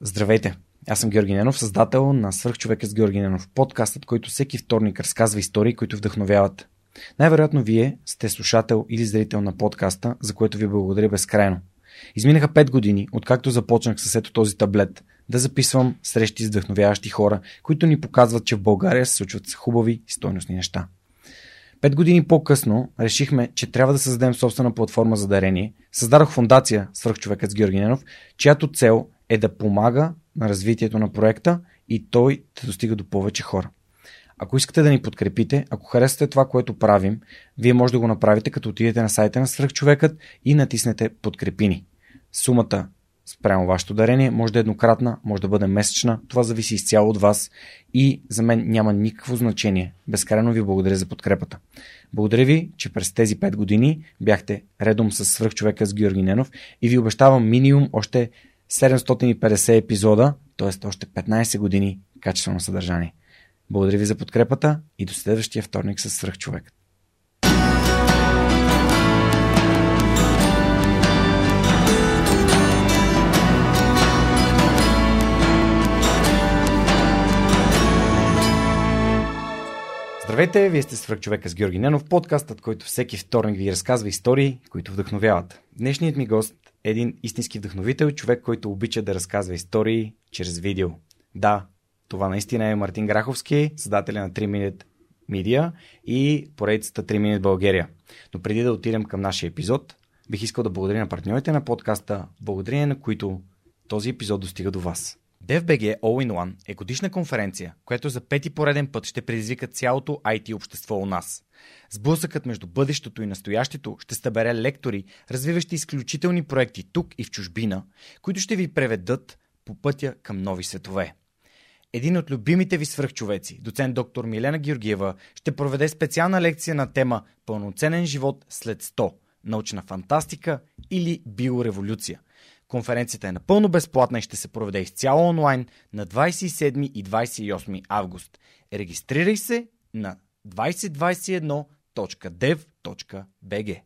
Здравейте! Аз съм Георги Ненов, създател на Свърхчовека с Георги Ненов, подкастът, който всеки вторник разказва истории, които вдъхновяват. Най-вероятно вие сте слушател или зрител на подкаста, за което ви благодаря безкрайно. Изминаха 5 години, откакто започнах с ето този таблет, да записвам срещи с вдъхновяващи хора, които ни показват, че в България се случват хубави и стойностни неща. Пет години по-късно решихме, че трябва да създадем собствена платформа за дарение. Създадох фундация Свърхчовекът с Георги Ненов, чиято цел е да помага на развитието на проекта и той да достига до повече хора. Ако искате да ни подкрепите, ако харесате това, което правим, вие може да го направите като отидете на сайта на Свърхчовекът и натиснете подкрепини. Сумата спрямо вашето дарение може да е еднократна, може да бъде месечна, това зависи изцяло от вас и за мен няма никакво значение. Безкрайно ви благодаря за подкрепата. Благодаря ви, че през тези 5 години бяхте редом с свръхчовека с Георги Ненов и ви обещавам минимум още 750 епизода, т.е. още 15 години качествено съдържание. Благодаря ви за подкрепата и до следващия вторник с свръхчовекът. Здравейте, вие сте свръх човека с Георги Ненов, подкастът, който всеки вторник ви разказва истории, които вдъхновяват. Днешният ми гост един истински вдъхновител, човек, който обича да разказва истории чрез видео. Да, това наистина е Мартин Граховски, създателя на 3 Minute Media и поредицата 3 Minute България. Но преди да отидем към нашия епизод, бих искал да благодаря на партньорите на подкаста, благодарение на които този епизод достига до вас. DFBG All-in-One е годишна конференция, която за пети пореден път ще предизвика цялото IT общество у нас. Сблъсъкът между бъдещето и настоящето ще събере лектори, развиващи изключителни проекти тук и в чужбина, които ще ви преведат по пътя към нови светове. Един от любимите ви свръхчовеци, доцент доктор Милена Георгиева, ще проведе специална лекция на тема Пълноценен живот след 100 – научна фантастика или биореволюция – Конференцията е напълно безплатна и ще се проведе изцяло онлайн на 27 и 28 август. Регистрирай се на 2021.dev.bg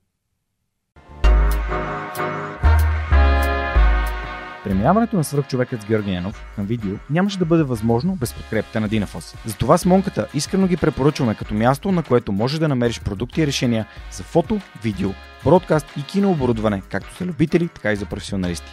Преминаването на свръхчовекът с Георги Ненов към видео нямаше да бъде възможно без подкрепата на Динафос. Затова с Монката искрено ги препоръчваме като място, на което можеш да намериш продукти и решения за фото, видео, бродкаст и кинооборудване, както за любители, така и за професионалисти.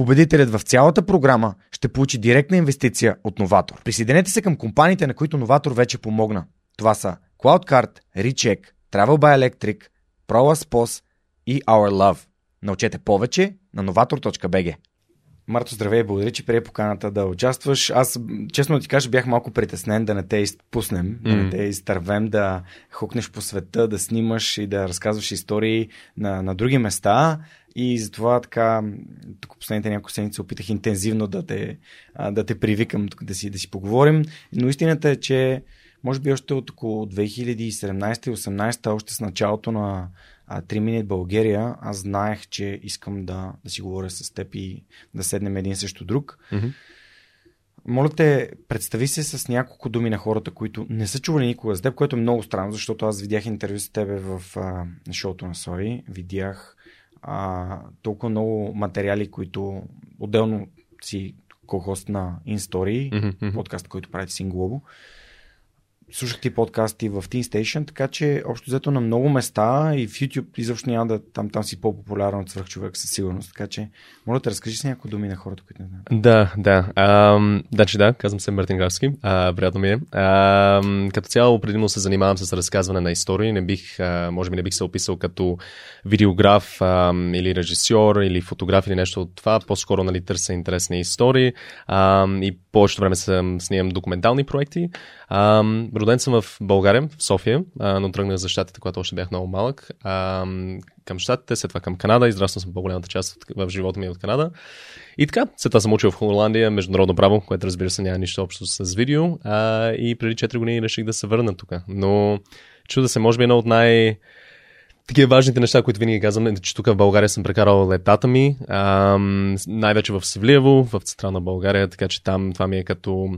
Победителят в цялата програма ще получи директна инвестиция от Новатор. Присъединете се към компаниите, на които Новатор вече помогна. Това са CloudCard, Recheck, Travel by Electric, ProLaspos и Our Love. Научете повече на novator.bg. Марто, здравей, благодаря, че прие поканата да участваш. Аз, честно да ти кажа, бях малко притеснен да не те изпуснем, mm. да не те изтървем, да хукнеш по света, да снимаш и да разказваш истории на, на други места. И затова така, тук последните няколко седмици опитах интензивно да те, да те привикам да си, да си поговорим. Но истината е, че може би още от около 2017-2018, още с началото на 3 Minute България, аз знаех, че искам да, да си говоря с теб и да седнем един срещу друг. Mm-hmm. Моля те, представи се с няколко думи на хората, които не са чували никога за теб, което е много странно, защото аз видях интервю с тебе в а, шоуто на Сои, видях а, толкова много материали, които отделно си ко-хост на InStory, mm-hmm. подкаст, който правите Синглобо. Слушах ти подкасти в Teen Station, така че общо взето на много места и в YouTube изобщо няма да там, там си по-популярен от свърх човек със сигурност. Така че, моля да разкажи с някои думи на хората, които не знаят. Да, да. Ам, значи да, казвам се Мартин Гарски. А, приятно ми е. Ам, като цяло, предимно се занимавам с разказване на истории. Не бих, а, може би не бих се описал като видеограф ам, или режисьор или фотограф или нещо от това. По-скоро нали, търся интересни истории ам, и повечето време съм снимам документални проекти. Ам, роден съм в България, в София, а, но тръгнах за щатите, когато още бях много малък. Ам, към щатите, след това към Канада. Израснал съм по-голямата част в живота ми от Канада. И така, след това съм учил в Холандия международно право, което разбира се няма нищо общо с видео. А, и преди 4 години реших да се върна тук. Но чуда се, може би едно от най- такива важните неща, които винаги казвам, е, че тук в България съм прекарал летата ми, ам, най-вече в Севлиево, в централна България, така че там това ми е като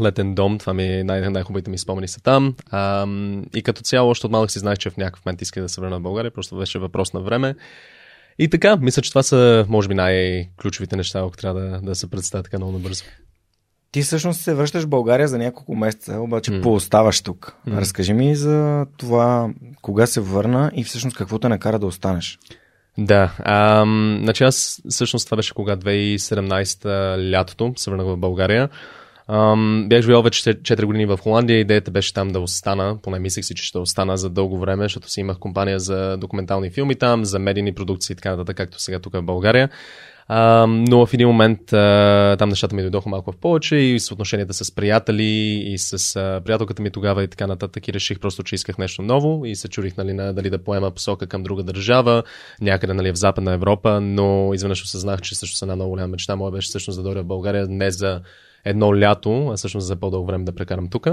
летен дом, това ми е най- най-хубавите ми спомени са там. Ам, и като цяло, още от малък си знаех, че в някакъв момент иска да се върна в България, просто беше въпрос на време. И така, мисля, че това са, може би, най-ключовите неща, ако трябва да, да се представя така много набързо. Ти всъщност се връщаш в България за няколко месеца, обаче mm. пооставаш тук. Mm. Разкажи ми за това, кога се върна и всъщност какво те накара да останеш. Да, ам, значи аз всъщност това беше кога 2017 лятото се върнах в България. Ам, бях живял вече 4 години в Холандия. Идеята беше там да остана. Поне мислех си, че ще остана за дълго време, защото си имах компания за документални филми там, за медийни продукции и така нататък, както сега тук в България. А, но в един момент а, там нещата ми дойдоха малко в повече и с отношенията с приятели и с а, приятелката ми тогава и така нататък и реших просто, че исках нещо ново и се чурих нали, на, дали да поема посока към друга държава, някъде нали, в Западна Европа, но изведнъж осъзнах, че също една много голяма мечта моя беше всъщност да дойда в България не за едно лято, а всъщност за по-дълго време да прекарам тук.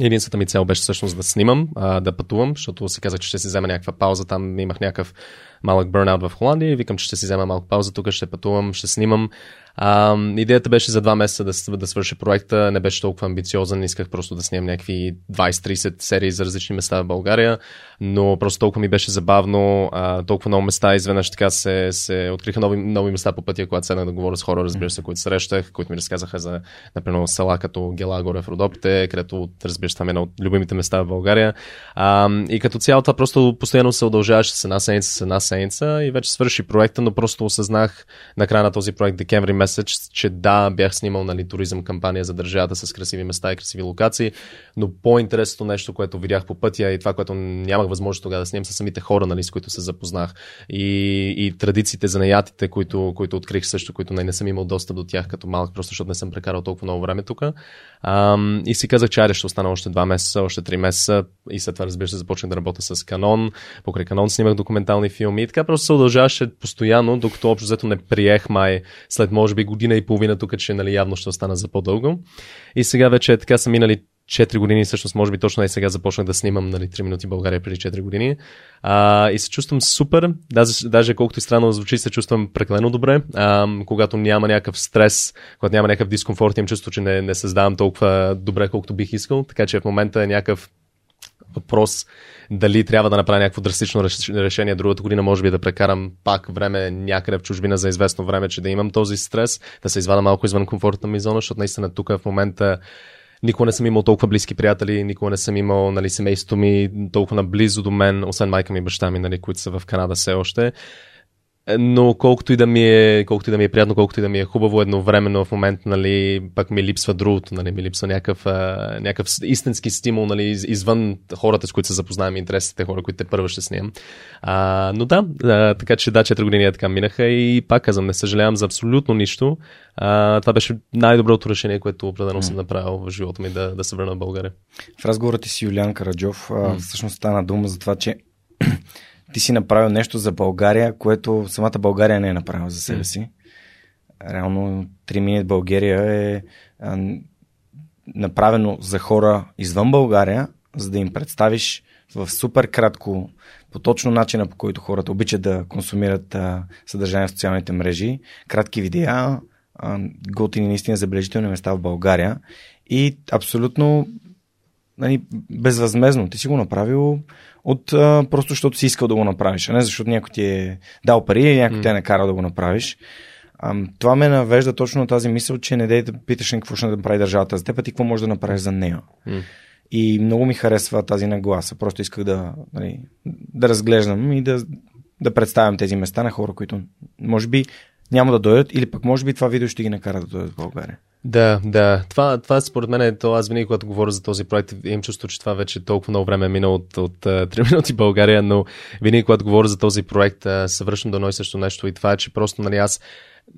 Единствената ми цел беше всъщност да снимам, а, да пътувам, защото си казах, че ще си взема някаква пауза. Там имах някакъв малък бърнаут в Холандия и викам, че ще си взема малко пауза тук, ще пътувам, ще снимам. А, идеята беше за два месеца да, да свърша проекта, не беше толкова амбициозен, исках просто да снимам някакви 20-30 серии за различни места в България, но просто толкова ми беше забавно, а, толкова много места изведнъж така се, се откриха нови, нови места по пътя, когато седнах да говоря с хора, разбира се, които срещах, които ми разказаха за, например, села като Гела горе в Родопите, където, разбира се, там е едно от любимите места в България. А, и като цяло това просто постоянно се удължаваше с една седмица, с една седмица и вече свърши проекта, но просто осъзнах на края на този проект декември месец, че да, бях снимал нали, туризъм кампания за държавата с красиви места и красиви локации, но по-интересното нещо, което видях по пътя и това, което нямах възможност тогава да снимам са самите хора, нали, с които се запознах и, и традициите за наятите, които, които открих също, които не, не съм имал достъп до тях като малък, просто защото не съм прекарал толкова много време тук. Ам, и си казах, че айде ще остана още два месеца, още три месеца и след това разбира се започнах да работя с Канон. Покрай Канон снимах документални филми и така просто се удължаваше постоянно, докато общо взето не приех май след може би година и половина тук, че нали, явно ще остана за по-дълго. И сега вече така са минали 4 години, всъщност, може би точно и сега започнах да снимам нали, 3 минути България преди 4 години. А, и се чувствам супер. Даже, даже колкото и странно звучи, се чувствам прекалено добре. А, когато няма някакъв стрес, когато няма някакъв дискомфорт, имам чувство, че не, не създавам толкова добре, колкото бих искал. Така че в момента е някакъв въпрос дали трябва да направя някакво драстично решение другата година, може би да прекарам пак време някъде в чужбина за известно време, че да имам този стрес, да се извада малко извън комфортната ми зона, защото наистина тук в момента никога не съм имал толкова близки приятели, никога не съм имал нали, семейството ми толкова наблизо до мен, освен майка ми и баща ми, нали, които са в Канада все още. Но колкото и да ми е, колкото и да ми е приятно, колкото и да ми е хубаво едновременно в момент, нали, пък ми липсва другото, нали, ми липсва някакъв, а, някакъв истински стимул, нали, извън хората, с които се запознавам, интересите хора, които те първо ще снимам. А, но да, а, така че да, 4 години така минаха и пак казвам, не съжалявам за абсолютно нищо. А, това беше най-доброто решение, което определено mm. съм направил в живота ми да, да се върна в България. В разговора ти си Юлиан Караджов, mm. всъщност стана дума за това, че ти си направил нещо за България, което самата България не е направила за себе си. Реално 3 минути България е а, направено за хора извън България, за да им представиш в супер кратко, по точно начина по който хората обичат да консумират а, съдържание в социалните мрежи, кратки видеа, а, готини наистина забележителни места в България и абсолютно нали, безвъзмезно. Ти си го направил от а, просто защото си искал да го направиш, а не защото някой ти е дал пари и някой mm. те е накарал да го направиш. А, това ме навежда точно на тази мисъл, че не дей да питаш какво ще да прави държавата за теб, а ти какво можеш да направиш за нея. Mm. И много ми харесва тази нагласа. Просто исках да, нали, да разглеждам и да, да представям тези места на хора, които може би няма да дойдат или пък може би това видео ще ги накара да дойдат в България. Да, да. Това, това според мен е то. Аз винаги, когато говоря за този проект, имам чувство, че това вече толкова много време е минало от, от, от 3 минути България, но винаги, когато говоря за този проект, се връщам до едно и също нещо и това е, че просто нали, аз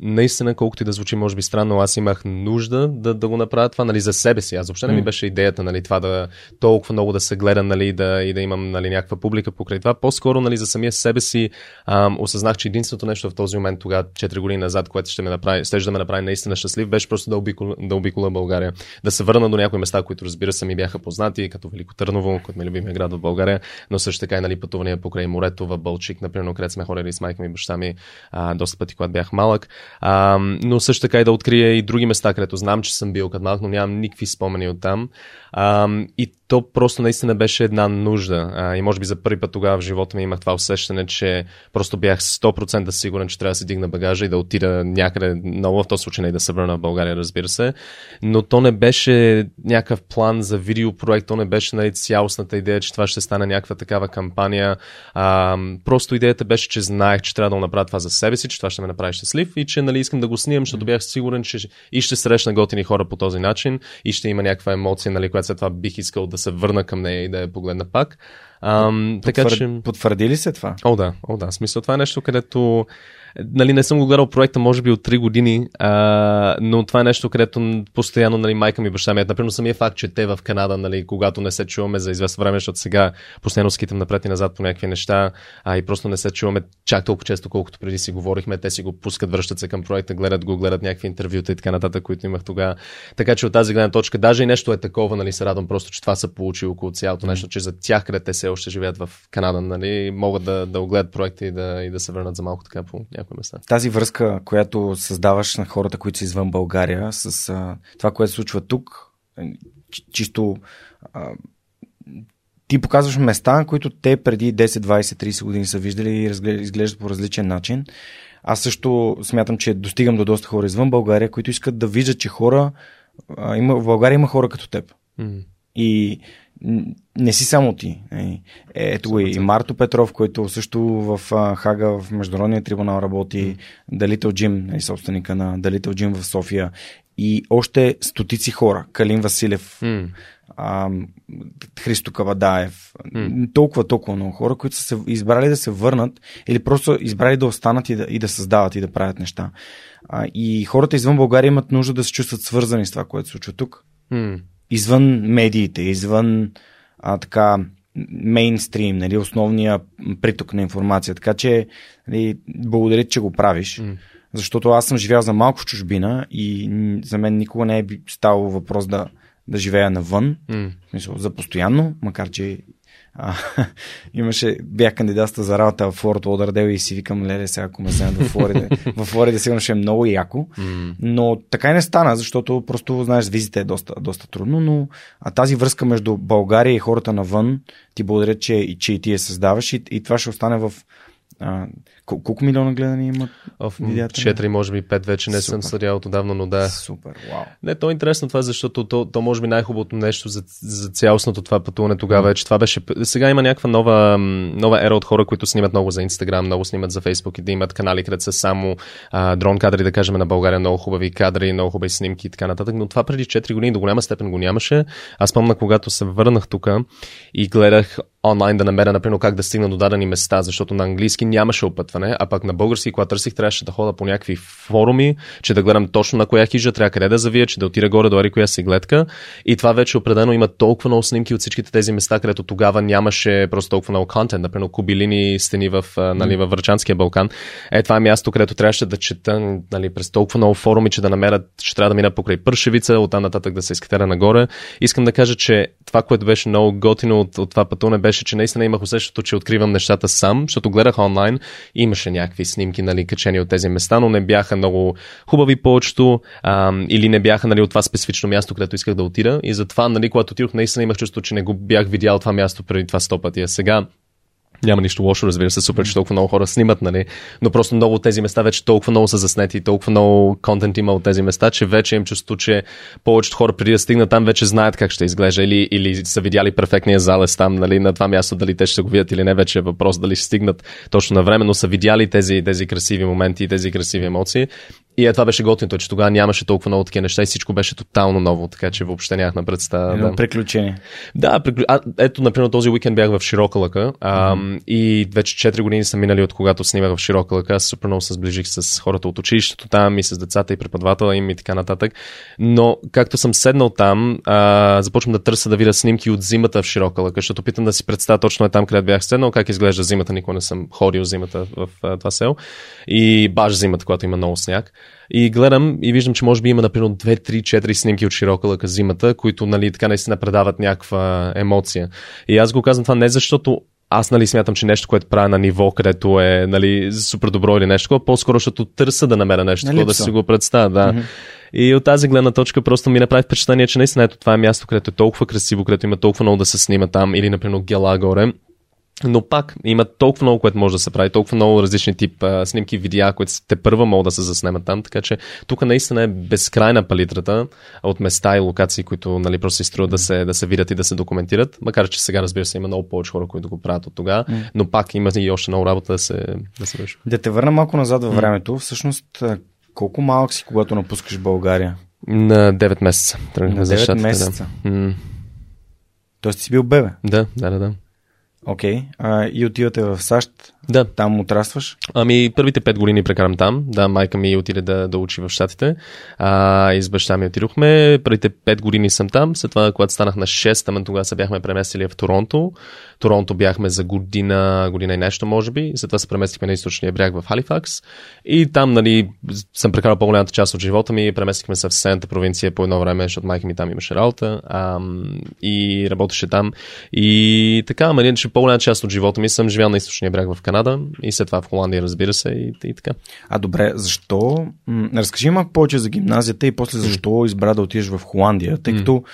наистина, колкото и да звучи, може би странно, аз имах нужда да, да го направя това нали, за себе си. Аз въобще не ми беше идеята нали, това да толкова много да се гледа нали, да, и да имам нали, някаква публика покрай това. По-скоро нали, за самия себе си ам, осъзнах, че единственото нещо в този момент, тогава 4 години назад, което ще ме направи, ще да ме направи наистина щастлив, беше просто да обиколя, да обиколя България. Да се върна до някои места, които разбира се ми бяха познати, като Велико Търново, който ми любимия град в България, но също така и нали, пътувания покрай морето в Бълчик, например, където сме ходили с майка ми и баща ми а, доста пъти, когато бях малък. А, но също така и да открия и други места, където знам, че съм бил като малък, но нямам никакви спомени от там. А, и то просто наистина беше една нужда. А, и може би за първи път тогава в живота ми имах това усещане, че просто бях 100% сигурен, че трябва да се дигна багажа и да отида някъде много в този случай и да се върна в България, разбира се. Но то не беше някакъв план за видеопроект, то не беше нали, цялостната идея, че това ще стане някаква такава кампания. А, просто идеята беше, че знаех, че трябва да го направя това за себе си, че това ще ме направи щастлив и че нали, искам да го снимам, защото бях сигурен, че и ще срещна готини хора по този начин и ще има някаква емоция, нали, която след това бих искал да се върна към нея и да я погледна пак. Ам, Потвър... така, че... Потвърди ли се това? О, да, о, да. Смисъл, това е нещо, където нали, не съм го гледал проекта, може би от 3 години, а, но това е нещо, където постоянно нали, майка ми баща ми, е, например, самия факт, че те в Канада, нали, когато не се чуваме за известно време, защото сега постоянно скитам напред и назад по някакви неща, а и просто не се чуваме чак толкова често, колкото преди си говорихме, те си го пускат, връщат се към проекта, гледат го, гледат някакви интервюта и така нататък, които имах тогава. Така че от тази гледна точка, даже и нещо е такова, нали, се радвам просто, че това са получи около цялото нещо, че за тях, къде те все още живеят в Канада, нали, могат да, да огледат проекта и да, и да се върнат за малко така по някои места. Тази връзка, която създаваш на хората, които са извън България, с а, това, което се случва тук, е, чисто а, ти показваш места, които те преди 10, 20, 30 години са виждали и изглеждат по различен начин. Аз също смятам, че достигам до доста хора извън България, които искат да виждат, че хора. А, има, в България има хора като теб. Mm. И не си само ти. Е, ето го и Марто Петров, който също в Хага, в Международния трибунал работи. Далител Джим, е собственика на Далител Джим в София и още стотици хора. Калин Василев, mm. а, Христо Кавадаев, mm. толкова, толкова много хора, които са се избрали да се върнат или просто избрали да останат и да, и да създават и да правят неща. А, и хората извън България имат нужда да се чувстват свързани с това, което се случва тук. Mm извън медиите, извън а, така мейнстрим, нали, основния приток на информация. Така че нали, благодаря, че го правиш. Mm. Защото аз съм живял за малко в чужбина и за мен никога не е ставало въпрос да, да живея навън. Mm. Смисъл, за постоянно, макар че а, имаше, бях кандидатства за работа в Форт Лодърдел и си викам, леле, сега ако ме вземат в Флорида, в Флорида сигурно ще е много яко, но така и не стана, защото просто, знаеш, визите е доста, доста трудно, но а тази връзка между България и хората навън, ти благодаря, че, че и ти я създаваш и, и това ще остане в а, Кол- колко милиона гледани имат видеята? Четири, може би пет вече не Супер. съм съдял отдавна, но да. Супер, вау. Не, то е интересно това, защото то, то може би най-хубавото нещо за, за цялостното това пътуване тогава е, че това беше... Сега има някаква нова, нова ера от хора, които снимат много за Инстаграм, много снимат за Фейсбук и да имат канали, където са само а, дрон кадри, да кажем на България, много хубави кадри, много хубави снимки и така нататък. Но това преди 4 години до голяма степен го нямаше. Аз помня, когато се върнах тук и гледах онлайн да намеря, например, как да стигна до дадени места, защото на английски нямаше опътване, а пък на български, когато търсих, трябваше да хода по някакви форуми, че да гледам точно на коя хижа трябва къде да завия, че да отида горе до коя си гледка. И това вече определено има толкова много снимки от всичките тези места, където тогава нямаше просто толкова много контент, например, кубилини стени в, нали, във Врачанския Балкан. Е, това е място, където трябваше да чета нали, през толкова много форуми, че да намеря, че трябва да мина покрай Пършевица, оттам нататък да се изкатера нагоре. Искам да кажа, че това, което беше много готино от, от това пътуване, беше, че наистина имах усещането, че откривам нещата сам, защото гледах онлайн, имаше някакви снимки, нали, качени от тези места, но не бяха много хубави повечето, или не бяха нали, от това специфично място, където исках да отида. И затова, нали, когато отидох, наистина имах чувство, че не го бях видял това място преди това сто пъти. А сега Няма нищо лошо, разбира се, супер, че толкова много хора снимат, нали? Но просто много от тези места вече толкова много са заснети, толкова много контент има от тези места, че вече им чувство, че повечето хора преди да стигнат там вече знаят как ще изглежда или, или са видяли перфектния залез там, нали, на това място, дали те ще го видят или не, вече е въпрос дали ще стигнат точно на време, но са видяли тези, тези красиви моменти и тези красиви емоции и е, това беше готиното, че тогава нямаше толкова много такива неща и всичко беше тотално ново, така че въобще нямахме представа. Да. Приключение. Да, приклю... а, ето, например, този уикенд бях в Широка лъка а, mm-hmm. и вече 4 години са минали от когато снимах в Широка лъка. Аз супер много се сближих с хората от училището там и с децата и преподавателя им и така нататък. Но както съм седнал там, а, започвам да търся да видя снимки от зимата в Широка лъка, защото питам да си представя точно е там, където бях седнал, как изглежда зимата. Никога не съм ходил зимата в а, това село. И баш зимата, когато има много сняг. И гледам и виждам, че може би има, например, 2, 3, 4 снимки от широка лъка зимата, които, нали, така наистина предават някаква емоция. И аз го казвам това не защото аз нали смятам, че нещо, което правя на ниво, където е нали, супер добро или нещо, по-скоро защото търся да намеря нещо, нали, да си го представя. Да. Mm-hmm. И от тази гледна точка просто ми направи впечатление, че наистина ето това е място, където е толкова красиво, където има толкова много да се снима там, или например Гела горе. Но пак има толкова много, което може да се прави, толкова много различни тип а, снимки, видеа, които те първа могат да се заснемат там, така че тук наистина е безкрайна палитрата от места и локации, които нали, просто се струват да се, да се видят и да се документират, макар че сега разбира се има много повече хора, които го правят от тогава, mm. но пак има и още много работа да се, да се върши. Да те върна малко назад във времето, всъщност колко малък си, когато напускаш България? На 9 месеца. На 9 щатите, месеца. Да. Тоест си бил бебе? Да, да, да. да. Окей. Okay. и отивате в САЩ. Да. Там отрастваш? Ами, първите пет години прекарам там. Да, майка ми отиде да, да учи в Штатите. А, и с баща ми отидохме. Първите пет години съм там. След това, когато станах на 6, ама тогава се бяхме преместили в Торонто. Торонто бяхме за година, година и нещо, може би. След това се преместихме на източния бряг в Халифакс. И там, нали, съм прекарал по-голямата част от живота ми. Преместихме се в съседната провинция по едно време, защото майка ми там имаше работа. А, и работеше там. И така, ама иначе по-голяма част от живота ми съм живял на източния бряг в Канада и след това в Холандия, разбира се, и, и така. А добре, защо? разкажи малко повече за гимназията и после защо избра да отидеш в Холандия, тъй като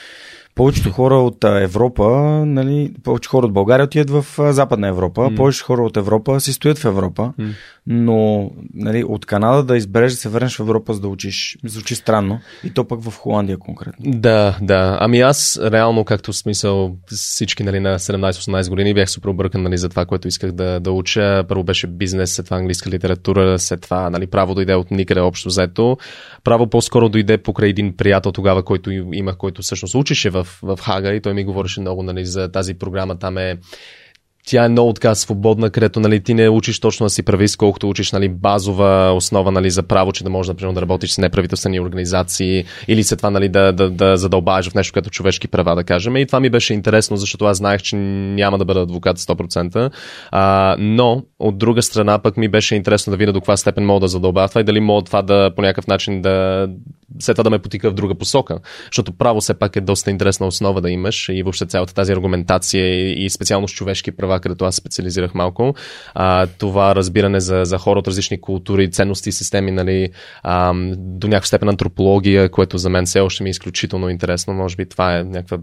повечето хора от Европа, нали, повече хора от България отиват в Западна Европа, mm. повече хора от Европа си стоят в Европа, mm. но нали, от Канада да избереш да се върнеш в Европа за да учиш, звучи странно. И то пък в Холандия конкретно. Да, да. Ами аз реално, както в смисъл всички нали, на 17-18 години бях супер объркан нали, за това, което исках да, да уча. Първо беше бизнес, след това английска литература, след това нали, право дойде от никъде общо взето. Право по-скоро дойде покрай един приятел тогава, който имах, който всъщност учеше в, в Хага и той ми говореше много нали, за тази програма. Там е тя е много така свободна, където нали, ти не учиш точно да си прави, колкото учиш нали, базова основа нали, за право, че да можеш например, да работиш с неправителствени организации или след това нали, да, да, да задълбаваш в нещо като човешки права, да кажем. И това ми беше интересно, защото аз знаех, че няма да бъда адвокат 100%. А, но от друга страна пък ми беше интересно да видя до каква степен мога да задълбавя това и дали мога това да по някакъв начин да след това да ме потика в друга посока. Защото право все пак е доста интересна основа да имаш и въобще цялата тази аргументация и специално с човешки права, където аз специализирах малко. А, това разбиране за, за хора от различни култури, ценности системи, нали, а, до някаква степен антропология, което за мен все още ми е изключително интересно. Може би това е някаква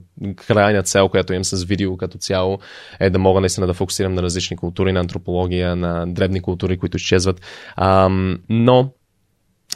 крайна цел, която имам с видео като цяло, е да мога наистина да фокусирам на различни култури, на антропология, на дребни култури, които изчезват. А, но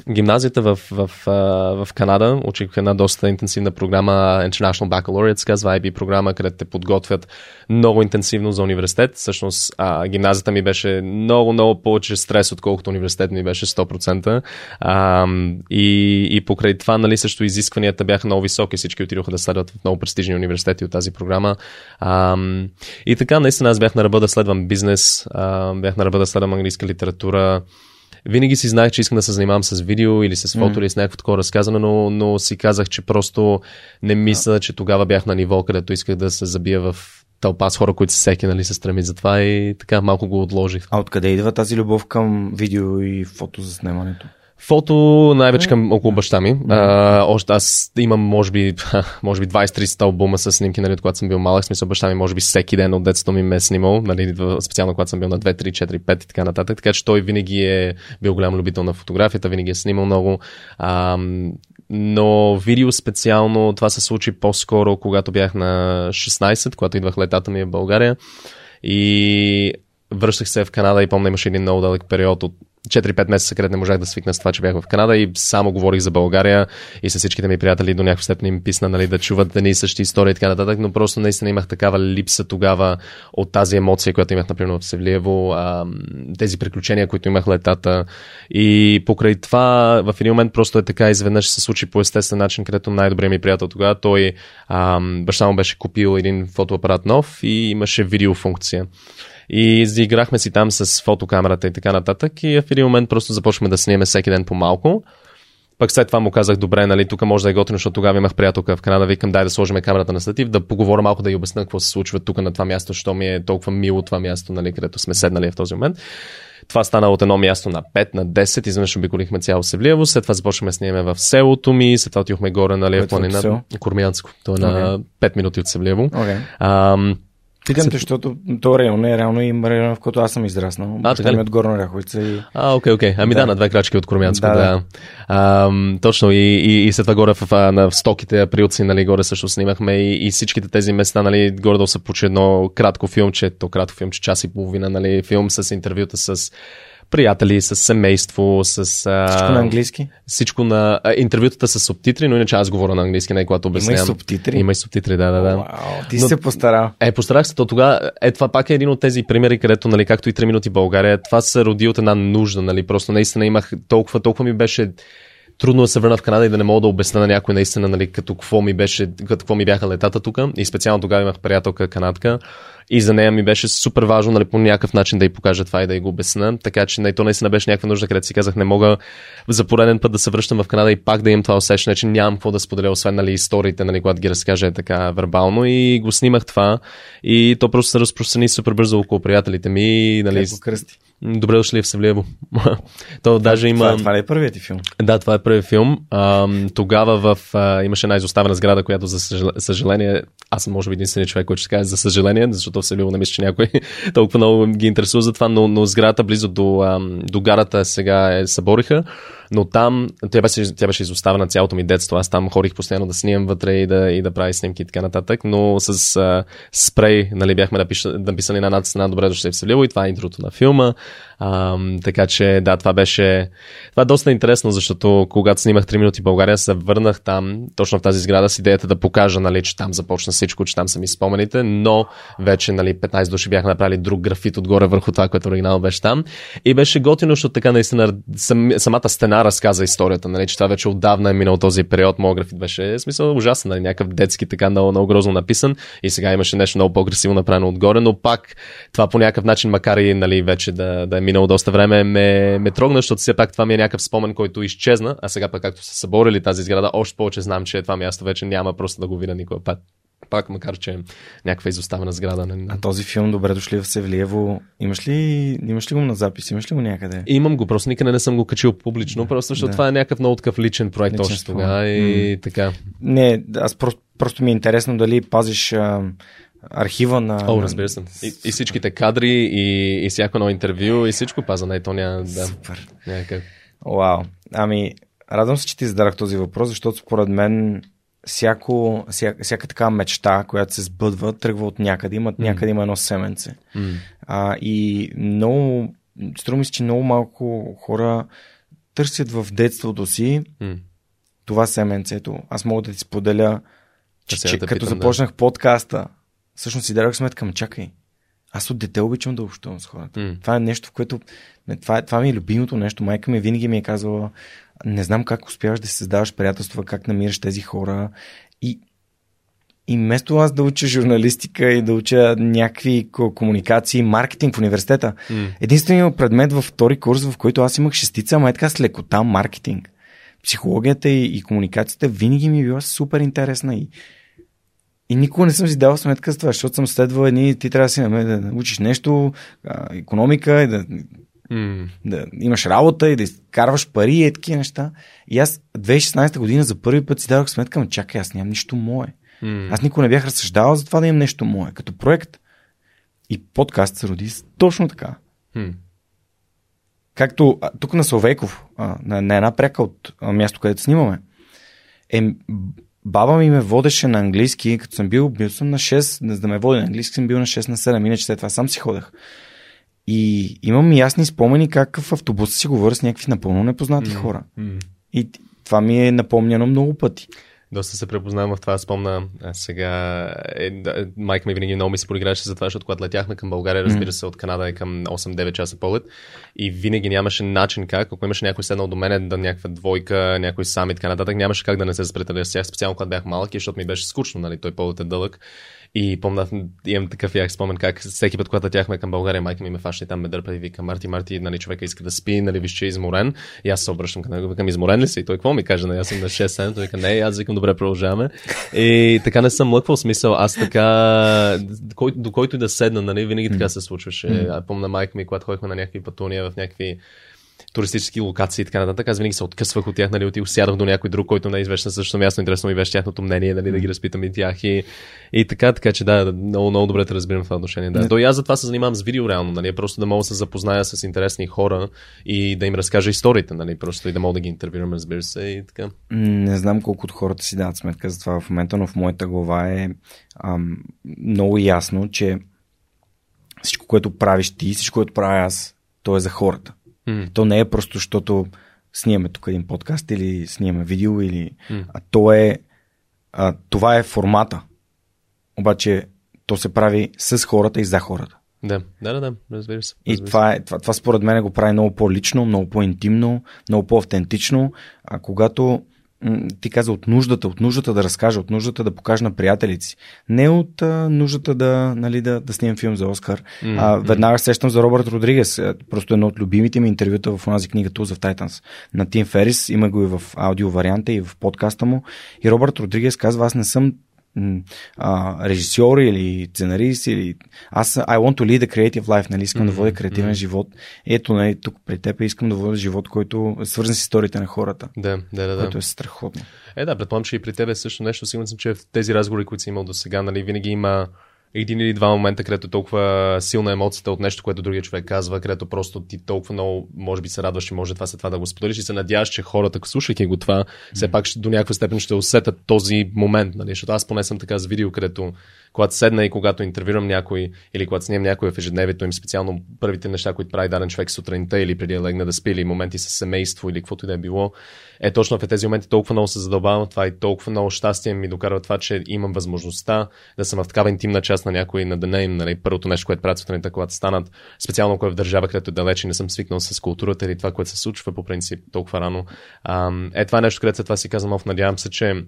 гимназията в, в, в, в Канада учих една доста интенсивна програма International Baccalaureate, се казва IB програма, където те подготвят много интенсивно за университет. Всъщност а, гимназията ми беше много, много повече стрес, отколкото университет ми беше 100%. А, и, и покрай това, нали, също изискванията бяха много високи. Всички отидоха да следват в много престижни университети от тази програма. А, и така, наистина, аз бях на ръба да следвам бизнес, а, бях на ръба да следвам английска литература, винаги си знаех, че искам да се занимавам с видео или с фото mm. или с някакво такова разказане, но, но си казах, че просто не мисля, че тогава бях на ниво, където исках да се забия в тълпа с хора, които всеки нали, се стреми за това и така малко го отложих. А откъде идва тази любов към видео и фото за снимането? Фото най-вече към около баща ми. А, още аз имам, може би, може би 20-30 албума с снимки, нали, когато съм бил малък. Смисъл, баща ми, може би, всеки ден от детството ми ме е снимал, нали, специално когато съм бил на 2, 3, 4, 5 и така нататък. Така че той винаги е бил голям любител на фотографията, винаги е снимал много. А, но видео специално, това се случи по-скоро, когато бях на 16, когато идвах летата ми в България. И връщах се в Канада и помня имаше един много дълъг период от 4-5 месеца, където не можах да свикна с това, че бях в Канада и само говорих за България и с всичките ми приятели до някаква степен им писна нали, да чуват едни и същи истории и така нататък, но просто наистина имах такава липса тогава от тази емоция, която имах, например, в Севлиево, тези приключения, които имах летата и покрай това в един момент просто е така изведнъж се случи по естествен начин, където най-добрият ми приятел тогава, той а, баща му беше купил един фотоапарат нов и имаше видеофункция. И заиграхме си там с фотокамерата и така нататък. И в един момент просто започваме да снимаме всеки ден по малко. Пък след това му казах, добре, нали, тук може да е готино, защото тогава имах приятелка в Канада, викам, дай да сложим камерата на статив, да поговоря малко, да й обясня какво се случва тук на това място, що ми е толкова мило това място, нали, където сме седнали в този момент. Това стана от едно място на 5, на 10, изведнъж обиколихме цяло Севлиево, след това започваме да снимаме в селото ми, след това отидохме горе, нали, в планина Кормянско, то е okay. на 5 минути от Севлиево. Okay. Питам те, защото то район е реално и район, в който аз съм израснал. А, така ми от Горна Ряховица. И... А, окей, окей. Ами да, да на две крачки от Кормянско, да. да. А, точно и, и, и след това горе в, в, на, в стоките, априлци, нали, горе също снимахме и, и всичките тези места, нали, горе да са почти едно кратко филмче, то кратко филмче, час и половина, нали, филм с интервюта с приятели, с семейство, с... Всичко на английски? Всичко на... А, интервютата с субтитри, но иначе аз говоря на английски, не когато обяснявам. Има и субтитри? Има и субтитри, да, да, да. Вау, ти но, се постарал. Е, постарах се, то тогава... Е, това пак е един от тези примери, където, нали, както и 3 минути България, това се роди от една нужда, нали, просто наистина имах толкова, толкова ми беше трудно да се върна в Канада и да не мога да обясня на някой наистина, нали, като какво ми беше, като какво ми бяха летата тук. И специално тогава имах приятелка канадка, и за нея ми беше супер важно нали, по някакъв начин да й покажа това и да й го обясна. Така че нали, то наистина беше някаква нужда, където си казах, не мога за пореден път да се връщам в Канада и пак да имам това усещане, че нямам какво да споделя, освен нали, историите, нали, когато ги разкажа така вербално. И го снимах това. И то просто се разпространи супер бързо около приятелите ми. Нали, кръсти. Добре дошли в Севлиево. То даже има... Това, това ли е първият ти филм? Да, това е първият филм. А, тогава в, а, имаше една изоставена сграда, която за съжаление, аз съм може би единственият човек, който ще каже за съжаление, защото в Севлиево не мисля, че някой толкова много ги интересува за това, но, но сградата близо до, до гарата сега е събориха но там тя беше, тя беше изоставена цялото ми детство. Аз там ходих постоянно да снимам вътре и да, и да правя снимки и така нататък, но с а, спрей нали, бяхме написали на една стена добре дошли в Севлиево и това е интрото на филма. А, така че да, това беше това е доста интересно, защото когато снимах 3 минути в България, се върнах там, точно в тази сграда с идеята да покажа, нали, че там започна всичко, че там са ми спомените, но вече нали, 15 души бяха направили друг графит отгоре върху това, което оригинално беше там. И беше готино, защото така наистина сам, самата стена разказа историята, нали, че това вече отдавна е минал този период. Моят графит беше смисъл ужасен, нали, някакъв детски, така много, много грозно написан. И сега имаше нещо много по-агресивно направено отгоре, но пак това по някакъв начин, макар и нали, вече да, да е минало доста време, ме, ме трогна, защото все пак това ми е някакъв спомен, който изчезна, а сега пък както са съборили тази сграда, още повече знам, че това място вече няма просто да го видя никога път пак, макар че някаква изоставена сграда. Не... А този филм Добре дошли в Севлиево, имаш ли, имаш ли го на запис, имаш ли го някъде? Имам го, просто никъде не съм го качил публично, просто защото да. това е някакъв много такъв личен проект личен още тогава и м така. Не, аз просто, просто ми е интересно дали пазиш а, архива на... О, разбира се. И, и всичките кадри, и, и всяко едно интервю, и всичко паза на то няма... Да, Супер. Някакъв. Вау. Ами, радвам се, че ти зададах този въпрос, защото според мен всяко, всяка, всяка така мечта, която се сбъдва, тръгва от някъде. Има, mm. Някъде има едно семенце. Mm. А, и много, струва ми се, че много малко хора търсят в детството си mm. това семенцето. Аз мога да ти споделя, че, че да като питам, започнах да. подкаста, всъщност си дадох сметка, чакай, аз от дете обичам да общувам с хората. Mm. Това е нещо, в което... Това, е, това ми е любимото нещо. Майка ми винаги ми е казвала, не знам как успяваш да се създаваш приятелства, как намираш тези хора. И, и вместо аз да уча журналистика и да уча някакви комуникации, маркетинг в университета, mm. единственият предмет във втори курс, в който аз имах шестица, ама е така с лекота маркетинг. Психологията и, и комуникацията винаги ми е била супер интересна и, и никога не съм си дал сметка с това, защото съм следвал едни, ти трябва да си да научиш нещо, економика и да Mm. Да имаш работа и да изкарваш пари и такива неща. И аз 2016 година за първи път си дадох сметка, ма чакай, аз нямам нищо мое. Mm. Аз никога не бях разсъждавал за това да имам нещо мое. Като проект и подкаст се роди точно така. Mm. Както тук на Словейков, а, на, на една пряка от място, където снимаме, е, баба ми ме водеше на английски, като съм бил, бил съм на 6, за да ме води на английски, съм бил на 6 на 7, иначе след това сам си ходех. И имам ясни спомени как в автобуса си говоря с някакви напълно непознати mm. хора. И това ми е напомняно много пъти. Доста се препознавам в това. Спомна а сега. Е, майка ми винаги много ми се проиграше за това, защото когато летяхме към България, разбира се, от Канада е към 8-9 часа полет. И винаги нямаше начин как, ако имаше някой седнал до мен, да някаква двойка, някой сам и така нататък, нямаше как да не се спретеля с тях, специално когато бях малък, защото ми беше скучно, нали, той полет е дълъг. И помня, имам такъв як спомен, как всеки път, когато тяхме към България, майка ми ме фаща и там ме дърпа и вика, Марти, Марти, нали, човека иска да спи, нали, виж, че е изморен. И аз се обръщам към него, викам, изморен ли си? И той какво ми каже, нали, аз съм на 6-7, той вика, не, аз викам, добре, продължаваме. И така не съм лъквал смисъл, аз така, до който и да седна, нали, винаги така се случваше. Mm. Помня майка ми, когато ходихме на някакви пътувания в някакви туристически локации и така нататък. Аз винаги се откъсвах от тях, нали, отидох, сядах до някой друг, който не е известен същото място. Интересно ми беше тяхното мнение, нали, да ги разпитам и тях. И, и така, така че да, много, много добре те разбирам в това отношение. Да. То и аз затова се занимавам с видео реално, нали, просто да мога да се запозная с интересни хора и да им разкажа историите, нали, просто и да мога да ги интервюрам, разбира се. И така. Не знам колко от хората си дават сметка за това в момента, но в моята глава е ам, много ясно, че всичко, което правиш ти, всичко, което правя аз, то е за хората. Mm. То не е просто, защото снимаме тук един подкаст или снимаме видео, или... Mm. а то е... А, това е формата. Обаче то се прави с хората и за хората. Да, да, да, да разбира се. И това, е, това, това според мен го прави много по-лично, много по-интимно, много по-автентично. А когато ти каза от нуждата, от нуждата да разкажа, от нуждата да покажа на приятелите си. Не от а, нуждата да, нали, да, да снимам филм за Оскар. Mm-hmm. А, веднага сещам за Робърт Родригес. Е, просто едно от любимите ми интервюта в онази книга Tools of Titans на Тим Ферис. Има го и в аудио варианта и в подкаста му. И Робърт Родригес казва, аз не съм а, режисьор или сценарист или аз I want to lead a creative life, нали, искам mm-hmm. да водя креативен mm-hmm. живот. Ето, нали, тук при теб искам да водя живот, който е свързан с историите на хората. Да, да, да. Което е страхотно. Е, да, предполагам, че и при теб е също нещо. Сигурен съм, че в тези разговори, които си имал до сега, нали, винаги има един или два момента, където толкова силна емоцията от нещо, което другия човек казва, където просто ти толкова много, може би се радваш и може това след това да го споделиш и се надяваш, че хората, слушайки го това, mm-hmm. все пак ще, до някаква степен ще усетят този момент, нали? Защото аз поне съм така с видео, където когато седна и когато интервюрам някой или когато снимам някой в ежедневието им, специално първите неща, които прави даден човек сутринта или преди да легне да спи, или моменти с семейство или каквото и да е било, е точно в тези моменти толкова много се задълбавам това и толкова много щастие ми докарва това, че имам възможността да съм в такава интимна част на някой на деня им, нали, първото нещо, което правят сутринта, когато станат, специално ако е в държава, където е далече не съм свикнал с културата или това, което се случва по принцип толкова рано. е това е нещо, където след това си казвам, надявам се, че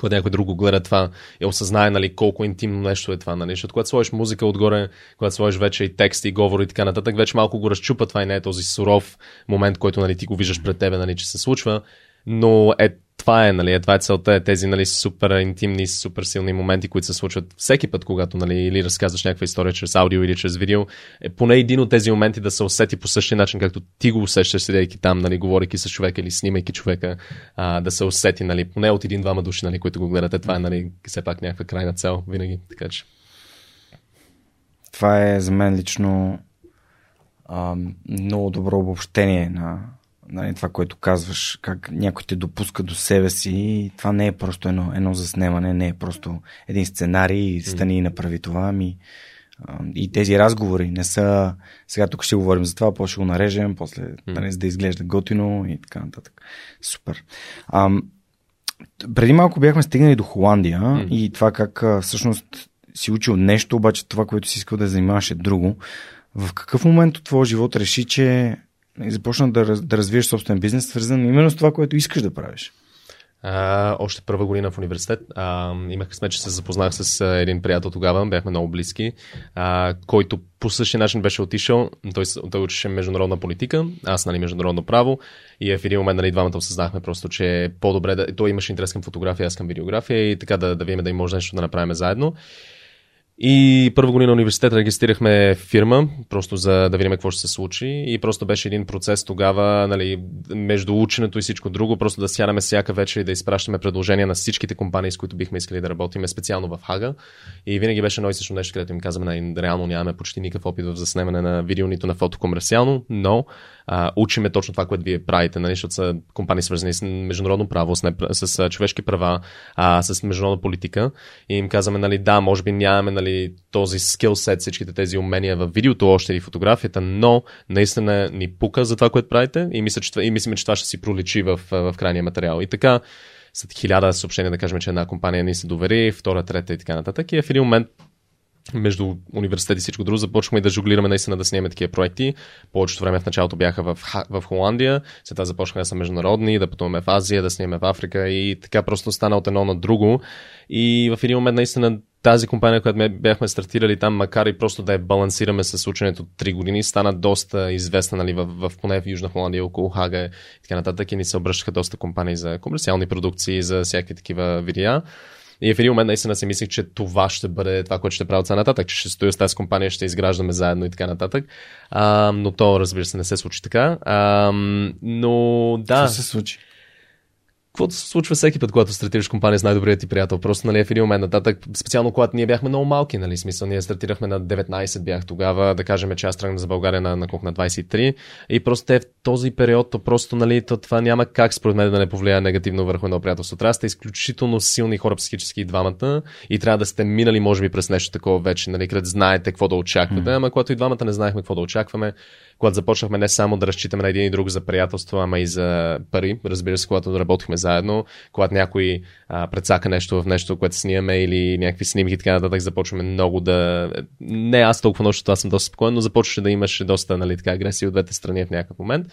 когато някой друг го гледа това и осъзнае нали, колко интимно нещо е това. Нали? Защото когато сложиш музика отгоре, когато сложиш вече и текст и говори и така нататък, вече малко го разчупа това и не е този суров момент, който нали, ти го виждаш пред тебе, нали, че се случва. Но е това е, нали, е, това е целта, е тези нали, супер интимни, супер силни моменти, които се случват всеки път, когато нали, или разказваш някаква история чрез аудио или чрез видео, е поне един от тези моменти да се усети по същия начин, както ти го усещаш, седейки там, нали, говорейки с човека или снимайки човека, а, да се усети, нали, поне от един-двама души, нали, които го гледате. Това е, нали, все пак някаква крайна цел винаги. Така че. Това е за мен лично а, много добро обобщение на, нали, това, което казваш, как някой те допуска до себе си и това не е просто едно, едно заснемане, не е просто един сценарий, стани и направи това, ами и тези разговори не са... Сега тук ще говорим за това, после ще го нарежем, после нали, за да изглежда готино и така нататък. Супер. А, преди малко бяхме стигнали до Холандия mm. и това как всъщност си учил нещо, обаче това, което си искал да занимаваш е друго. В какъв момент от твоя живот реши, че и започна да, да развиеш собствен бизнес, свързан именно с това, което искаш да правиш? А, още първа година в университет. А, имах късмет, че се запознах с а, един приятел тогава, бяхме много близки, а, който по същия начин беше отишъл. Той, той учеше международна политика, аз нали международно право и е в един момент нали, двамата осъзнахме просто, че е по-добре да... Той имаше интерес към фотография, аз към видеография и така да, да видим да им може нещо да направим заедно. И първа година на университета регистрирахме фирма, просто за да видим какво ще се случи. И просто беше един процес тогава, нали, между ученето и всичко друго, просто да сядаме всяка вечер и да изпращаме предложения на всичките компании, с които бихме искали да работим, специално в Хага. И винаги беше едно и също нещо, където им казваме, нали, реално нямаме почти никакъв опит в заснемане на видео, нито на фото комерциално, но а, учиме точно това, което вие правите, нали, защото са компании свързани с международно право, с, не, с, с човешки права, а, с международна политика и им казваме, нали, да, може би нямаме нали, този скил сет, всичките тези умения в видеото още или фотографията, но наистина ни пука за това, което правите и, мисля, че, и мислим, че това ще си проличи в, в крайния материал. И така, след хиляда съобщения да кажем, че една компания ни се довери, втора, трета и така нататък. И в един момент между университет и всичко друго, започваме да жуглираме наистина да снимаме такива проекти. Повечето време в началото бяха в, в Холандия, след това започнаха да са международни, да пътуваме в Азия, да снимаме в Африка и така просто стана от едно на друго. И в един момент наистина тази компания, която бяхме стартирали там, макар и просто да я балансираме с ученето 3 години, стана доста известна нали, в, в, поне в Южна Холандия, около Хага и така нататък. И ни се обръщаха доста компании за комерциални продукции, за всякакви такива видеа. И в един момент наистина си мислих, че това ще бъде това, което ще правя от нататък, че ще стоя с тази компания, ще изграждаме заедно и така нататък. А, но то, разбира се, не се случи така. А, но да. Какво се случи? Каквото се случва всеки път, когато стартираш компания с най-добрият ти приятел. Просто нали, в един момент нататък, специално когато ние бяхме много малки, нали, смисъл, ние стартирахме на 19 бях тогава, да кажем, че аз тръгнах за България на, на, на 23 и просто те в този период, то просто нали, то, това няма как според мен да не повлияе негативно върху едно приятелство. Трябва да сте изключително силни хора психически и двамата и трябва да сте минали, може би, през нещо такова вече, нали, където знаете какво да очаквате, mm. ама когато и двамата не знаехме какво да очакваме, когато започнахме не само да разчитаме на един и друг за приятелство, ама и за пари, разбира се, когато работихме заедно, когато някой а, предсака нещо в нещо, което снимаме или някакви снимки и така нататък, започваме много да... Не аз толкова много, защото аз съм доста спокоен, но започваше да имаше доста нали, така, агресия от двете страни в някакъв момент.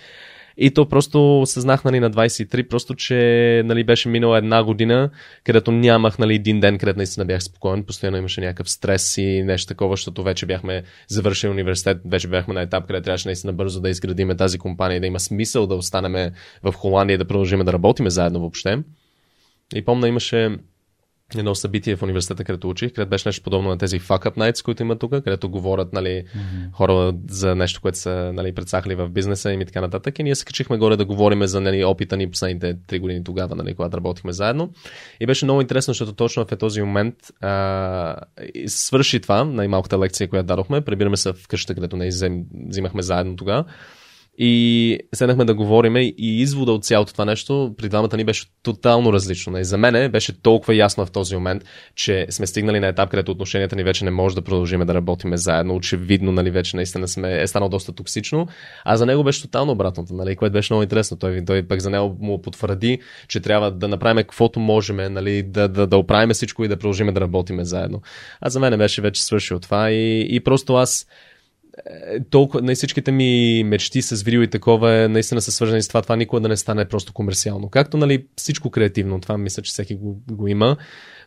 И то просто съзнах нали, на 23, просто че нали, беше минала една година, където нямах нали, един ден, където наистина бях спокоен, постоянно имаше някакъв стрес и нещо такова, защото вече бяхме завършили университет, вече бяхме на етап, където трябваше наистина бързо да изградиме тази компания да има смисъл да останеме в Холандия да продължим да работиме заедно въобще. И помня, имаше едно събитие в университета, където учих, където беше нещо подобно на тези fuck up nights, които има тук, където говорят нали, mm-hmm. хора за нещо, което са нали, предсахали в бизнеса им и така нататък. И ние се качихме горе да говорим за нали, опита ни последните три години тогава, нали, когато работихме заедно. И беше много интересно, защото точно в този момент а, свърши това, най-малката лекция, която дадохме. Прибираме се в къщата, където не взимахме заедно тогава. И седнахме да говорим и извода от цялото това нещо при двамата ни беше тотално различно. И за мен беше толкова ясно в този момент, че сме стигнали на етап, където отношенията ни вече не може да продължим да работиме заедно. Очевидно, нали, вече наистина сме, е станало доста токсично. А за него беше тотално обратното, нали, което беше много интересно. Той, той пък за него му потвърди, че трябва да направим каквото можем, нали, да, да, да оправим всичко и да продължим да работиме заедно. А за мен беше вече свършил това и, и просто аз толкова, на всичките ми мечти с видео и такова е, наистина са свързани с това, това никога да не стане просто комерциално. Както нали, всичко креативно, това мисля, че всеки го, го има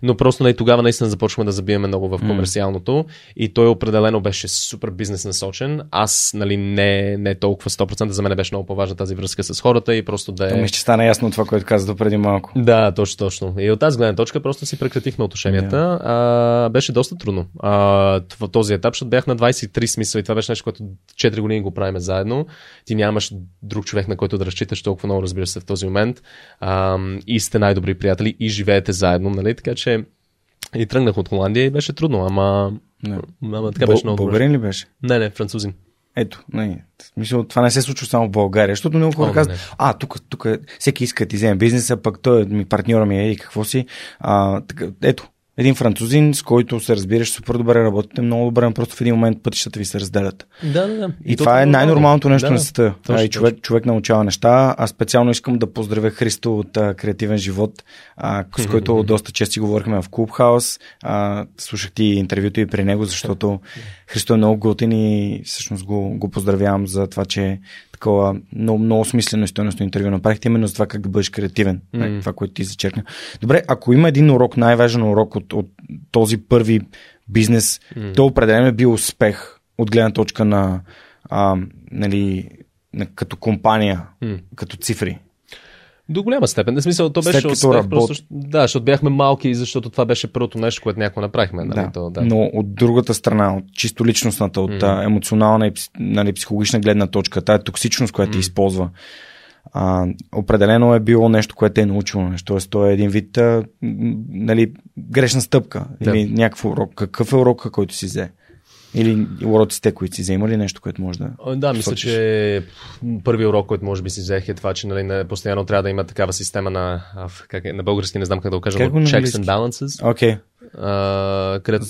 но просто нали, тогава наистина започваме да забиваме много в комерциалното mm. и той определено беше супер бизнес насочен. Аз нали, не, не толкова 100%, за мен беше много по-важна тази връзка с хората и просто да е... То ще стане ясно това, което каза до преди малко. Да, точно, точно. И от тази гледна точка просто си прекратихме отношенията. Yeah. А, беше доста трудно. А, в този етап, защото бях на 23 смисъл и това беше нещо, което 4 години го правиме заедно. Ти нямаш друг човек, на който да разчиташ толкова много, разбира се, в този момент. А, и сте най-добри приятели и живеете заедно, нали? Така че и тръгнах от Холандия и беше трудно, ама, не. ама така беше много Българин ли беше? Не, не, французин. Ето, не, смисъл, това не се случва само в България, защото много хора казват, а, тук, тук всеки иска да ти вземе бизнеса, пък той ми партньора ми е и какво си. А, така, ето, един французин, с който се разбираш супер добре, работите много добре, но просто в един момент пътищата ви се разделят. Да, да, да. И, и това е най-нормалното нещо да, на света. Точно, и човек, човек научава неща. Аз специално искам да поздравя Христо от а, Креативен живот, а, с който доста често си говорихме в Клубхаус. А, слушах ти интервюто и при него, защото Христо е много готин и всъщност го, го поздравявам за това, че такова много, много смислено и стойностно интервю направихте, именно за това как да бъдеш креативен. Mm. Това, което ти зачеркна. Добре, ако има един урок, най-важен урок от, от този първи бизнес, mm. то определено е бил успех от гледна точка на, а, нали, на като компания, mm. като цифри. До голяма степен. В смисъл, то беше успех, работ... просто, да, защото бяхме малки, защото това беше първото нещо, което някой направихме. Нали, да. То, да. Но от другата страна, от чисто личностната, от mm. емоционална и нали, психологична гледна точка, тази токсичност, която mm. използва, а, определено е било нещо, което е научило нещо. Тоест, то е един вид а, нали, грешна стъпка да. или някакъв урок. Какъв е урока, който си взе? Или уроците, които си вземали, нещо, което може да. Да, мисля, посочиш? че първият урок, който може би си взех е това, че нали, постоянно трябва да има такава система на, как е, на български не знам как да го кажа, Как но checks английски? and balances, Окей, а, където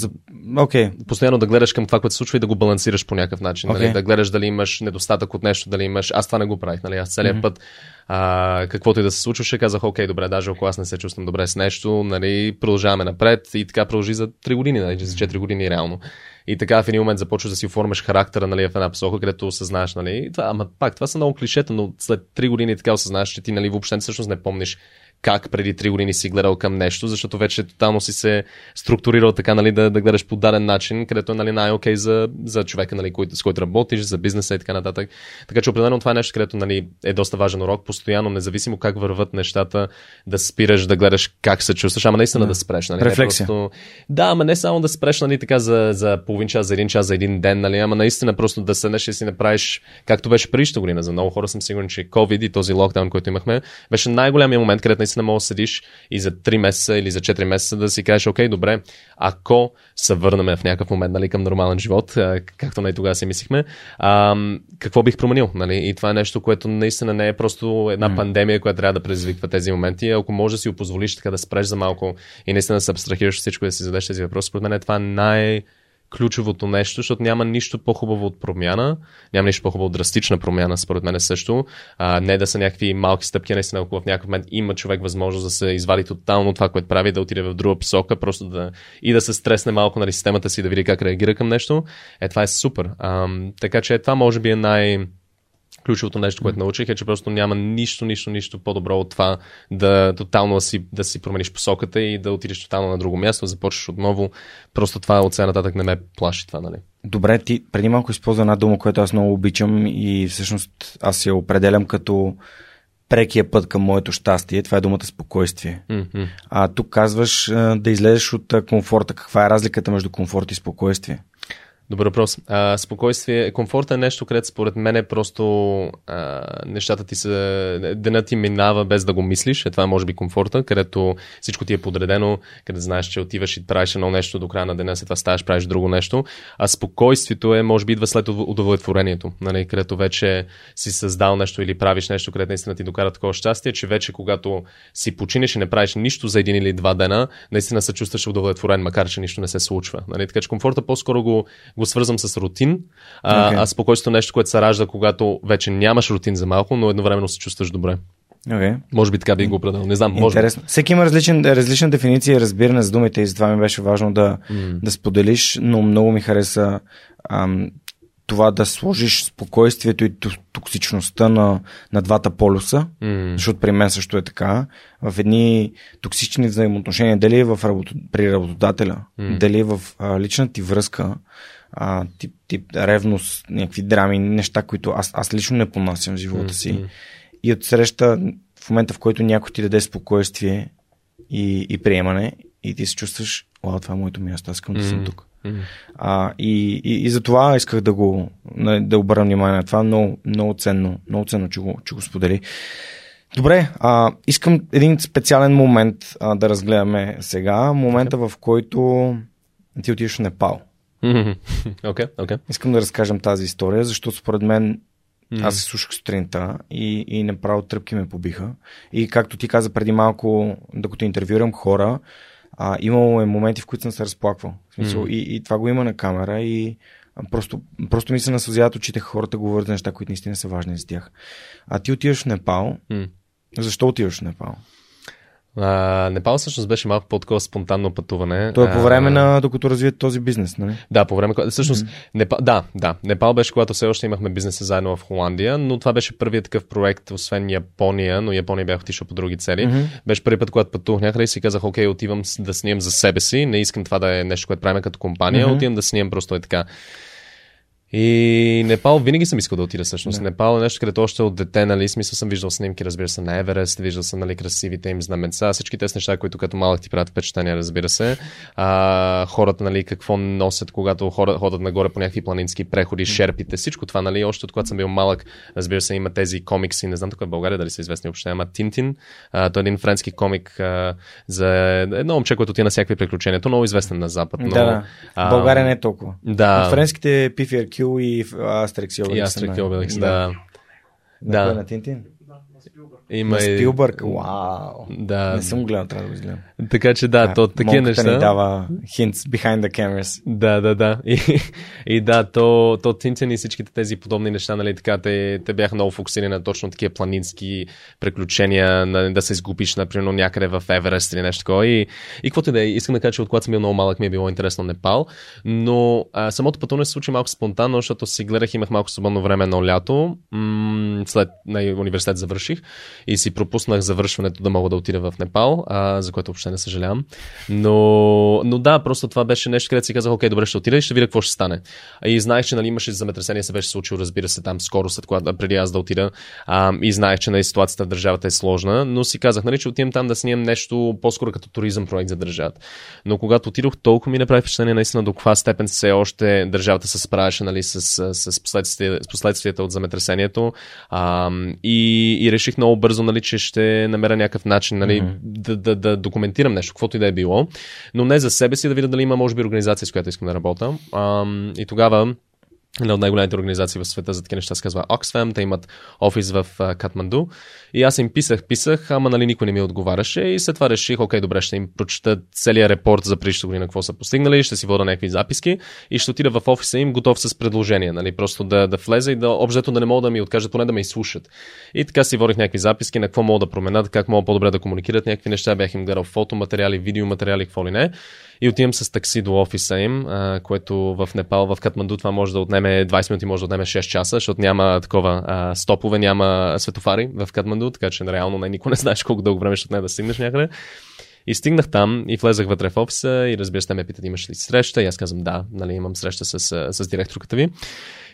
окей. постоянно да гледаш към това, което се случва и да го балансираш по някакъв начин. Нали? Окей. Да гледаш дали имаш недостатък от нещо, дали имаш. Аз това не го правих. Нали? Аз целият път, а, каквото и да се случваше, казах, окей, добре, даже ако аз не се чувствам добре с нещо, нали, продължаваме напред и така продължи за 3 години, нали, за 4 години реално. И така в един момент започваш да си оформяш характера нали, в една посока, където осъзнаеш, нали, това, ама пак, това са много клишета, но след 3 години така осъзнаеш, че ти нали, въобще всъщност не помниш как преди 3 години си гледал към нещо, защото вече тотално си се структурирал така, нали, да, да гледаш по даден начин, където е нали, най-окей за, за човека, нали, който, с който работиш, за бизнеса и така нататък. Така че определено това е нещо, където нали, е доста важен урок, постоянно, независимо как върват нещата, да спираш, да гледаш как се чувстваш, ама наистина да, да спреш. Нали, не Рефлексия. Просто... Да, ама не само да спреш нали, така за, за половин час, за един час, за един ден, нали, ама наистина просто да седнеш и си направиш, както беше предишната година. За много хора съм сигурен, че COVID и този локдаун, който имахме, беше най-голямия момент, където наистина можеш да седиш и за 3 месеца или за 4 месеца да си кажеш, окей, добре, ако се върнем в някакъв момент нали, към нормален живот, както най тогава си мислихме, а, какво бих променил? Нали? И това е нещо, което наистина не е просто една mm. пандемия, която трябва да предизвиква тези моменти. Ако може да си го позволиш така да спреш за малко и наистина да се абстрахираш всичко и да си зададеш тези въпроси, според мен е това най- ключовото нещо, защото няма нищо по-хубаво от промяна, няма нищо по-хубаво от драстична промяна, според мен също. А, не да са някакви малки стъпки, наистина, ако в някакъв момент има човек възможност да се извади тотално от това, което прави, да отиде в друга посока, просто да и да се стресне малко на системата си, да види как реагира към нещо. Е, това е супер. А, така че това може би е най- ключовото нещо, което научих е, че просто няма нищо, нищо, нищо по-добро от това да тотално да си, да си промениш посоката и да отидеш тотално на друго място, да започнеш отново. Просто това от сега нататък не ме плаши това, нали? Добре, ти преди малко използва една дума, която аз много обичам и всъщност аз я определям като прекия път към моето щастие. Това е думата спокойствие. М-м. А тук казваш да излезеш от комфорта. Каква е разликата между комфорт и спокойствие? Добър въпрос. А, спокойствие, комфорт е нещо, където според мен е просто а, нещата ти са, денът ти минава без да го мислиш. Е, това е може би комфорта, където всичко ти е подредено, където знаеш, че отиваш и правиш едно нещо до края на деня, след това ставаш, правиш друго нещо. А спокойствието е, може би, идва след удов- удовлетворението, нали, където вече си създал нещо или правиш нещо, където наистина ти докара такова щастие, че вече когато си починеш и не правиш нищо за един или два дена, наистина се чувстваш удовлетворен, макар че нищо не се случва. Нали? Така че комфорта по-скоро го, го свързвам с рутин, а, Окей. а спокойствието е нещо, което се ражда, когато вече нямаш рутин за малко, но едновременно се чувстваш добре. Okay. Може би така би го определил. Не знам, може. би. Интересно. Всеки има различен, различна дефиниция и разбиране за думите и затова ми беше важно да, М. да споделиш, но много ми хареса ам, това да сложиш спокойствието и токсичността на, на двата полюса, М. защото при мен също е така, в едни токсични взаимоотношения, дали е в работо, при работодателя, М. дали е в а, личната ти връзка, а, тип, тип ревност, някакви драми, неща, които аз, аз лично не понасям в живота си. М. И от среща, в момента в който някой ти даде спокойствие и, и приемане, и ти се чувстваш, вау, това е моето място, аз искам да съм М. тук. М. А, и, и, и за това исках да го да обърна внимание на това. Много, много ценно, много ценно, че го, че го сподели. Добре, а, искам един специален момент а, да разгледаме сега. Момента, в който ти отиваш в Непал. Окей, окей. Искам да разкажем тази история, защото според мен М. аз се слушах сутринта и, и направо тръпки ме побиха. И както ти каза преди малко, докато интервюрам хора, а, имало е моменти, в които съм се разплаквал. В смисъл, М. и, и това го има на камера и просто, просто ми се насълзяват очите хората, говорят за неща, които наистина са важни за тях. А ти отиваш в Непал. М. Защо отиваш в Непал? А, Непал всъщност беше малко по-такова спонтанно пътуване. То е по А, време на докато развият този бизнес, нали? Да, по време, всъщност, mm-hmm. Непал, да, да, Непал беше, когато все още имахме бизнеса заедно в Холандия, но това беше първият такъв проект, освен Япония, но Япония бях отишъл по други цели. Мгм. Беше първи път, когато пътувах някъде и си казах, окей, отивам да снимам за себе си, не искам това да е нещо, което правим като компания, Мгм. отивам да снимам просто е така. И Непал винаги съм искал да отида всъщност. Да. Непал е нещо, където още от дете, нали, смисъл съм виждал снимки, разбира се, на Еверест, виждал съм, нали, красивите им знаменца, всички тези неща, които като малък ти правят впечатление, разбира се. А, хората, нали, какво носят, когато хора, ходят нагоре по някакви планински преходи, шерпите, всичко това, нали, още от когато съм бил малък, разбира се, има тези комикси, не знам тук в България дали са известни въобще, ама Тинтин, а, той е един френски комик а, за едно момче, което отива на всякакви приключения. То е много известен на Запад. Но, да, да. В България не е толкова. Да. френските PFRQ и Астрекс и Обеликс. И Астрекс и Обеликс, да. Да. да. На Тинтин? Има и... Спилбърг, вау. Да. Не съм гледал, трябва да го изгледам. Така че да, то такива неща. ни дава hints behind the cameras. Да, да, да. И, и да, то, то Тинтин и всичките тези подобни неща, нали, така, те, те бяха много фокусирани на точно такива планински приключения, на, да се изгубиш, например, някъде в Еверест или нещо такова. И, и каквото и да е, искам да кажа, че от когато съм бил много малък ми е било интересно Непал, но а, самото пътуване се случи малко спонтанно, защото си гледах, имах малко свободно време на лято, м- след на университет завърших и си пропуснах завършването да мога да отида в Непал, а, за което въобще не съжалявам. Но, но да, просто това беше нещо, където си казах, окей, добре, ще отида и ще видя какво ще стане. И знаех, че нали, имаше земетресение, се беше случило, разбира се, там скоро, след когато, преди аз да отида. А, и знаех, че нали, ситуацията в държавата е сложна, но си казах, нали, че отивам там да снимам нещо по-скоро като туризъм проект за държавата. Но когато отидох, толкова ми направи впечатление наистина до каква степен все още държавата се справяше нали, с, с, с, последствията, с последствията от земетресението. А, и, и реших много бързо, нали, че ще намеря някакъв начин нали, mm-hmm. да, да, да документирам нещо, каквото и да е било, но не за себе си, да видя дали има, може би, организация, с която искам да работя. А, и тогава Една от най-големите организации в света за такива неща се казва Oxfam. Те имат офис в Катманду. И аз им писах, писах, ама нали никой не ми отговаряше. И след това реших, окей, добре, ще им прочета целият репорт за предишната година, какво са постигнали, ще си вода някакви записки и ще отида в офиса им готов с предложение. Нали? Просто да, да влезе и да обжето да не мога да ми откажат, поне да ме изслушат. И така си водих някакви записки на какво мога да променят, как мога по-добре да комуникират някакви неща. Бях им гледал фотоматериали, видеоматериали, какво ли не. И отивам с такси до офиса им, а, което в Непал, в Катманду това може да отнеме 20 минути, може да отнеме 6 часа, защото няма такова а, стопове, няма светофари в Катманду, така че реално не, никой не знаеш колко дълго време ще отне да стигнеш някъде. И стигнах там и влезах вътре в офиса и разбира се, те ме питат имаш ли среща и аз казвам да, нали, имам среща с, с директорката ви.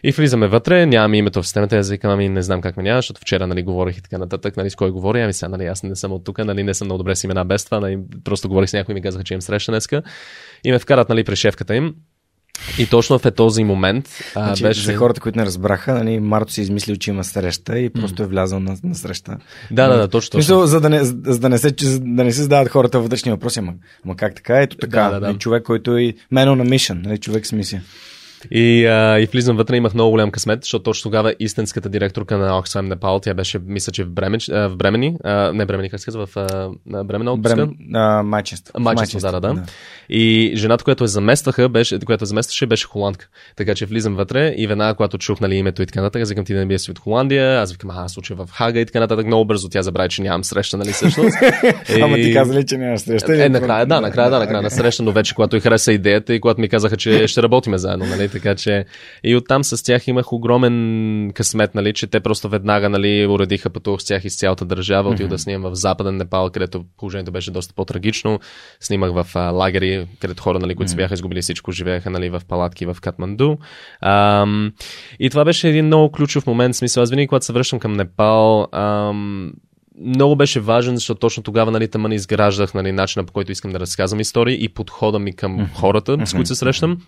И влизаме вътре, нямам името в системата, аз викам, ами не знам как ме няма, защото вчера нали, говорих и така нататък, нали, с кой говоря, ами сега, нали, аз не съм от тук, нали, не съм много добре с имена без това, нали, просто говорих с някой и ми казаха, че им среща днеска. И ме вкарат, нали, при шефката им. И точно в е този момент а, значи, беше... За хората, които не разбраха, нали, Марто си измислил, че има среща и просто е влязъл на, на среща. Да, да, да, точно. Мисъл, за да не, за да не се, за да не се задават хората вътрешни въпроси, ама, ама как така? Ето така. Да, да, да. Нали, човек, който е man on a mission, нали, човек с мисия. И, а, и влизам вътре, имах много голям късмет, защото точно тогава истинската директорка на Oxfam Непал, тя беше, мисля, че в, Бремен, в Бремени, а, не Бремени, как се казва, в а, Бремена отпуска? Брем, а, майчество. Майчество, да, да, да, да. И жената, която я заместваха, беше, която заместваше, беше холандка. Така че влизам вътре и веднага, когато чух нали, името и така нататък, викам ти да не би си от Холандия, аз викам, а, случай в Хага и така нататък. Много бързо тя забрави, че нямам среща, нали, всъщност. и... Ама ти казали, че нямаш среща. Е, накрая, да, накрая, да, накрая на среща, но вече, когато и хареса идеята и когато ми казаха, че ще работиме заедно, нали, така че и оттам с тях имах огромен късмет, нали, че те просто веднага нали, уредиха пътувах с тях из цялата държава. Отидох mm-hmm. да снимам в Западен Непал, където положението беше доста по-трагично. Снимах в а, лагери, където хора, нали, които mm-hmm. се бяха изгубили всичко, живееха нали, в палатки в Катманду. Ам, и това беше един много ключов момент. Смисъл, аз винаги, когато се връщам към Непал, ам, много беше важен, защото точно тогава нали, тъмън изграждах нали, начина по който искам да разказвам истории и подхода ми към mm-hmm. хората, с които се срещам.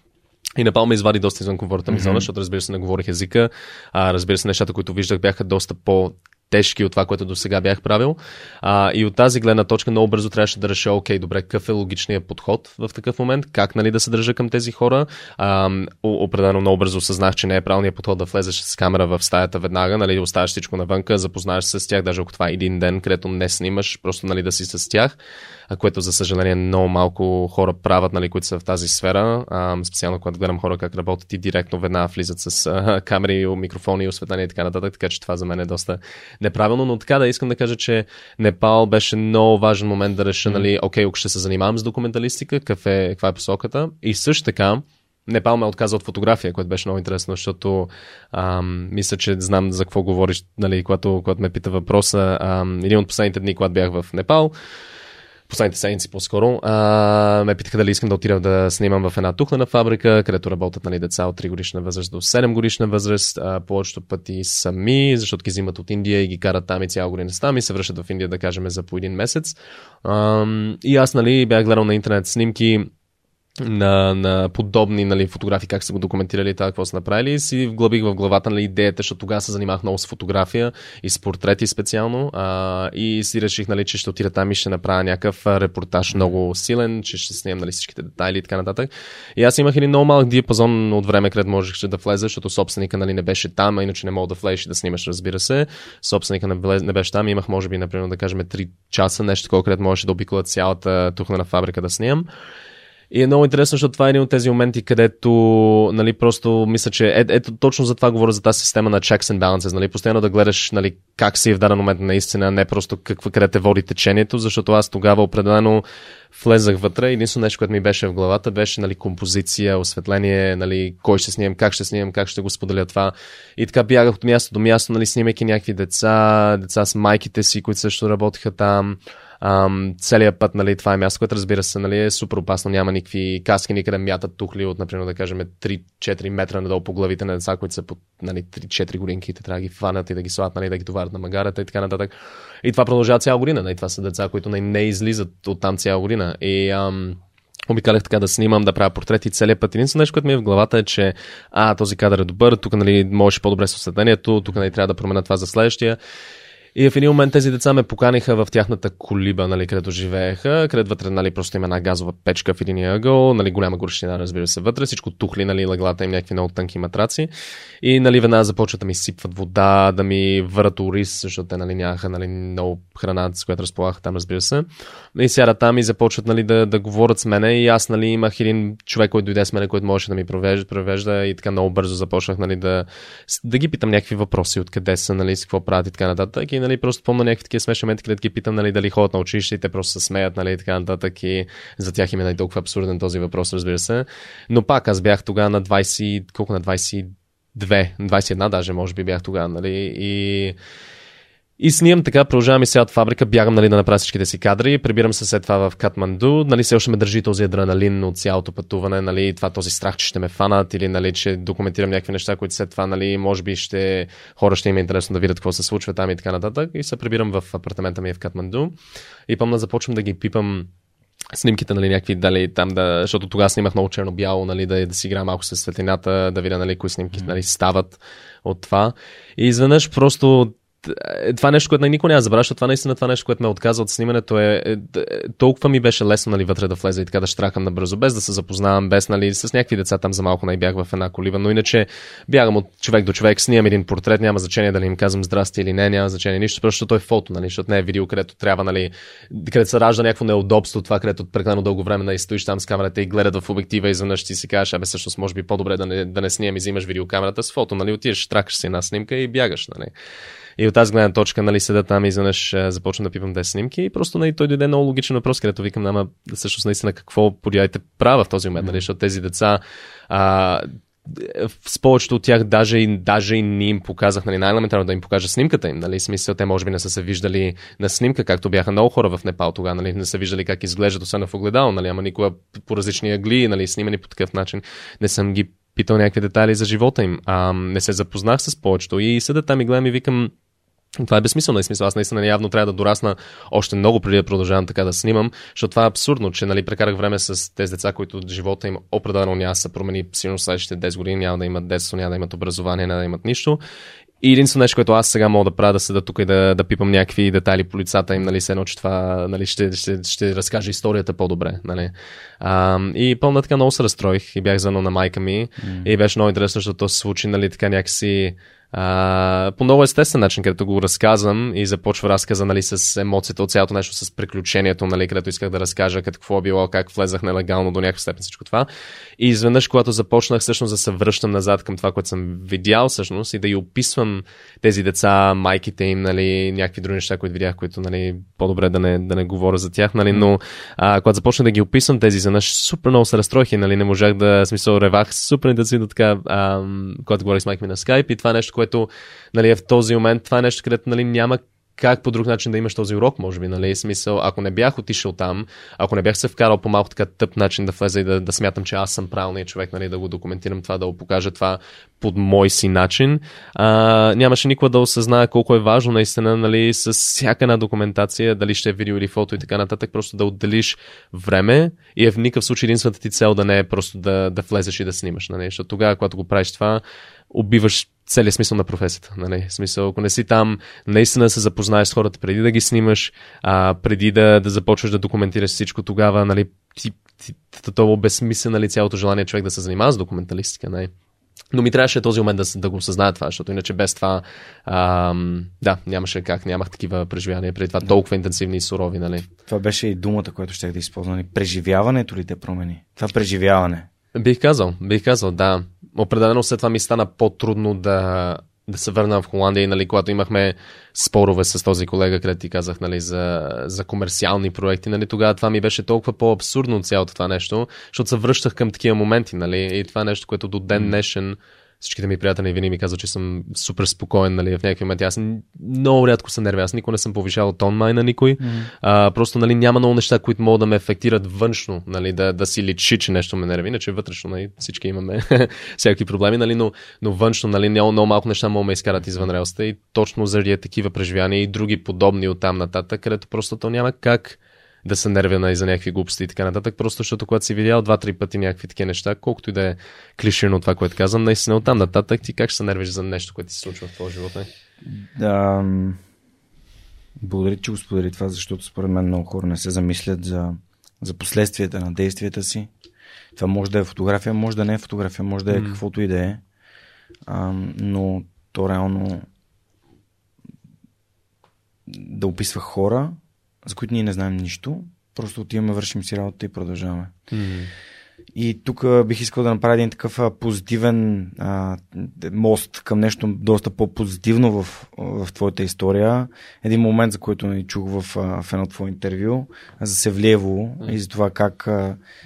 И Непал ме извади доста извън комфортната ми зона, mm-hmm. защото разбира се не говорих езика, а разбира се нещата, които виждах бяха доста по тежки от това, което до сега бях правил. А, и от тази гледна точка много бързо трябваше да реша, окей, добре, какъв е логичният подход в такъв момент, как нали, да се държа към тези хора. А, определено много бързо осъзнах, че не е правилният подход да влезеш с камера в стаята веднага, нали, оставяш всичко навънка, запознаеш се с тях, даже ако това е един ден, където не снимаш, просто нали, да си с тях което за съжаление много малко хора правят, нали, които са в тази сфера. А, специално когато гледам хора как работят и директно веднага влизат с а, камери, микрофони, осветление и така нататък, така че това за мен е доста неправилно, но така да искам да кажа, че Непал беше много важен момент да реша, нали, окей, ще се занимавам с документалистика, какъв е, каква е посоката и също така Непал ме отказа от фотография, което беше много интересно, защото ам, мисля, че знам за какво говориш, нали, когато, когато ме пита въпроса. Ам, един от последните дни, когато бях в Непал, последните седмици по-скоро, а, ме питаха дали искам да отида да снимам в една тухлена фабрика, където работят нали, деца от 3 годишна възраст до 7 годишна възраст, а, повечето пъти сами, защото ги взимат от Индия и ги карат там и цяла година там и се връщат в Индия, да кажем, за по един месец. А, и аз нали, бях гледал на интернет снимки, на, на подобни нали, фотографии, как са го документирали това, какво са направили. си вглъбих в главата нали, идеята, защото тогава се занимавах много с фотография и с портрети специално. А, и си реших, нали, че ще отида там и ще направя някакъв репортаж много силен, че ще снимам нали, всичките детайли и така нататък. И аз имах един много малък диапазон от време, където можеш да влезе, защото собственика нали, не беше там, а иначе не мога да влезеш и да снимаш, разбира се. Собственика не, беше там. Имах, може би, например, да кажем, 3 часа, нещо такова, където можеше да обиколя цялата тухнена фабрика да снимам. И е много интересно, защото това е един от тези моменти, където, нали, просто мисля, че е, ето точно за това говоря за тази система на checks and balances, нали, постоянно да гледаш, нали, как си в даден момент наистина, не просто какво, къде те води течението, защото аз тогава определено влезах вътре. Единствено нещо, което ми беше в главата, беше нали, композиция, осветление, нали, кой ще снимам, как ще снимам, как ще го споделя това. И така бягах от място до място, нали, снимайки някакви деца, деца с майките си, които също работеха там. Ам, целият път, нали, това е място, което разбира се, нали, е супер опасно, няма никакви каски, никъде мятат тухли от, например, да кажем 3-4 метра надолу по главите на деца, които са под нали, 3-4 годинки, те трябва да ги фанат и да ги слагат, нали, да ги товарят на магарата и така нататък. И това продължава цяла година. Нали, това са деца, които не, не излизат от там цяла година. И ам, обикалях така да снимам, да правя портрети целият път. Единствено нещо, което ми е в главата е, че а, този кадър е добър, тук нали, можеш по-добре с осветлението, тук нали, трябва да променя това за следващия. И в един момент тези деца ме поканиха в тяхната колиба, нали, където живееха, където вътре нали, просто има една газова печка в един ъгъл, нали, голяма горещина, разбира се, вътре, всичко тухли, нали, леглата им някакви много тънки матраци. И нали, веднага започват да ми сипват вода, да ми върят ориз, защото те нали, нямаха нали, много храна, с която разполагаха там, разбира се. И сядат там и започват нали, да, да говорят с мене. И аз нали, имах един човек, който дойде с мене, който можеше да ми провежда, провежда и така много бързо започнах нали, да, да ги питам някакви въпроси, откъде са, нали, с какво правят и така нататък. И нали, просто помня някакви такива смешни моменти, където ги питам нали, дали ходят на училище и те просто се смеят нали, и така нататък. И за тях им е толкова абсурден този въпрос, разбира се. Но пак аз бях тогава на 20, колко на 22, 21 даже, може би бях тогава, нали, и и снимам така, продължавам и сега от фабрика, бягам нали, да направя всичките си кадри, прибирам се след това в Катманду, нали, все още ме държи този адреналин от цялото пътуване, нали, това този страх, че ще ме фанат или нали, че документирам някакви неща, които след това, нали, може би ще, хора ще им е интересно да видят какво се случва там и така нататък. И се прибирам в апартамента ми в Катманду и помня започвам да ги пипам снимките, нали, някакви, дали там да, защото тогава снимах много черно-бяло, нали, да, да си играя малко с светлината, да видя, нали, кои снимки, нали, стават от това. И изведнъж просто това нещо, което никой да забравя, защото това наистина това нещо, което ме отказа от снимането е, е, е, толкова ми беше лесно нали, вътре да влезе и така да штракам набързо, без да се запознавам, без нали, с някакви деца там за малко най бях в една колива, но иначе бягам от човек до човек, снимам един портрет, няма значение дали им казвам здрасти или не, няма значение нищо, защото той е фото, нали, защото не е видео, където трябва, нали, където се ражда някакво неудобство, това, където прекалено дълго време нали, стоиш там с камерата и гледат в обектива и изведнъж ти си кажеш, абе всъщност може би по-добре да не, да не снимам и взимаш видеокамерата с фото, нали, отиваш, тракаш си една снимка и бягаш, нали. И от тази гледна точка, нали, седа там и изведнъж започвам да пипам 10 снимки. И просто нали, той дойде много логичен въпрос, където викам, ама всъщност наистина какво подявайте права в този момент, нали, защото тези деца а, с повечето от тях даже и, даже и не им показах, нали, най-елементарно да им покажа снимката им, нали, смисъл, те може би не са се виждали на снимка, както бяха много хора в Непал тогава, нали, не са виждали как изглеждат, освен в огледало, нали, ама никога по различни агли, нали, снимани по такъв начин, не съм ги питал някакви детайли за живота им. А, не се запознах с повечето. И седа там и гледам и викам, това е безсмислено. И смисъл, аз наистина явно трябва да дорасна още много преди да продължавам така да снимам, защото това е абсурдно, че нали, прекарах време с тези деца, които живота им определено няма да се промени сигурно следващите 10 години, няма да имат детство, няма да имат образование, няма да имат нищо. И единствено нещо, което аз сега мога да правя, да седа тук и да, да пипам някакви детайли по лицата им, нали, се едно, че това нали, ще, ще, ще разкаже историята по-добре. Нали. А, и пълна така много се разстроих и бях звънал на майка ми mm. и беше много интересно, защото то се случи нали, така някакси а, по много естествен начин, където го разказвам и започва разказа нали, с емоцията от цялото нещо, с приключението, нали, където исках да разкажа какво е било, как влезах нелегално до някаква степен всичко това. И изведнъж, когато започнах всъщност да се връщам назад към това, което съм видял всъщност и да и описвам тези деца, майките им, нали, някакви други неща, които видях, които нали, по-добре да не, да не говоря за тях, нали, но а, когато започнах да ги описвам тези, изведнъж супер много се разстроих и нали, не можах да, смисъл, ревах супер интенсивно така, а, когато говорих с майка ми на скайп и това е нещо, което нали, е в този момент, това е нещо, където нали, няма как по друг начин да имаш този урок, може би, нали? Смисъл, ако не бях отишъл там, ако не бях се вкарал по малко така тъп начин да влезе и да, да смятам, че аз съм правилният човек, нали, да го документирам това, да го покажа това под мой си начин, а, нямаше никога да осъзная колко е важно наистина, нали, с всяка една документация, дали ще е видео или фото и така нататък, просто да отделиш време и е в никакъв случай единствената ти цел да не е просто да, да влезеш и да снимаш, нали? Защото тогава, когато го правиш това, убиваш целият смисъл на професията. Нали? Смисъл, ако не си там, наистина се запознаеш с хората преди да ги снимаш, а, преди да, да започваш да документираш всичко, тогава нали, ти, ти, това безсмисля нали, цялото желание човек да се занимава с документалистика. Нали? Но ми трябваше този момент да, да го осъзная това, защото иначе без това, ам, да, нямаше как, нямах такива преживявания преди това толкова интенсивни и сурови, нали? Това беше и думата, която ще да използвам. Нали? Преживяването ли те промени? Това преживяване. Бих казал, бих казал, да. Определено след това ми стана по-трудно да, да се върна в Холандия, нали, когато имахме спорове с този колега, където ти казах нали, за, за комерциални проекти. Нали, тогава това ми беше толкова по-абсурдно от цялото това нещо, защото се връщах към такива моменти. Нали, и това е нещо, което до ден днешен всичките ми приятели винаги ми казват, че съм супер спокоен, нали, в някакви моменти. Аз много рядко се нервя. Аз никога не съм повишавал тон май на никой. Mm. А, просто, нали, няма много неща, които могат да ме ефектират външно, нали, да, да си личи, че нещо ме нерви. Иначе вътрешно, нали, всички имаме всякакви проблеми, нали, но, но външно, нали, много, много малко неща могат да ме изкарат извън релста и точно заради такива преживяния и други подобни от там нататък, където просто то няма как да се нервя и за някакви глупости и така нататък, просто защото когато си видял два-три пъти някакви такива неща, колкото и да е клиширано това, което казвам, наистина оттам нататък ти как ще се нервиш за нещо, което ти се случва в твоя живот? Не? Да, благодаря, че го сподели това, защото според мен много хора не се замислят за, за последствията на действията си. Това може да е фотография, може да не е фотография, може да е mm. каквото и да е. А, но то реално да описва хора, за които ние не знаем нищо. Просто отиваме, вършим си работа и продължаваме. Mm-hmm. И тук бих искал да направя един такъв позитивен а, мост към нещо доста по-позитивно в, в твоята история. Един момент, за който ни чух в, в едно твое интервю за Севлиево mm. и за това как,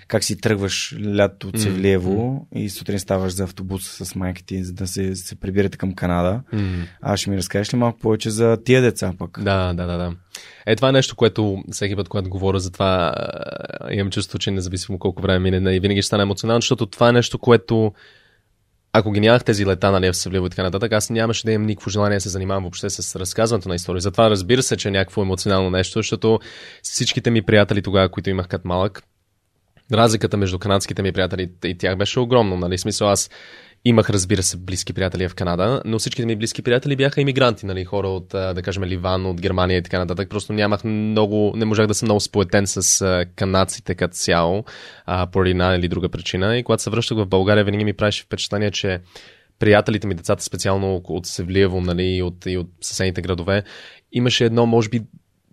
как си тръгваш лято от Севлиево mm. и сутрин ставаш за автобус с майка ти, за да се, се прибирате към Канада. Mm. А ще ми разкажеш ли малко повече за тия деца пък? Да, да, да. да. Е, това е нещо, което всеки път, когато говоря за това, имам чувство, че независимо колко време мине, и винаги ще стане емоционално, защото това е нещо, което ако ги нямах тези лета, нали, в Севливо и така нататък, аз нямаше да имам никакво желание да се занимавам въобще с разказването на истории. Затова разбира се, че е някакво емоционално нещо, защото всичките ми приятели тогава, които имах като малък, разликата между канадските ми приятели и тях беше огромна. Нали? Смисъл, аз Имах, разбира се, близки приятели в Канада, но всичките ми близки приятели бяха иммигранти, нали, хора от, да кажем, Ливан, от Германия и така нататък. Просто нямах много, не можах да съм много сплетен с канадците като цяло, а, поради една или друга причина. И когато се връщах в България, винаги ми правеше впечатление, че приятелите ми, децата специално от Севлиево, нали, и от, и от съседните градове, имаше едно, може би,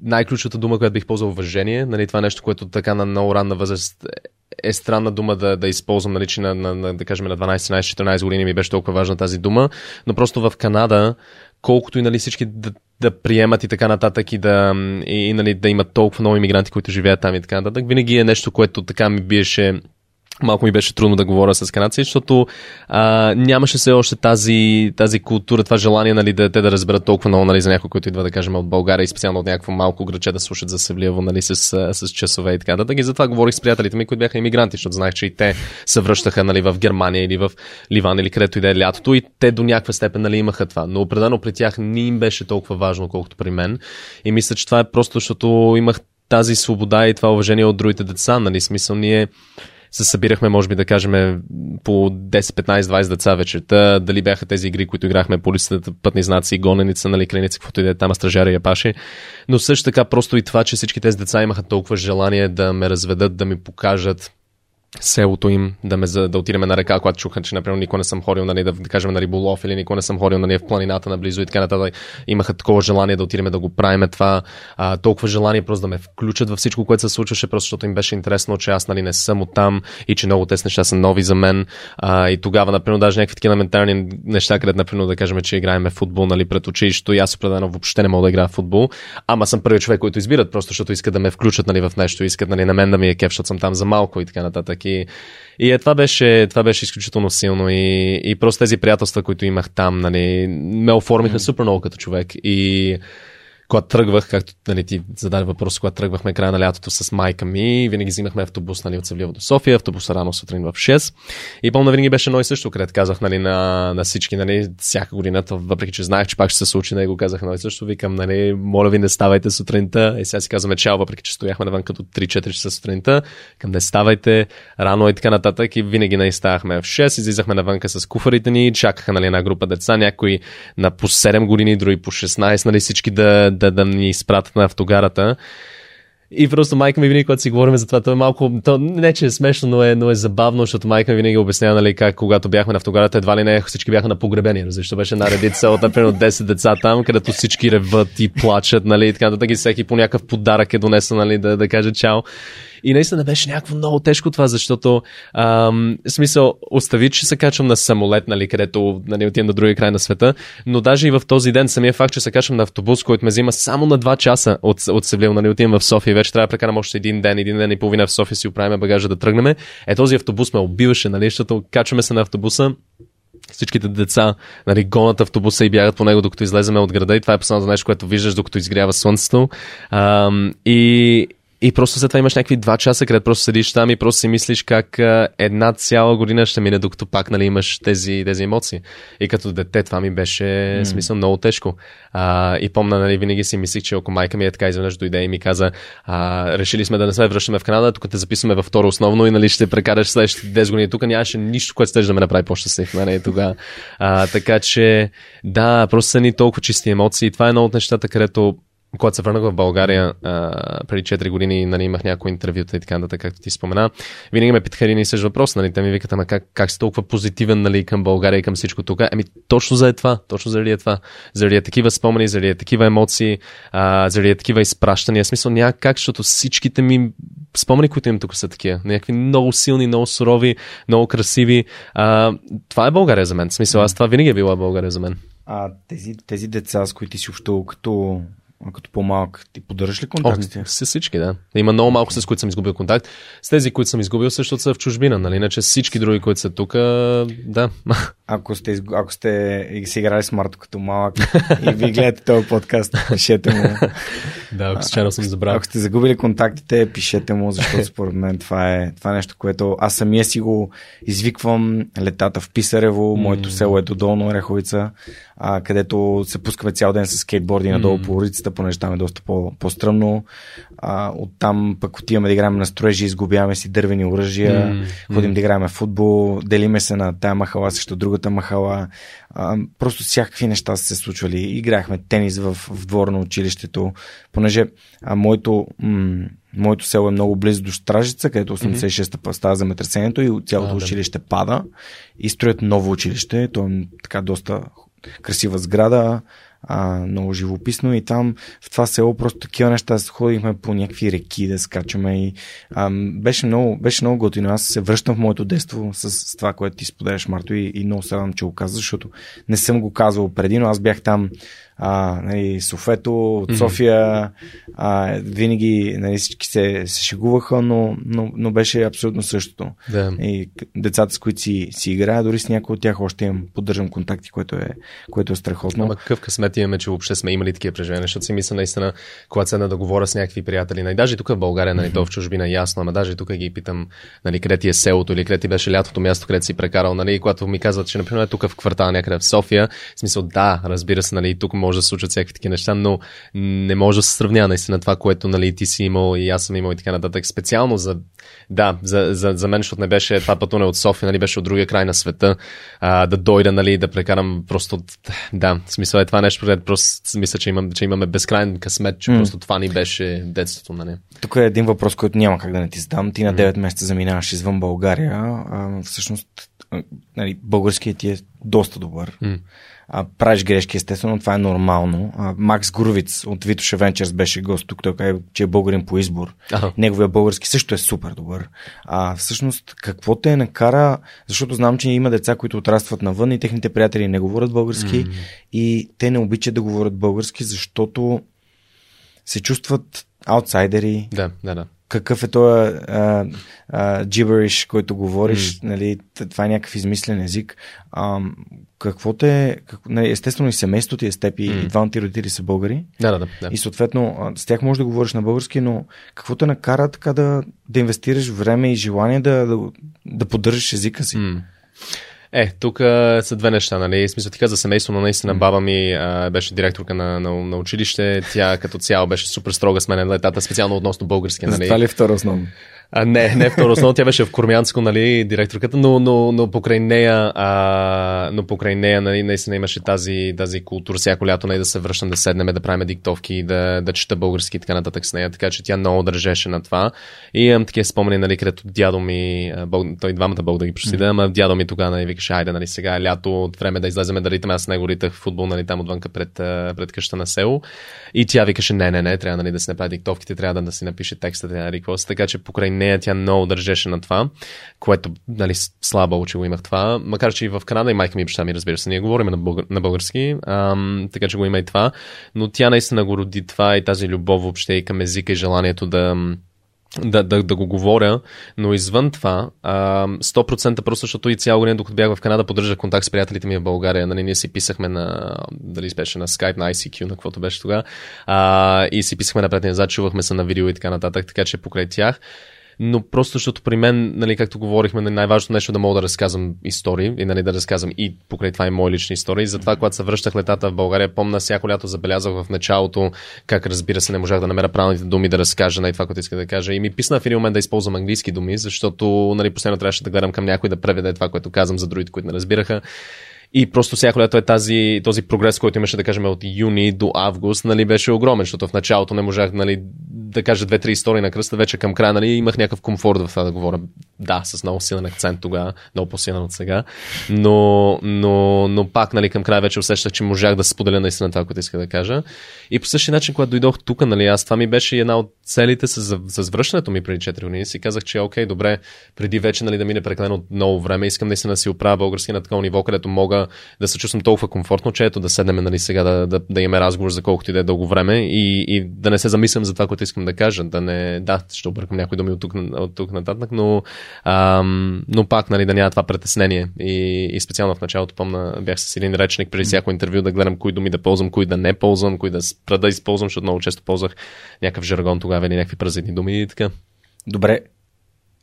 най-ключовата дума, която бих ползвал уважение. Нали, това е нещо, което така на много ранна възраст е странна дума да, да използвам, нали, че на, на, на, да кажем на 12, 13, 14 години ми беше толкова важна тази дума, но просто в Канада, колкото и нали, всички да, да приемат и така нататък и да, и, и, нали, да имат толкова много иммигранти, които живеят там и така нататък, винаги е нещо, което така ми биеше малко ми беше трудно да говоря с канадци, защото а, нямаше все още тази, тази култура, това желание нали, да те да разберат толкова много нали, за някой, който идва да кажем от България и специално от някакво малко граче да слушат за Севлиево нали, с, с часове и така нататък. И затова говорих с приятелите ми, които бяха иммигранти, защото знаех, че и те се връщаха нали, в Германия или в Ливан или където и да е лятото и те до някаква степен нали, имаха това. Но определено при тях не им беше толкова важно, колкото при мен. И мисля, че това е просто, защото имах тази свобода и това уважение от другите деца. Нали? Смисъл ние се събирахме, може би да кажем, по 10, 15, 20 деца вечерта. Дали бяха тези игри, които играхме по листата, пътни знаци, гоненица, нали, клиници, каквото и да е там, стражари и паше. Но също така просто и това, че всички тези деца имаха толкова желание да ме разведат, да ми покажат селото им, да, ме, да отидем на река, когато чуха, че, например, никой не съм ходил, нали, да, да кажем, на риболов или никой не съм ходил нали, в планината наблизо и така нататък. Имаха такова желание да отидем да го правим това. А, толкова желание просто да ме включат във всичко, което се случваше, просто защото им беше интересно, че аз нали, не съм от там и че много тези неща са нови за мен. А, и тогава, например, даже някакви такива елементарни неща, където, например, да кажем, че играем футбол нали, пред училището и аз определено въобще не мога да играя в футбол. Ама съм първият човек, който избират, просто защото искат да ме включат нали, в нещо, искат нали, на мен да ми е кеп, защото съм там за малко и така нататък. И, и е, това, беше, това беше изключително силно и, и просто тези приятелства, които имах там, нали, ме оформиха mm. супер много като човек. И когато тръгвах, както нали, ти зададе въпрос, когато тръгвахме края на лятото с майка ми, винаги взимахме автобус нали, от Севлиево до София, автобус рано сутрин в 6. И помня винаги беше едно и също, където казах нали, на, на всички, нали, всяка година, въпреки че знаех, че пак ще се случи, нали, го казах едно и също, викам, нали, моля ви не ставайте сутринта. И сега си казваме чао, въпреки че стояхме навън като 3-4 часа сутринта, към не ставайте рано и така нататък. И винаги нали, ставахме в 6, излизахме навънка с куфарите ни, чакаха нали, една група деца, някои на по 7 години, други по 16, нали, всички да, да, да ни изпратят на автогарата. И просто майка ми винаги, когато си говорим за това, то е малко, то не че е смешно, но е, но е забавно, защото майка ми винаги обяснява, нали, как когато бяхме на автогарата, едва ли не всички бяха на погребение, защото беше наредица от, например, 10 деца там, където всички реват и плачат, нали, и така нататък и всеки по някакъв подарък е донесъл, нали, да, да каже чао. И наистина беше някакво много тежко това, защото ам, смисъл, остави, че се качвам на самолет, нали, където нали, отивам на другия край на света, но даже и в този ден самия факт, че се качвам на автобус, който ме взима само на 2 часа от, от Севлил, нали, отивам в София, вече трябва да прекарам още един ден, един ден и половина в София си оправим багажа да тръгнем. Е, този автобус ме убиваше, нали, защото качваме се на автобуса, всичките деца нали, гонат автобуса и бягат по него, докато излеземе от града. И това е последното нещо, което виждаш, докато изгрява слънцето. Ам, и и просто след това имаш някакви два часа, където просто седиш там и просто си мислиш как една цяла година ще мине, докато пак нали, имаш тези, тези емоции. И като дете това ми беше mm. смисъл много тежко. А, и помня, нали, винаги си мислих, че ако майка ми е така изведнъж дойде и ми каза, а, решили сме да не се връщаме в Канада, тук те записваме във второ основно и нали, ще прекараш следващите 10 години. Тук нямаше нищо, което ще да ме направи по-щастлив. Нали, тогава. А, така че, да, просто са ни толкова чисти емоции. Това е едно от нещата, където когато се върнах в България а, преди 4 години, нали, имах някои интервюта и така нататък, както ти спомена, винаги ме питаха един и същ въпрос. Нали, те ми викат, ама как, как си толкова позитивен нали, към България и към всичко тук? Ами точно за е това, точно заради е това. Заради е такива спомени, заради е такива емоции, а, заради е такива изпращания. Смисъл няма как, защото всичките ми спомени, които имам тук са такива. Някакви много силни, много сурови, много красиви. А, това е България за мен. Смисъл, аз това винаги е била България за мен. А тези, тези деца, с които си общувал като а като по-малък, ти поддържаш ли контакти? О, с всички, да. Има много малко, с които съм изгубил контакт. С тези, които съм изгубил, също са в чужбина, нали? Иначе всички други, които са тук, да. Ако сте, ако сте и си играли с Марто като малък и ви гледате този подкаст, пишете му. да, ако случайно съм забравил. Ако сте загубили контактите, пишете му, защото според мен това е, това е нещо, което аз самия си го извиквам летата в Писарево, моето село е до Долна Ореховица, а, където се пускаме цял ден с скейтборди надолу по улицата, понеже там е доста по- по-стръмно. А, оттам пък отиваме да играем на строежи, изгубяваме си дървени оръжия, mm. ходим да играем футбол, делиме се на тая махала срещу другата махала. А, просто всякакви неща са се случвали. Играхме тенис в, в двор на училището, понеже а, моето, м- моето село е много близо до Стражица, където 86-та mm-hmm. става земетресението и цялото а, училище да. пада и строят ново училище. То е така доста красива сграда, а, много живописно и там в това село просто такива неща ходихме по някакви реки да скачаме и а, беше, много, беше много готино. Аз се връщам в моето детство с, с това, което ти споделяш, Марто, и, и много се радвам, че го каза, защото не съм го казвал преди, но аз бях там а, нали, Софето, от София, а, винаги нали, всички се, се шегуваха, но, но, но беше абсолютно същото. Да. И децата, с които си, си играя, дори с някои от тях още имам, поддържам контакти, което е, което е страхотно. Ама какъв късмет имаме, че въобще сме имали такива преживения, защото си мисля наистина, когато седна да говоря с някакви приятели, нали, даже тук в България, нали, то в чужбина ясно, ама даже тук ги питам, нали, къде ти е селото или къде ти беше лятото място, където си прекарал, нали, когато ми казват, че, например, тук в квартал някъде в София, в смисъл, да, разбира се, нали, тук може да се случат всякакви такива неща, но не може да се сравнява наистина това, което нали, ти си имал и аз съм имал и така нататък. Специално за, да, за, за, за мен, защото не беше това пътуване от София, нали, беше от другия край на света, а, да дойда, нали, да прекарам просто, да, в смисъл е това нещо, просто мисля, че, имам, че имаме безкрайен късмет, че mm. просто това ни беше детството, нали. Тук е един въпрос, който няма как да не ти задам. Ти на 9 месеца заминаваш извън България. А, всъщност, нали, българският ти е доста добър. Mm а, правиш грешки, естествено, това е нормално. А, Макс Гуровиц от Витоше Венчерс беше гост тук, той каза, че е българин по избор. Ага. Неговия български също е супер добър. А, всъщност, какво те накара, защото знам, че има деца, които отрастват навън и техните приятели не говорят български mm. и те не обичат да говорят български, защото се чувстват аутсайдери. Да, да, да какъв е този джибериш, който говориш, mm. нали, това е някакъв измислен език. А, какво те, как, нали, естествено и семейството ти е с теб и, mm. двамата ти родители са българи. Да, да, да, да. И съответно с тях можеш да говориш на български, но какво те накара така да, да инвестираш време и желание да, да, да поддържаш езика си? Mm. Е, тук са две неща, нали? Смисъл ти каза семейство, но наистина баба ми а, беше директорка на, на, на, училище. Тя като цяло беше супер строга с мен, летата, специално относно български, нали? Това ли е второ основно? А, не, не второ основно, тя беше в Кормянско, нали, директорката, но, но, но покрай нея, а, но покрай нея, нали, наистина имаше тази, тази култура, всяко лято, нали, да се връщам, да седнем, да правим диктовки, да, да чета български и така нататък с нея, така че тя много държеше на това. И имам такива спомени, нали, където дядо ми, бог, той двамата Бог да ги прости, да, ама дядо ми тогава, нали, викаше, айде, нали, сега е лято, от време да излеземе да ритаме, аз с него ритах футбол, нали, там отвънка пред, пред къща на село. И тя викаше, не, не, не, трябва, нали, да си направи диктовките, трябва да, да си напише текста, нали, какво така че покрай нея тя много държеше на това, което, нали, слабо, го имах това. Макар, че и в Канада и майка ми и баща ми, разбира се, ние говорим на, българ, на български, ам, така че го има и това. Но тя наистина го роди това и тази любов въобще и към езика и желанието да, да, да, да го говоря, но извън това, а, 100% просто, защото и цял година, докато бях в Канада, поддържах контакт с приятелите ми в България. Нали, ние си писахме на, дали беше на Skype, на ICQ, на каквото беше тогава, и си писахме напред и назад, чувахме се на видео и така нататък, така че покрай тях но просто защото при мен, нали, както говорихме, нали, най-важното нещо е да мога да разказвам истории и нали, да разказвам и покрай това и мои лични истории. Затова, когато се връщах летата в България, помня всяко лято забелязах в началото как разбира се не можах да намеря правилните думи да разкажа на това, което иска да кажа. И ми писна в един момент да използвам английски думи, защото нали, последно трябваше да гледам към някой да преведе това, което казвам за другите, които не разбираха. И просто всяко лято е тази, този прогрес, който имаше да кажем от юни до август, нали, беше огромен, защото в началото не можах нали, да кажа две-три истории на кръста, вече към края нали, имах някакъв комфорт в това да говоря. Да, с много силен акцент тогава, много по-силен от сега, но, но, но пак нали, към края вече усещах, че можах да споделя наистина това, което иска да кажа. И по същия начин, когато дойдох тук, нали, аз това ми беше една от целите с, с връщането ми преди 4 години. Си казах, че окей, добре, преди вече нали, да мине прекалено много време, искам наистина да си оправя български на такова ниво, където мога да се чувствам толкова комфортно, че ето да седнем нали, сега да, да, да имаме разговор за колкото и да е дълго време и, и да не се замислям за това, което искам да кажа. Да не, да, ще объркам някои думи от тук, от тук нататък, но, ам, но пак нали, да няма това притеснение. И, и специално в началото помня, бях с един речник преди всяко интервю да гледам кои думи да ползвам, кои да не ползвам, кои да спра да използвам, защото много често ползвах някакъв жаргон тогава или някакви празни думи и така. Добре,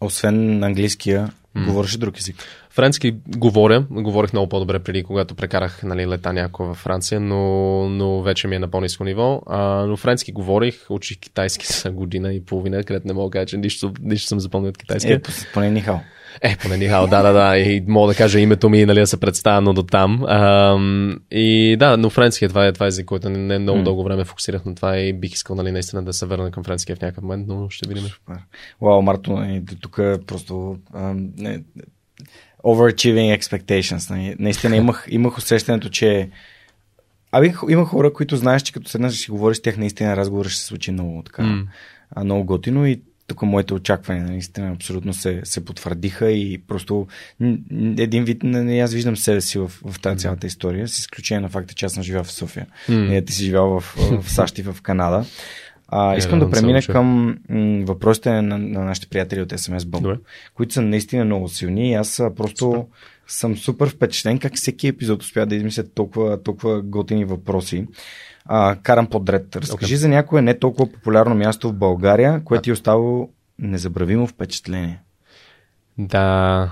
освен английския, mm. говориш друг език? Френски говоря, говорих много по-добре преди, когато прекарах нали, лета някой във Франция, но, но вече ми е на по-низко ниво. А, но френски говорих, учих китайски за година и половина, където не мога да кажа, че нищо, нищо съм запомнил от китайски. Е, поне нихао. Е, поне Нихао, да, да, да. И мога да кажа името ми, нали, да се представя, но до там. Ам, и да, но френски е това, е това език, който не, не много mm. дълго време фокусирах на това и бих искал, нали, наистина да се върна към френския в някакъв момент, но ще видим. Вау, Марто, тук просто ам, не, overachieving expectations. Нали. Наистина имах, имах усещането, че Абе, има хора, които знаеш, че като седнеш и си говориш с тях, наистина разговор ще се случи много така, mm. много готино и тук моите очаквания наистина абсолютно се, се потвърдиха и просто един вид, не, аз виждам себе си в, в тази цялата история, с изключение на факта, че аз съм живял в София. Mm. Ти си живял в, в САЩ и в Канада. А, искам yeah, да премина към м, въпросите на, на нашите приятели от SMS Bump, които са наистина много силни и аз просто Супер. съм супер впечатлен как всеки епизод успя да измислят толкова, толкова готини въпроси. А, карам подред. Разкажи okay. за някое не толкова популярно място в България, което ти е оставило незабравимо впечатление. Да.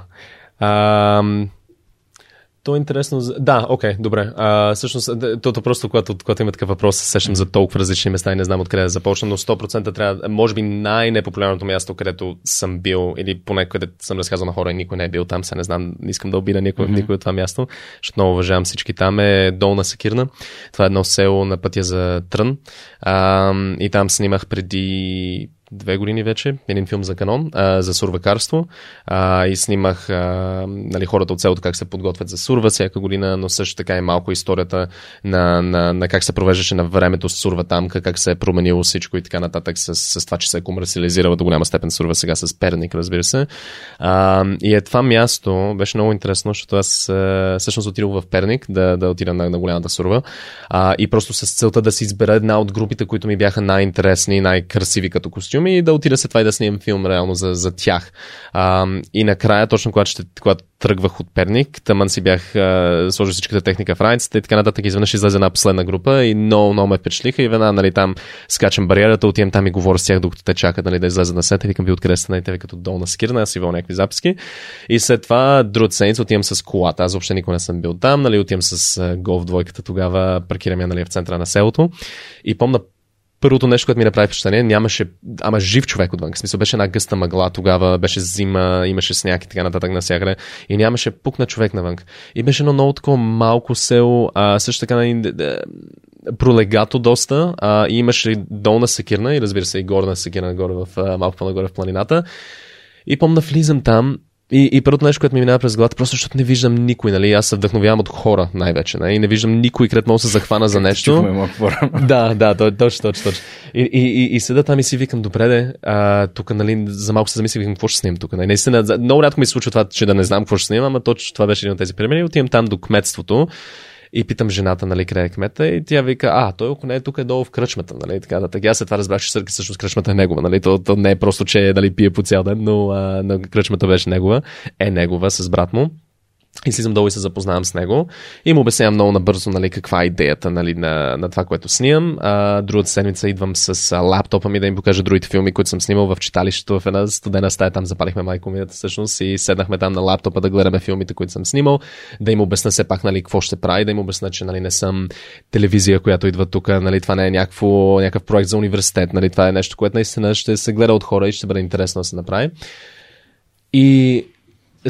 А, то е интересно. Да, окей, okay, добре. А, всъщност, тото просто, когато, когато има такъв въпрос, се сещам за толкова различни места и не знам откъде да започна, но 100% трябва, може би най-непопулярното място, където съм бил, или поне където съм разказал на хора и никой не е бил там, се не знам, не искам да обида никой, mm-hmm. никой от това място, защото много уважавам всички там, е Долна Сакирна. Това е едно село на пътя за Трън. А, и там снимах преди две години вече, един филм за канон, а, за сурвакарство а, и снимах а, нали, хората от селото как се подготвят за сурва всяка година, но също така и малко историята на, на, на как се провеждаше на времето с сурва там, как се е променило всичко и така нататък с, с това, че се е комерциализирала до голяма степен сурва сега с перник, разбира се. А, и е това място беше много интересно, защото аз всъщност отидох в Перник да, да отида на, на голямата сурва а, и просто с целта да си избера една от групите, които ми бяха най-интересни и най-красиви като костюм филми и да отида се това и да снимам филм реално за, за тях. А, и накрая, точно когато, ще, когато тръгвах от Перник, тъмън си бях а, сложил всичката техника в раницата и така нататък. Изведнъж излезе една последна група и много, много ме впечатлиха и веднага нали, там скачам бариерата, отивам там и говоря с тях, докато те чакат нали, да излезе на сета. Викам ви откъде сте, нали, те като долна скирна, аз си вол някакви записки. И след това, друг седмица, отивам с колата. Аз въобще никога не съм бил там, нали, отивам с голф двойката тогава, паркирам я нали, в центъра на селото. И помна първото нещо, което ми направи впечатление, нямаше, ама жив човек отвън. В смисъл беше една гъста мъгла, тогава беше зима, имаше сняг и така нататък навсякъде. И нямаше пук на човек навън. И беше едно много такова малко село, а, също така нали, пролегато доста. А, и имаше долна секирна и разбира се и горна секирна горе в, малко по-нагоре в планината. И помня влизам там и, и първото нещо, което ми минава през главата, просто защото не виждам никой, нали? Аз се вдъхновявам от хора най-вече, нали? И не виждам никой, където мога да се захвана за нещо. да, да, точно, точно, точно. И, и, и, и седа там и си викам, добре, де, а, тук, нали, за малко се замислих, какво ще снимам тук. Нали? Наистина, много рядко ми се случва това, че да не знам какво ще снимам, ама точно това беше един от тези примери. Отивам там до кметството и питам жената, нали, къде е кмета и тя вика, а, той ако не е тук е долу в кръчмата, нали, така. Така, аз след това разбрах, че Сърки всъщност кръчмата е негова, нали, то, то не е просто, че нали, пие по цял ден, но, а, кръчмата беше негова, е негова с брат му. И слизам долу и се запознавам с него. И му обяснявам много набързо нали, каква е идеята нали, на, на това, което снимам. А, другата седмица идвам с а, лаптопа ми да им покажа другите филми, които съм снимал в читалището в една студена стая. Там запалихме майкомията всъщност и седнахме там на лаптопа да гледаме филмите, които съм снимал. Да им обясна все пак нали, какво ще прави, да им обясна, че нали, не съм телевизия, която идва тук. Нали, това не е някакво, някакъв проект за университет. Нали, това е нещо, което наистина ще се гледа от хора и ще бъде интересно да се направи. И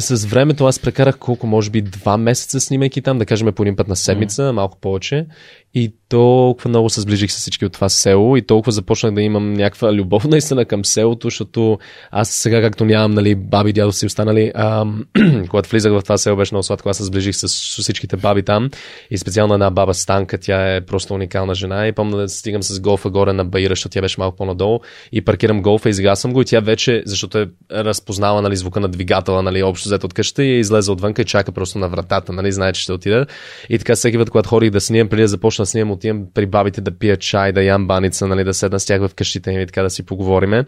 с времето аз прекарах колко, може би, два месеца снимайки там, да кажем по един път на седмица, mm. малко повече. И толкова много се сближих с всички от това село и толкова започнах да имам някаква любов наистина към селото, защото аз сега, както нямам нали, баби, дядо си останали, а, когато влизах в това село беше много сладко, аз се сближих с, всичките баби там. И специално една баба Станка, тя е просто уникална жена. И помня да стигам с голфа горе на Баира, защото тя беше малко по-надолу. И паркирам голфа, изгасвам го. И тя вече, защото е разпознала нали, звука на двигателя, нали, общо взето от къща и е излезе отвън и чака просто на вратата, нали, знае, че ще отида. И така всеки път, когато ходих да снимам, преди да започна да снимам, отивам при бабите да пия чай, да ям баница, нали, да седна с тях в къщите им и така да си поговориме.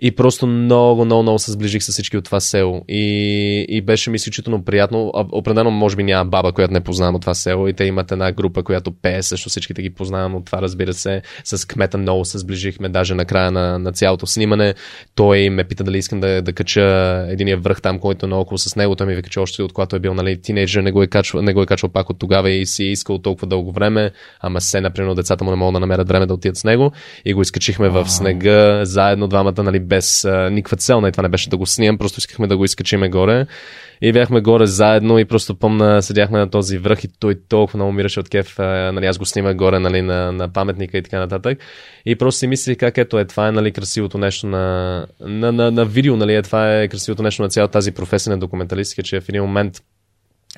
И просто много, много, много се сближих с всички от това село. И, и беше ми изключително приятно. Определено, може би няма баба, която не познавам от това село. И те имат една група, която пее, също всичките ги познавам от това, разбира се. С кмета много се сближихме, даже на края на, на цялото снимане. Той ме пита дали искам да, да кача единия връх там, който е наоколо с него. Той ми вика, че още от когато е бил нали, тинейджър, не го е качвал, не го е качвал пак от тогава и си е искал толкова дълго време. Ама се, например, децата му не могат да намерят време да отидат с него. И го изкачихме в снега, заедно двамата, нали, без а, никаква цел. Нали, това не беше да го снимам, просто искахме да го изкачиме горе. И бяхме горе заедно и просто помна, седяхме на този връх и той толкова много умираше от кеф. Нали, аз го снимах горе нали, на, на паметника и така нататък. И просто си мислих как ето е, това е нали, красивото нещо на, на, на, на видео, нали, е, това е красивото нещо на цялата тази професия на документалистика, че в един момент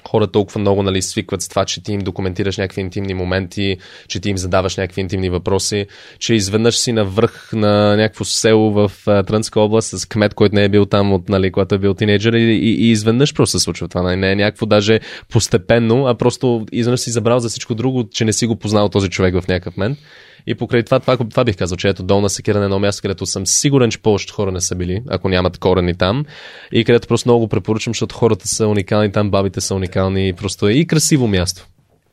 хора толкова много нали, свикват с това, че ти им документираш някакви интимни моменти, че ти им задаваш някакви интимни въпроси, че изведнъж си на връх на някакво село в Трънска област с кмет, който не е бил там, от, нали, когато е бил тинейджър и, и, и изведнъж просто се случва това. Нали? Не е някакво даже постепенно, а просто изведнъж си забрал за всичко друго, че не си го познал този човек в някакъв момент. И покрай това, това, това бих казал, че ето долна секира на едно място, където съм сигурен, че повечето хора не са били, ако нямат корени там. И където просто много го препоръчвам, защото хората са уникални, там бабите са уникални и просто е и красиво място.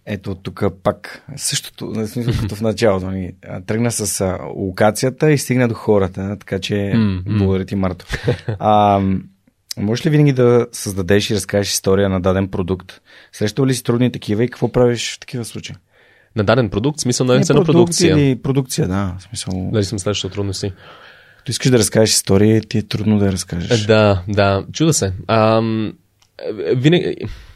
Ето тук пак същото, като в началото. Ни. Тръгна с локацията и стигна до хората, така че mm-hmm. благодаря ти, Марто. А, можеш ли винаги да създадеш и разкажеш история на даден продукт? Срещал ли си трудни такива и какво правиш в такива случаи? На даден продукт, смисъл на една продукция. Или продукция, да. Смисъл... Дали съм следващото трудности. Като искаш да разкажеш история, ти е трудно да разкажеш. Да, да. Чуда се. Ам, винаги,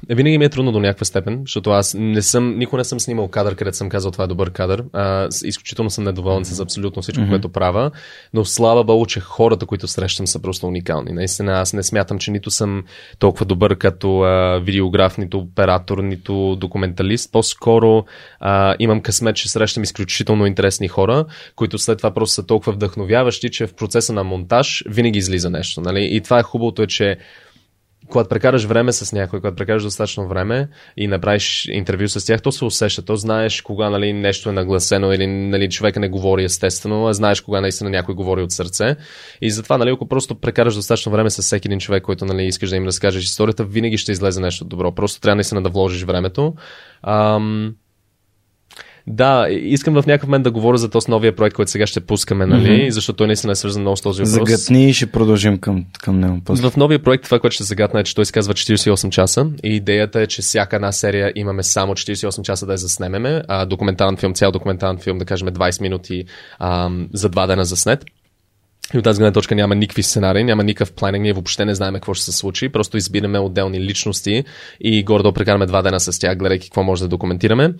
винаги ми е трудно до някаква степен, защото аз не съм, никога не съм снимал кадър, където съм казал това е добър кадър. А, изключително съм недоволен с абсолютно всичко, mm-hmm. което правя, но слава богу, че хората, които срещам, са просто уникални. Наистина, аз не смятам, че нито съм толкова добър като а, видеограф, нито оператор, нито документалист. По-скоро а, имам късмет, че срещам изключително интересни хора, които след това просто са толкова вдъхновяващи, че в процеса на монтаж винаги излиза нещо. Нали? И това е хубавото е, че когато прекараш време с някой, когато прекараш достатъчно време и направиш интервю с тях, то се усеща. То знаеш кога нали, нещо е нагласено или нали, човека не говори естествено, а знаеш кога наистина някой говори от сърце. И затова, нали, ако просто прекараш достатъчно време с всеки един човек, който нали, искаш да им разкажеш историята, винаги ще излезе нещо добро. Просто трябва наистина да вложиш времето. Ам... Да, искам в някакъв момент да говоря за този новия проект, който сега ще пускаме, нали? Mm-hmm. Защото той наистина е свързан много с този въпрос. Загатни и ще продължим към, към него. После. В новия проект това, което ще загатна е, че той се казва 48 часа и идеята е, че всяка една серия имаме само 48 часа да я заснемеме. А, документален филм, цял документален филм, да кажем 20 минути а, за два дена заснет. И от тази гледна точка няма никакви сценарии, няма никакъв планинг, ние въобще не знаем какво ще се случи, просто избираме отделни личности и гордо прекараме два дена с тях, гледайки какво може да документираме.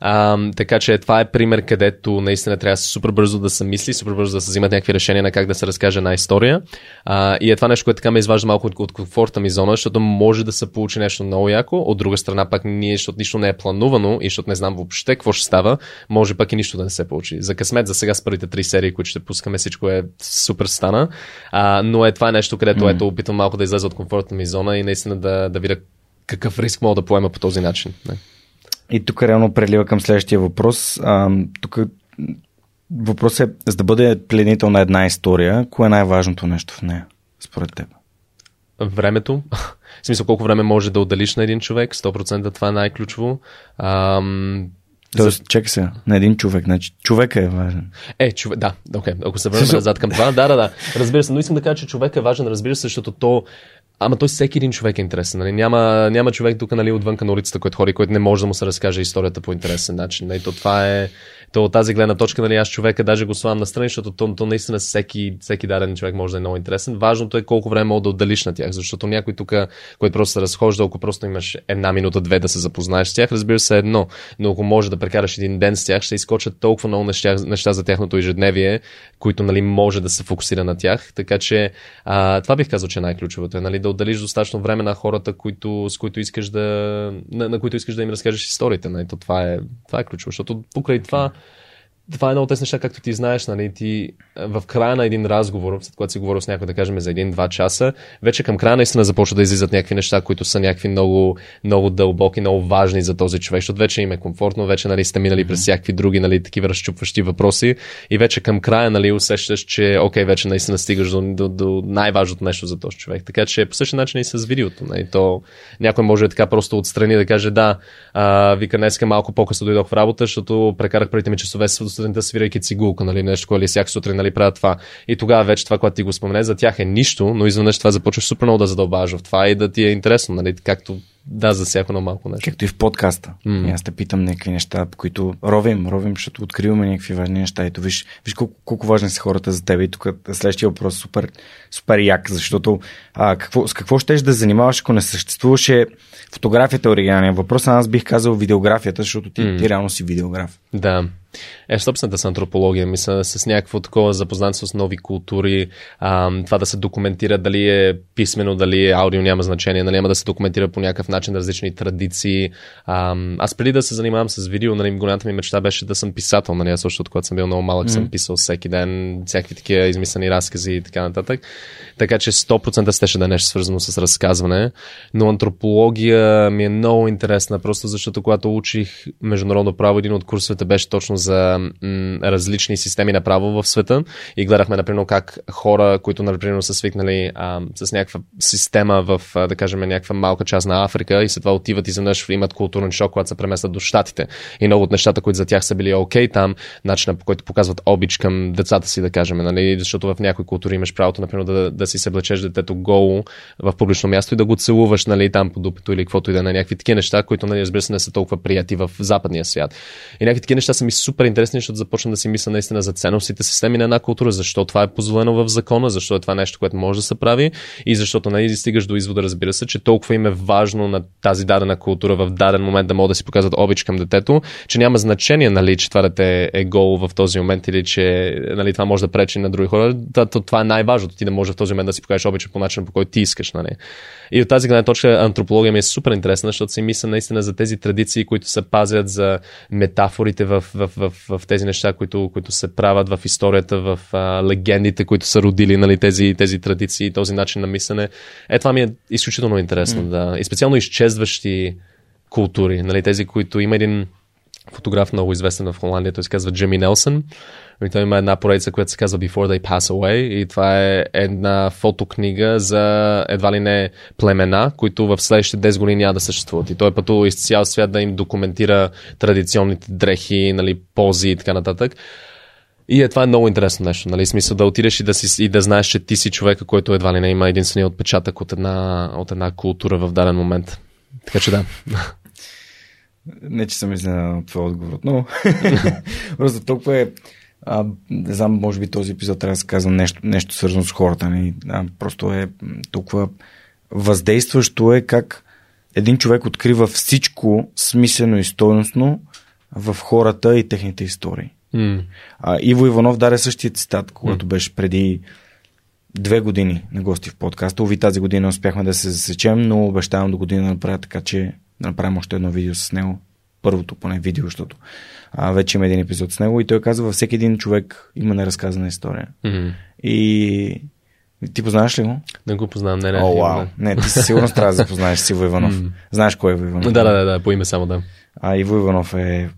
А, така че това е пример, където наистина трябва супер бързо да се мисли, супер бързо да се взимат някакви решения на как да се разкаже една история. А, и е това нещо, което така ме изважда малко от, от комфорта ми зона, защото може да се получи нещо много яко. От друга страна, пак ние, защото нищо не е планувано и защото не знам въобще какво ще става, може пак и нищо да не се получи. За късмет, за сега с първите три серии, които ще пускаме, всичко е супер стана. А, но е това нещо, където mm. ето опитвам малко да излезе от комфортната ми зона и наистина да, да видя какъв риск мога да поема по този начин. Не. И тук реално прелива към следващия въпрос. А, тук въпросът е, за да бъде пленител на една история, кое е най-важното нещо в нея, според теб? Времето. В смисъл, колко време може да отделиш на един човек, 100% това е най-ключово. Ам, Тоест, за... чакай се, на един човек, значи човека е важен. Е, човек, да, окей, okay. ако се върнем назад към това, да, да, да, разбира се, но искам да кажа, че човек е важен, разбира се, защото то Ама той всеки един човек е интересен. Нали? Няма, няма човек тук нали, отвънка на улицата, който хори, който не може да му се разкаже историята по интересен начин. Нали? То това е, то от тази гледна точка, нали, аз човека даже го слагам на страни, защото то, то наистина всеки, всеки даден човек може да е много интересен. Важното е колко време мога да отделиш на тях, защото някой тук, който просто се разхожда, ако просто имаш една минута, две да се запознаеш с тях, разбира се едно, но ако може да прекараш един ден с тях, ще изкочат толкова много неща, неща за тяхното ежедневие, които нали, може да се фокусира на тях. Така че а, това бих казал, че е най-ключовото е нали, да отделиш достатъчно време на хората, които, с които искаш да, на, на които искаш да им разкажеш историите. Нали? То това, е, това е ключово, защото покрай това това е едно от тези неща, както ти знаеш, нали, ти в края на един разговор, след когато си говорил с някой, да кажем, за един-два часа, вече към края наистина започва да излизат някакви неща, които са някакви много, много дълбоки, много важни за този човек, защото вече им е комфортно, вече нали, сте минали през всякакви други нали, такива разчупващи въпроси и вече към края нали, усещаш, че окей, вече наистина стигаш до, до, до най-важното нещо за този човек. Така че по същия начин и с видеото. Нали, то, някой може така просто отстрани да каже, да, а, вика днеска малко по-късно дойдох в работа, защото прекарах първите ми часове с сутринта свирайки цигулка, нали, нещо, което всяка сутрин нали, правят това. И тогава вече това, което ти го спомене, за тях е нищо, но изведнъж това започваш супер много да задълбаваш в това и да ти е интересно, нали, както да, за всяко на малко нещо. Както и в подкаста. Mm. аз те питам някакви неща, по които ровим, ровим, защото откриваме някакви важни неща. Ето виж, виж колко, колко важни са хората за теб. И тук следващия въпрос е супер, супер як, защото а, какво, с какво щеш да занимаваш, ако не съществуваше фотографията оригиналния въпрос, аз бих казал видеографията, защото ти, mm. ти реално си видеограф. Да. Е, собствената с антропология, мисля, с някакво такова запознанство с нови култури, а, това да се документира дали е писмено, дали е аудио, няма значение, нали, няма да се документира по някакъв начин различни традиции. А, аз преди да се занимавам с видео, нали, голямата ми мечта беше да съм писател, нали, аз също, когато съм бил много малък, mm. съм писал всеки ден всякакви такива измислени разкази и така нататък. Така че 100% стеше да е нещо свързано с разказване, но антропология ми е много интересна, просто защото когато учих международно право, един от курсовете беше точно за м, различни системи на право в света и гледахме, например, как хора, които, например, са свикнали а, с някаква система в, да кажем, някаква малка част на Африка и след това отиват и изведнъж имат културен шок, когато се преместят до Штатите. И много от нещата, които за тях са били окей okay, там, начина по който показват обич към децата си, да кажем, нали? защото в някои култури имаш правото, например, да, да си съблечеш детето голо в публично място и да го целуваш нали, там по дупето или каквото и да е някакви такива неща, които, нали, разбира се, не са толкова прияти в западния свят. И някакви такива неща са ми супер интересни, защото започвам да си мисля наистина за ценностите, системи на една култура, защо това е позволено в закона, защо е това нещо, което може да се прави и защото нали, стигаш до извода, разбира се, че толкова им е важно на тази дадена култура в даден момент да могат да си показват обич към детето, че няма значение, нали, че това дете е гол в този момент или че нали, това може да пречи на други хора. Това, е най-важното, ти да можеш в този момент да си покажеш обича по начин, по който ти искаш. Нали. И от тази гледна точка антропология ми е супер интересна, защото си мисля наистина за тези традиции, които се пазят, за метафорите в, в, в, в, в тези неща, които, които се правят в историята, в а, легендите, които са родили нали, тези, тези традиции, този начин на мислене. Е, това ми е изключително интересно. Mm. Да. И специално изчезващи култури. Нали, тези, които има един фотограф много известен в Холандия, той се казва Джимми Нелсън. И той има една поредица, която се казва Before They Pass Away и това е една фотокнига за едва ли не племена, които в следващите 10 години няма да съществуват. И той е пътувал из цял свят да им документира традиционните дрехи, нали, пози и така нататък. И е, това е много интересно нещо, нали? Смисъл да отидеш и да, си, и да знаеш, че ти си човека, който едва ли не има единствения отпечатък от една, от една култура в даден момент. Така че да. Не, че съм изненадан от твоя отговор отново. Просто толкова е... А, не знам, може би този епизод трябва да се казва нещо, нещо свързано с хората. Не? Нали? А, просто е толкова въздействащо е как един човек открива всичко смислено и стойностно в хората и техните истории. Mm. А, Иво Иванов даде същия цитат, когато mm. беше преди две години на гости в подкаста. Ови тази година успяхме да се засечем, но обещавам до година да направя така, че да направим още едно видео с него. Първото поне видео, защото а, вече има един епизод с него и той казва, във всеки един човек има неразказана история. Mm-hmm. И ти познаваш ли го? Не го познавам, не, не. О, вау. Не, ти със сигурност трябва да запознаеш с Иво Иванов. Mm. Знаеш кой е Иво Иванов? Да, да, да, да, по име само да. А Иво Иванов е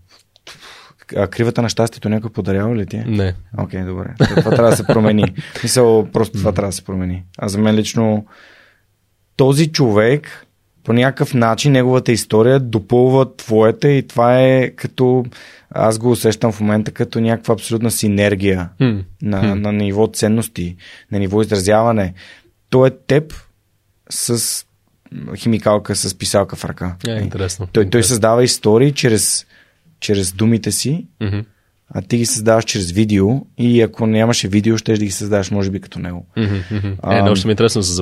а кривата на щастието някой подарява ли ти? Не. Окей, okay, добре. Това трябва да се промени. Мисъл, просто това трябва да се промени. А за мен лично този човек по някакъв начин неговата история допълва твоята и това е като аз го усещам в момента като някаква абсолютна синергия mm. На, mm. на ниво ценности, на ниво изразяване. То е теб с химикалка, с писалка в ръка. Е, интересно. Той, той създава истории чрез чрез думите си, mm-hmm. а ти ги създаваш чрез видео и ако нямаше видео, ще да ги създаваш, може би, като него. Mm-hmm. Е, много ще ми е интересно да се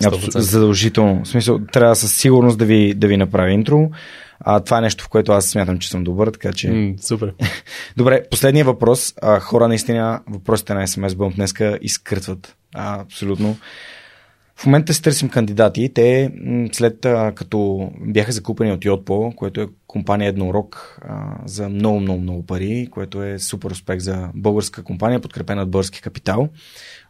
запознае. Задължително. В смисъл, трябва със сигурност да ви, да ви направя интро. А, това е нещо, в което аз смятам, че съм добър, така че... Mm, супер. Добре, последния въпрос. А, хора, наистина, въпросите на SMS Бъм днеска изкрътват. А, абсолютно. В момента си търсим кандидати. Те след като бяха закупени от Йотпо, което е компания еднорог за много, много, много пари, което е супер успех за българска компания, подкрепена от български капитал,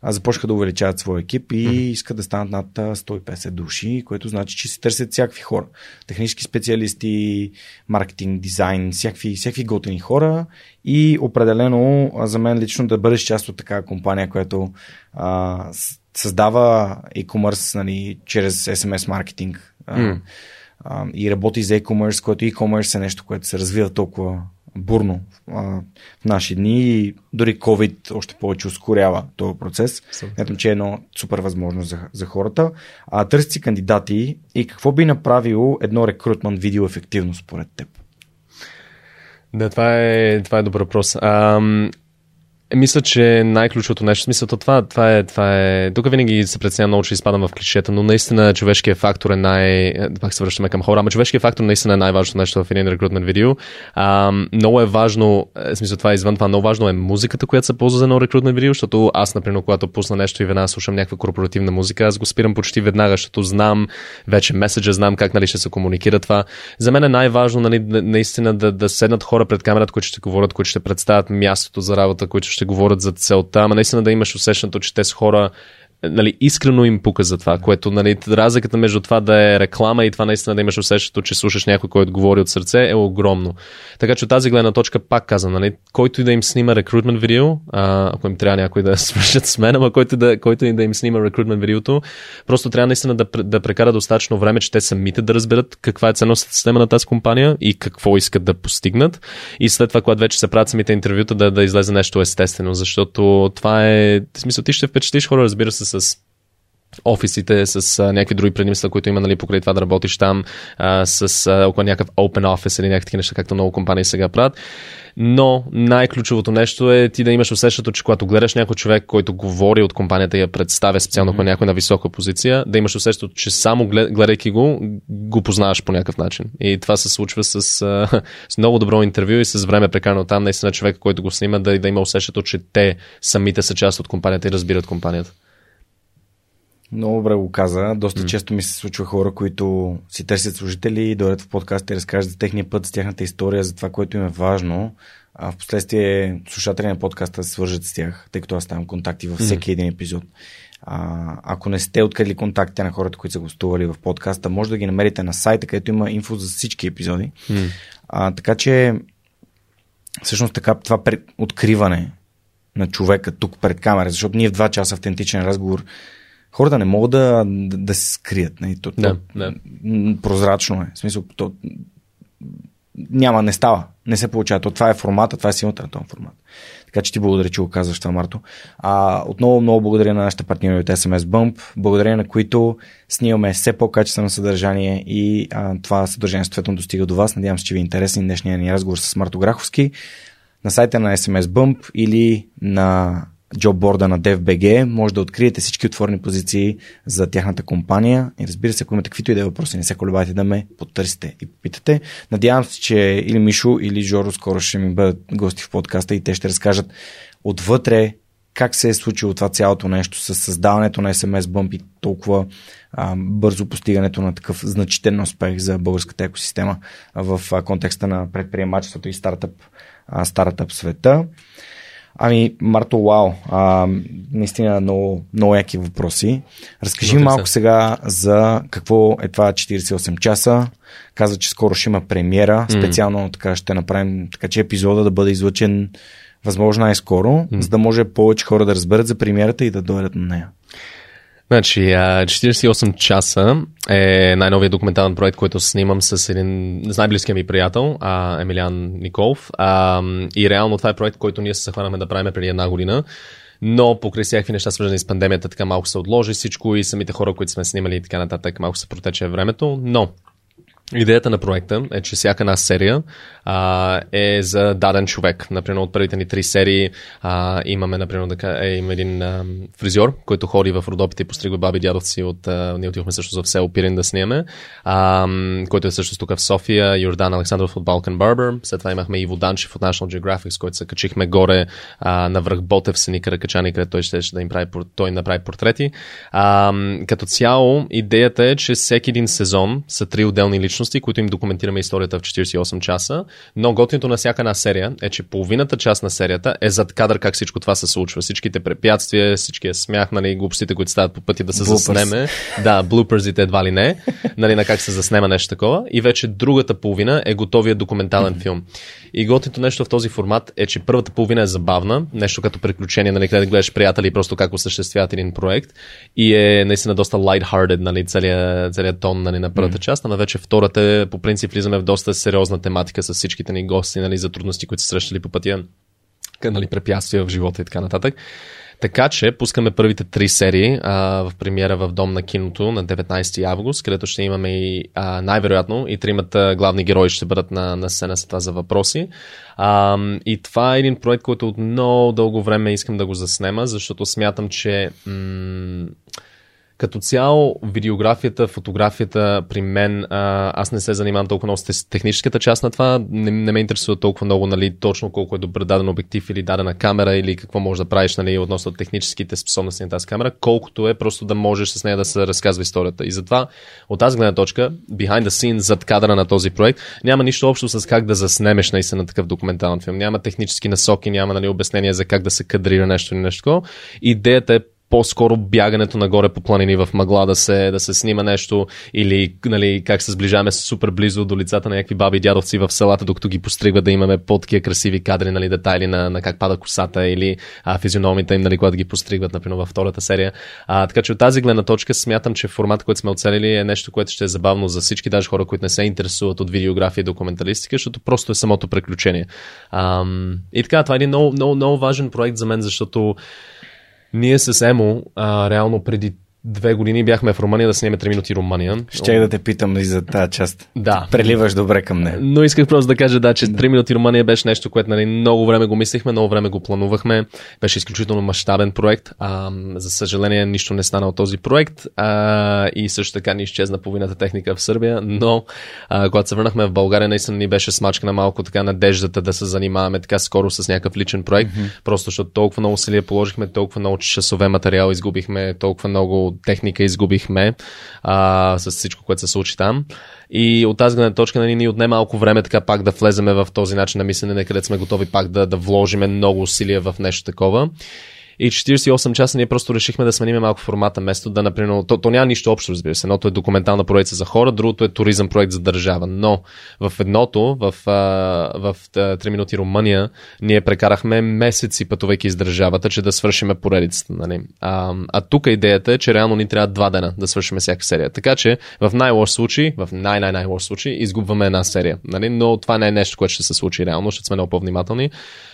започнаха да увеличават своя екип и искат да станат над 150 души, което значи, че се търсят всякакви хора. Технически специалисти, маркетинг, дизайн, всякакви, всякакви готини хора и определено за мен лично да бъдеш част от такава компания, която а, създава e-commerce нали, чрез SMS маркетинг mm. а, и работи за e-commerce, което e-commerce е нещо, което се развива толкова бурно а, в наши дни и дори COVID още повече ускорява този процес. Смятам, че е едно супер възможност за, за хората. А търси си кандидати и какво би направило едно рекрутмент видео ефективно според теб? Да, това е, това е добър въпрос. Ам, мисля, че най-ключовото нещо, смисъл, това, това, е, това е, тук винаги се преценя много, че изпадам в клишета, но наистина човешкият фактор е най, пак се връщаме към хора, ама човешкият фактор наистина е най-важното нещо в един рекрутмент видео. А, много е важно, е, смисъл това е извън това, много важно е музиката, която се ползва за едно рекрутмент видео, защото аз, например, когато пусна нещо и веднага слушам някаква корпоративна музика, аз го спирам почти веднага, защото знам вече меседжа, знам как нали, ще се комуникира това. За мен е най-важно нали, наистина да, да седнат хора пред камерата, които ще говорят, които ще представят мястото за работа, които ще ще говорят за целта, ама наистина да имаш усещането, че те са хора, нали, искрено им пука за това, което нали, разликата между това да е реклама и това наистина да имаш усещането, че слушаш някой, който говори от сърце, е огромно. Така че тази гледна точка пак каза, нали, който и да им снима рекрутмент видео, а, ако им трябва някой да свършат с мен, ама който, да, който и да им снима рекрутмент видеото, просто трябва наистина да, да прекара достатъчно време, че те самите да разберат каква е ценностната система на тази компания и какво искат да постигнат. И след това, когато вече се правят самите интервюта, да, да излезе нещо естествено, защото това е, в смисъл, ти ще впечатлиш хора, разбира се, с офисите, с а, някакви други предимства, които има нали, покрай това да работиш там, а, с а, около някакъв open office или някакви неща, както много компании сега правят. Но най-ключовото нещо е ти да имаш усещането, че когато гледаш някой човек, който говори от компанията и я представя специално mm-hmm. някой на висока позиция, да имаш усещането, че само гледайки го, го познаваш по някакъв начин. И това се случва с, с много добро интервю и с време прекарано там, наистина човека, който го снима, да, да има усещането, че те самите са част от компанията и разбират компанията. Много добре го каза. Доста mm. често ми се случва хора, които си търсят служители, дойдат в подкаст и разкажат за техния път, за тяхната история, за това, което им е важно. А в последствие слушатели на подкаста се свържат с тях, тъй като аз ставам контакти във всеки mm. един епизод. А, ако не сте открили контактите на хората, които са гостували в подкаста, може да ги намерите на сайта, където има инфо за всички епизоди. Mm. А, така че, всъщност така, това откриване на човека тук пред камера, защото ние в два часа автентичен разговор хората не могат да, да, да се скрият. Не? Нали? То, да, да. Прозрачно е. В смисъл, то, няма, не става. Не се получава. То, това е формата, това е силата на този формат. Така че ти благодаря, че го казваш това, Марто. А, отново много благодаря на нашите партньори от SMS Bump, благодаря на които снимаме все по-качествено съдържание и а, това съдържание съответно достига до вас. Надявам се, че ви е интересен днешния ни разговор с Марто Граховски. На сайта на SMS Bump или на джобборда на DFBG, може да откриете всички отворени позиции за тяхната компания и разбира се, ако имате каквито и да е въпроси, не се колебайте да ме потърсите и попитате. Надявам се, че или Мишо, или Жоро скоро ще ми бъдат гости в подкаста и те ще разкажат отвътре как се е случило това цялото нещо с създаването на SMS Bump и толкова а, бързо постигането на такъв значителен успех за българската екосистема в а, контекста на предприемачеството и стартъп, а, стартъп света. Ами, Марто, вау, а, наистина много, много яки въпроси. Разкажи Благодаря малко се. сега за какво е това 48 часа. Каза, че скоро ще има премиера. Mm. Специално така ще направим така, че епизода да бъде излъчен възможно най-скоро, mm. за да може повече хора да разберат за премиерата и да дойдат на нея. Значи, 48 часа е най-новият документален проект, който снимам с един с най-близкия ми приятел, Емилиан Николов. И реално това е проект, който ние се захванахме да правим преди една година. Но покрай всякакви неща, свързани с пандемията, така малко се отложи всичко и самите хора, които сме снимали и така нататък, малко се протече времето. Но Идеята на проекта е, че всяка една серия а, е за даден човек. Например, от първите ни три серии а, имаме, например, да, е, има един а, фризьор, който ходи в Родопите и постригва баби дядовци от... А, ние отивахме също в село Пирин да снимаме, а, който е също тук в София, Йордан Александров от Balkan Barber. След това имахме Иво Данчев от National Geographic, който се качихме горе а, на връх Ботев, Сени Каракачани, където той ще да им прави, той направи портрети. А, като цяло, идеята е, че всеки един сезон са три отделни личности личности, които им документираме историята в 48 часа. Но готиното на всяка една серия е, че половината част на серията е зад кадър как всичко това се случва. Всичките препятствия, всичкия смях, нали, глупостите, които стават по пъти да се Bloopers. заснеме. Да, блуперзите едва ли не, нали, на как се заснема нещо такова. И вече другата половина е готовия документален филм. И готиното нещо в този формат е, че първата половина е забавна, нещо като приключение, нали, където гледаш приятели просто как осъществяват един проект. И е наистина доста light-hearted, нали, целият, целият тон нали, на първата mm. част, а вече втората, по принцип, влизаме в доста сериозна тематика с всичките ни гости, нали, за трудности, които са срещали по пътя, нали, препятствия в живота и така нататък. Така че пускаме първите три серии а, в премиера в Дом на киното на 19 август, където ще имаме и а, най-вероятно и тримата главни герои ще бъдат на, на сцена с това за въпроси. А, и това е един проект, който от много дълго време искам да го заснема, защото смятам, че м- като цяло, видеографията, фотографията при мен, аз не се занимавам толкова много с техническата част на това. Не, не ме интересува толкова много нали, точно колко е добър даден обектив или дадена камера или какво можеш да правиш нали, относно техническите способности на тази камера, колкото е просто да можеш с нея да се разказва историята. И затова от тази гледна точка, behind the scenes, зад кадъра на този проект, няма нищо общо с как да заснемеш наистина такъв документален филм. Няма технически насоки, няма нали, обяснение за как да се кадрира нещо или нещо. Идеята е по-скоро бягането нагоре по планини в мъгла да се, да се снима нещо или нали, как се сближаваме супер близо до лицата на някакви баби и дядовци в селата, докато ги постригват да имаме по-такива красиви кадри, нали, детайли на, на как пада косата или а, физиономите им, нали, когато ги постригват, например, във втората серия. А, така че от тази гледна точка смятам, че формат, който сме оцелили е нещо, което ще е забавно за всички, даже хора, които не се интересуват от видеография и документалистика, защото просто е самото приключение. А, и така, това е един много, много, много важен проект за мен, защото ние с Емо, а, реално преди две години бяхме в Румъния да снимем 3 минути Румъния. Ще да те питам и за тази част. Да. Преливаш добре към нея. Но исках просто да кажа, да, че 3 минути Румъния беше нещо, което нали, много време го мислихме, много време го планувахме. Беше изключително мащабен проект. А, за съжаление, нищо не стана от този проект. А, и също така ни изчезна половината техника в Сърбия. Но а, когато се върнахме в България, наистина ни беше смачка на малко така надеждата да се занимаваме така скоро с някакъв личен проект. Mm-hmm. Просто защото толкова много усилия положихме, толкова много часове материал изгубихме, толкова много техника изгубихме а, с всичко, което се случи там. И от тази гледна точка нали, ни отне малко време така пак да влеземе в този начин на мислене, където сме готови пак да, да вложиме много усилия в нещо такова. И 48 часа ние просто решихме да сменим малко формата, вместо да, например, то, то няма нищо общо, разбира се. Едното е документална проекция за хора, другото е туризъм проект за държава. Но в едното, в, в 3 минути Румъния, ние прекарахме месеци пътувайки из държавата, че да свършиме поредицата. Нали? А, а тук идеята е, че реално ни трябва два дена да свършим всяка серия. Така че в най-лош случай, в най-най-най-лош случай, изгубваме една серия. Нали? Но това не е нещо, което ще се случи реално, ще сме много по-внимателни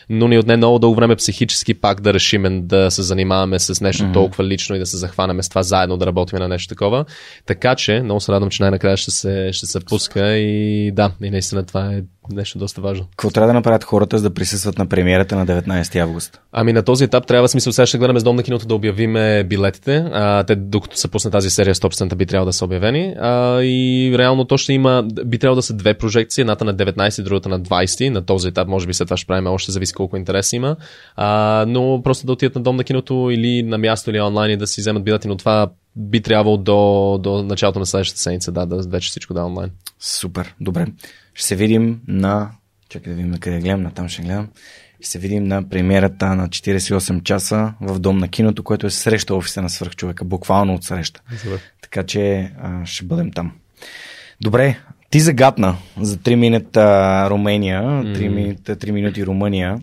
но ни отне много дълго време психически пак да решим да се занимаваме с нещо mm-hmm. толкова лично и да се захванеме с това заедно да работим на нещо такова. Така че, много се радвам, че най-накрая ще се, ще се пуска и да, и наистина това е нещо доста важно. Какво трябва да направят хората, за да присъстват на премиерата на 19 август? Ами на този етап трябва, смисъл, сега ще гледаме с Дом на киното да обявиме билетите. А, те, докато се пусне тази серия, 100% би трябвало да са обявени. А, и реално то ще има, би трябвало да са две прожекции, едната на 19, другата на 20. На този етап, може би след това ще правим още, зависи колко интерес има. А, но просто да отидат на Дом на киното или на място или онлайн и да си вземат билети, но това би трябвало до, до началото на следващата седмица, да, да вече всичко да е онлайн. Супер, добре. Ще се видим на... Чакай да видим на къде гледам, на там ще гледам. Ще се видим на премиерата на 48 часа в Дом на киното, което е среща офиса на свърхчовека, буквално от среща. Така че а, ще бъдем там. Добре, ти загадна за 3 минута Румъния, 3, минута, 3 минути Румъния.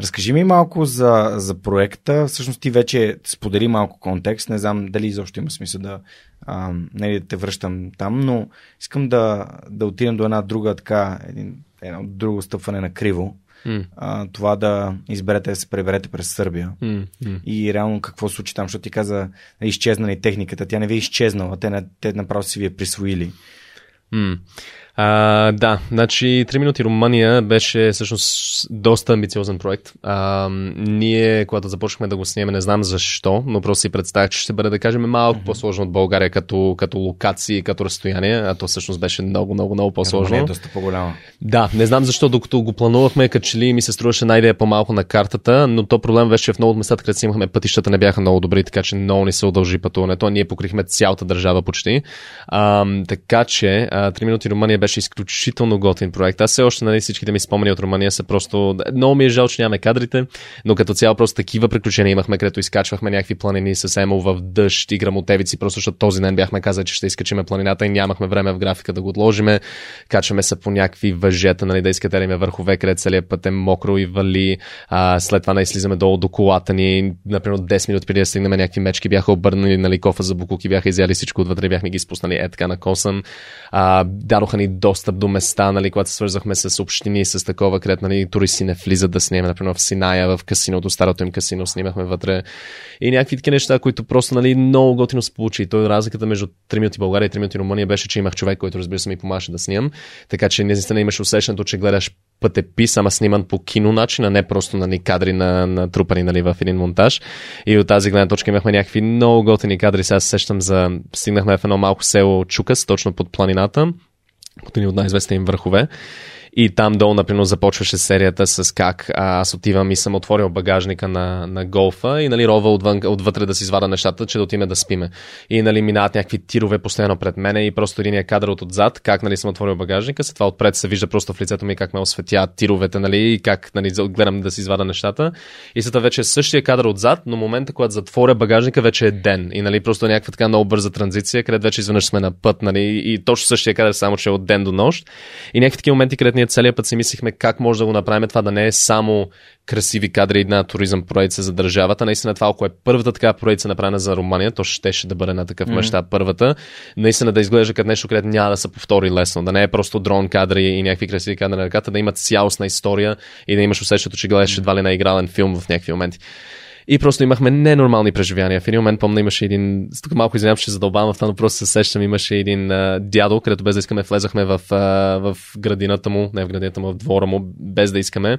Разкажи ми малко за, за проекта. Всъщност ти вече сподели малко контекст. Не знам дали изобщо има смисъл да, а, не да те връщам там, но искам да, да отидем до една друга така, един, едно друго стъпване на криво. Mm. А, това да изберете да се преберете през Сърбия. Mm. Mm. И реално какво случи там, защото ти каза изчезна ли техниката. Тя не ви е изчезнала, те, те направо си ви е присвоили. Mm. А, да, значи 3 минути Румъния беше всъщност доста амбициозен проект. А, ние, когато започнахме да го снимаме, не знам защо, но просто си представях, че ще бъде, да кажем, малко mm-hmm. по-сложно от България като, като локации, като разстояние, а то всъщност беше много, много, много по-сложно. е доста по-голяма. Да, не знам защо, докато го планувахме, като че ли ми се струваше една идея по-малко на картата, но то проблем беше в много от местата, където снимахме пътищата не бяха много добри, така че много ни се удължи пътуването. Ние покрихме цялата държава почти. А, така че 3 минути Румъния беше беше изключително готин проект. Аз все още, нали, всичките ми спомени от Румъния са просто... Много ми е жал, че нямаме кадрите, но като цяло просто такива приключения имахме, където изкачвахме някакви планини с Емо в дъжд и грамотевици, просто защото този ден бяхме казали, че ще изкачиме планината и нямахме време в графика да го отложиме. Качваме се по някакви въжета, нали, да изкатериме върхове, където целият път е мокро и вали. А, след това слизаме долу до колата ни. Например, 10 минути преди да стигнем някакви мечки бяха обърнали, нали, кофа за букуки, бяха изяли всичко отвътре, бяхме ги спуснали е така на косъм. А, дадоха ни достъп до места, нали, когато се свързахме с общини, с такова, където нали, туристи не влизат да снимаме, например в Синая, в касиното, старото им касино, снимахме вътре. И някакви такива неща, които просто нали, много готино се получи. Той разликата между 3 минути България и 3 минути Румъния беше, че имах човек, който разбира се ми помаше да снимам. Така че наистина имаш усещането, че гледаш пътепис, ама сниман по кино начин, а не просто нали, кадри на, на трупани нали, в един монтаж. И от тази гледна точка имахме някакви много готини кадри. Сега се сещам за... Стигнахме в едно малко село Чукас, точно под планината под един от най-известните им върхове. И там долу, например, започваше серията с как аз отивам и съм отворил багажника на, на голфа и нали, рова отвън, отвътре да си извада нещата, че да отиме да спиме. И нали, минават някакви тирове постоянно пред мене и просто един кадър от отзад, как нали, съм отворил багажника, след това отпред се вижда просто в лицето ми как ме осветят тировете, нали, и как нали, гледам да си извада нещата. И след това вече е същия кадър отзад, но момента, когато затворя багажника, вече е ден. И нали, просто е някаква така много бърза транзиция, където вече изведнъж сме на път, нали, и точно същия кадър, само че е от ден до нощ. И някакви такива моменти, където ние целият път си мислихме как може да го направим това да не е само красиви кадри и една туризъм проекция за държавата. Наистина това, ако е първата така проекция направена за Румъния, то ще, ще да бъде на такъв мащаб mm-hmm. първата. Наистина да изглежда като нещо, където няма да се повтори лесно. Да не е просто дрон кадри и някакви красиви кадри на ръката, да имат цялостна история и да имаш усещането, че гледаш едва ли на игрален филм в някакви моменти. И просто имахме ненормални преживявания. В един момент помня имаше един, тук малко извинявам, че задълбавам в това, но просто се сещам, имаше един а, дядо, където без да искаме влезахме в, а, в градината му, не в градината му, в двора му, без да искаме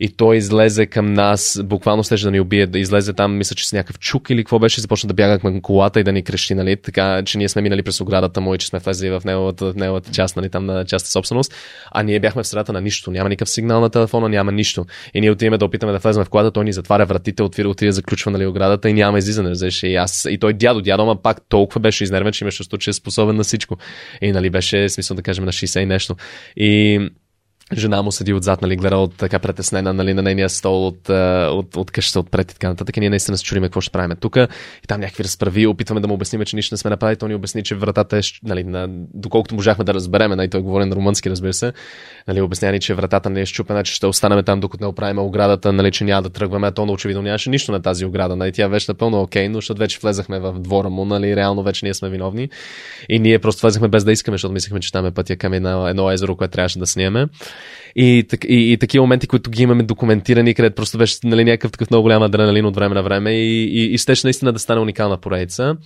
и той излезе към нас, буквално ще да ни убие, да излезе там, мисля, че с някакъв чук или какво беше, започна да бяга към колата и да ни крещи, нали, така, че ние сме минали през оградата му и че сме влезли в неговата, неговата част, нали, там на частта собственост, а ние бяхме в средата на нищо, няма никакъв сигнал на телефона, няма нищо. И ние отиваме да опитаме да влезем в колата, той ни затваря вратите, отвира, отиде, заключва нали, оградата и няма излизане, разбираш. И аз, и той дядо, дядо, ама пак толкова беше изнервен, че имаше че е способен на всичко. И нали беше смисъл да кажем на 60 и нещо. И жена му седи отзад, нали, гледа от така притеснена нали, на нейния стол от, от, от къщата отпред и така нататък. И ние наистина се чудиме какво ще правим тук. И там някакви разправи, опитваме да му обясним, че нищо не сме направили. Той ни обясни, че вратата е, нали, на, доколкото можахме да разберем, нали, той говори на румънски, разбира се. Нали, обясня ни, че вратата не е щупена, че ще останем там, докато не оправим оградата, нали, че няма да тръгваме. А то очевидно нямаше нищо на тази ограда. Нали, тя беше напълно окей, но защото вече влезахме в двора му, нали, реално вече ние сме виновни. И ние просто влезахме без да искаме, защото мислихме, че там е пътя към едно, едно езеро, което трябваше да снимаме. И, и, и такива моменти, които ги имаме документирани, където просто беше нали, някакъв такъв много голям адреналин от време на време и, и, и щеше наистина да стане уникална поредица.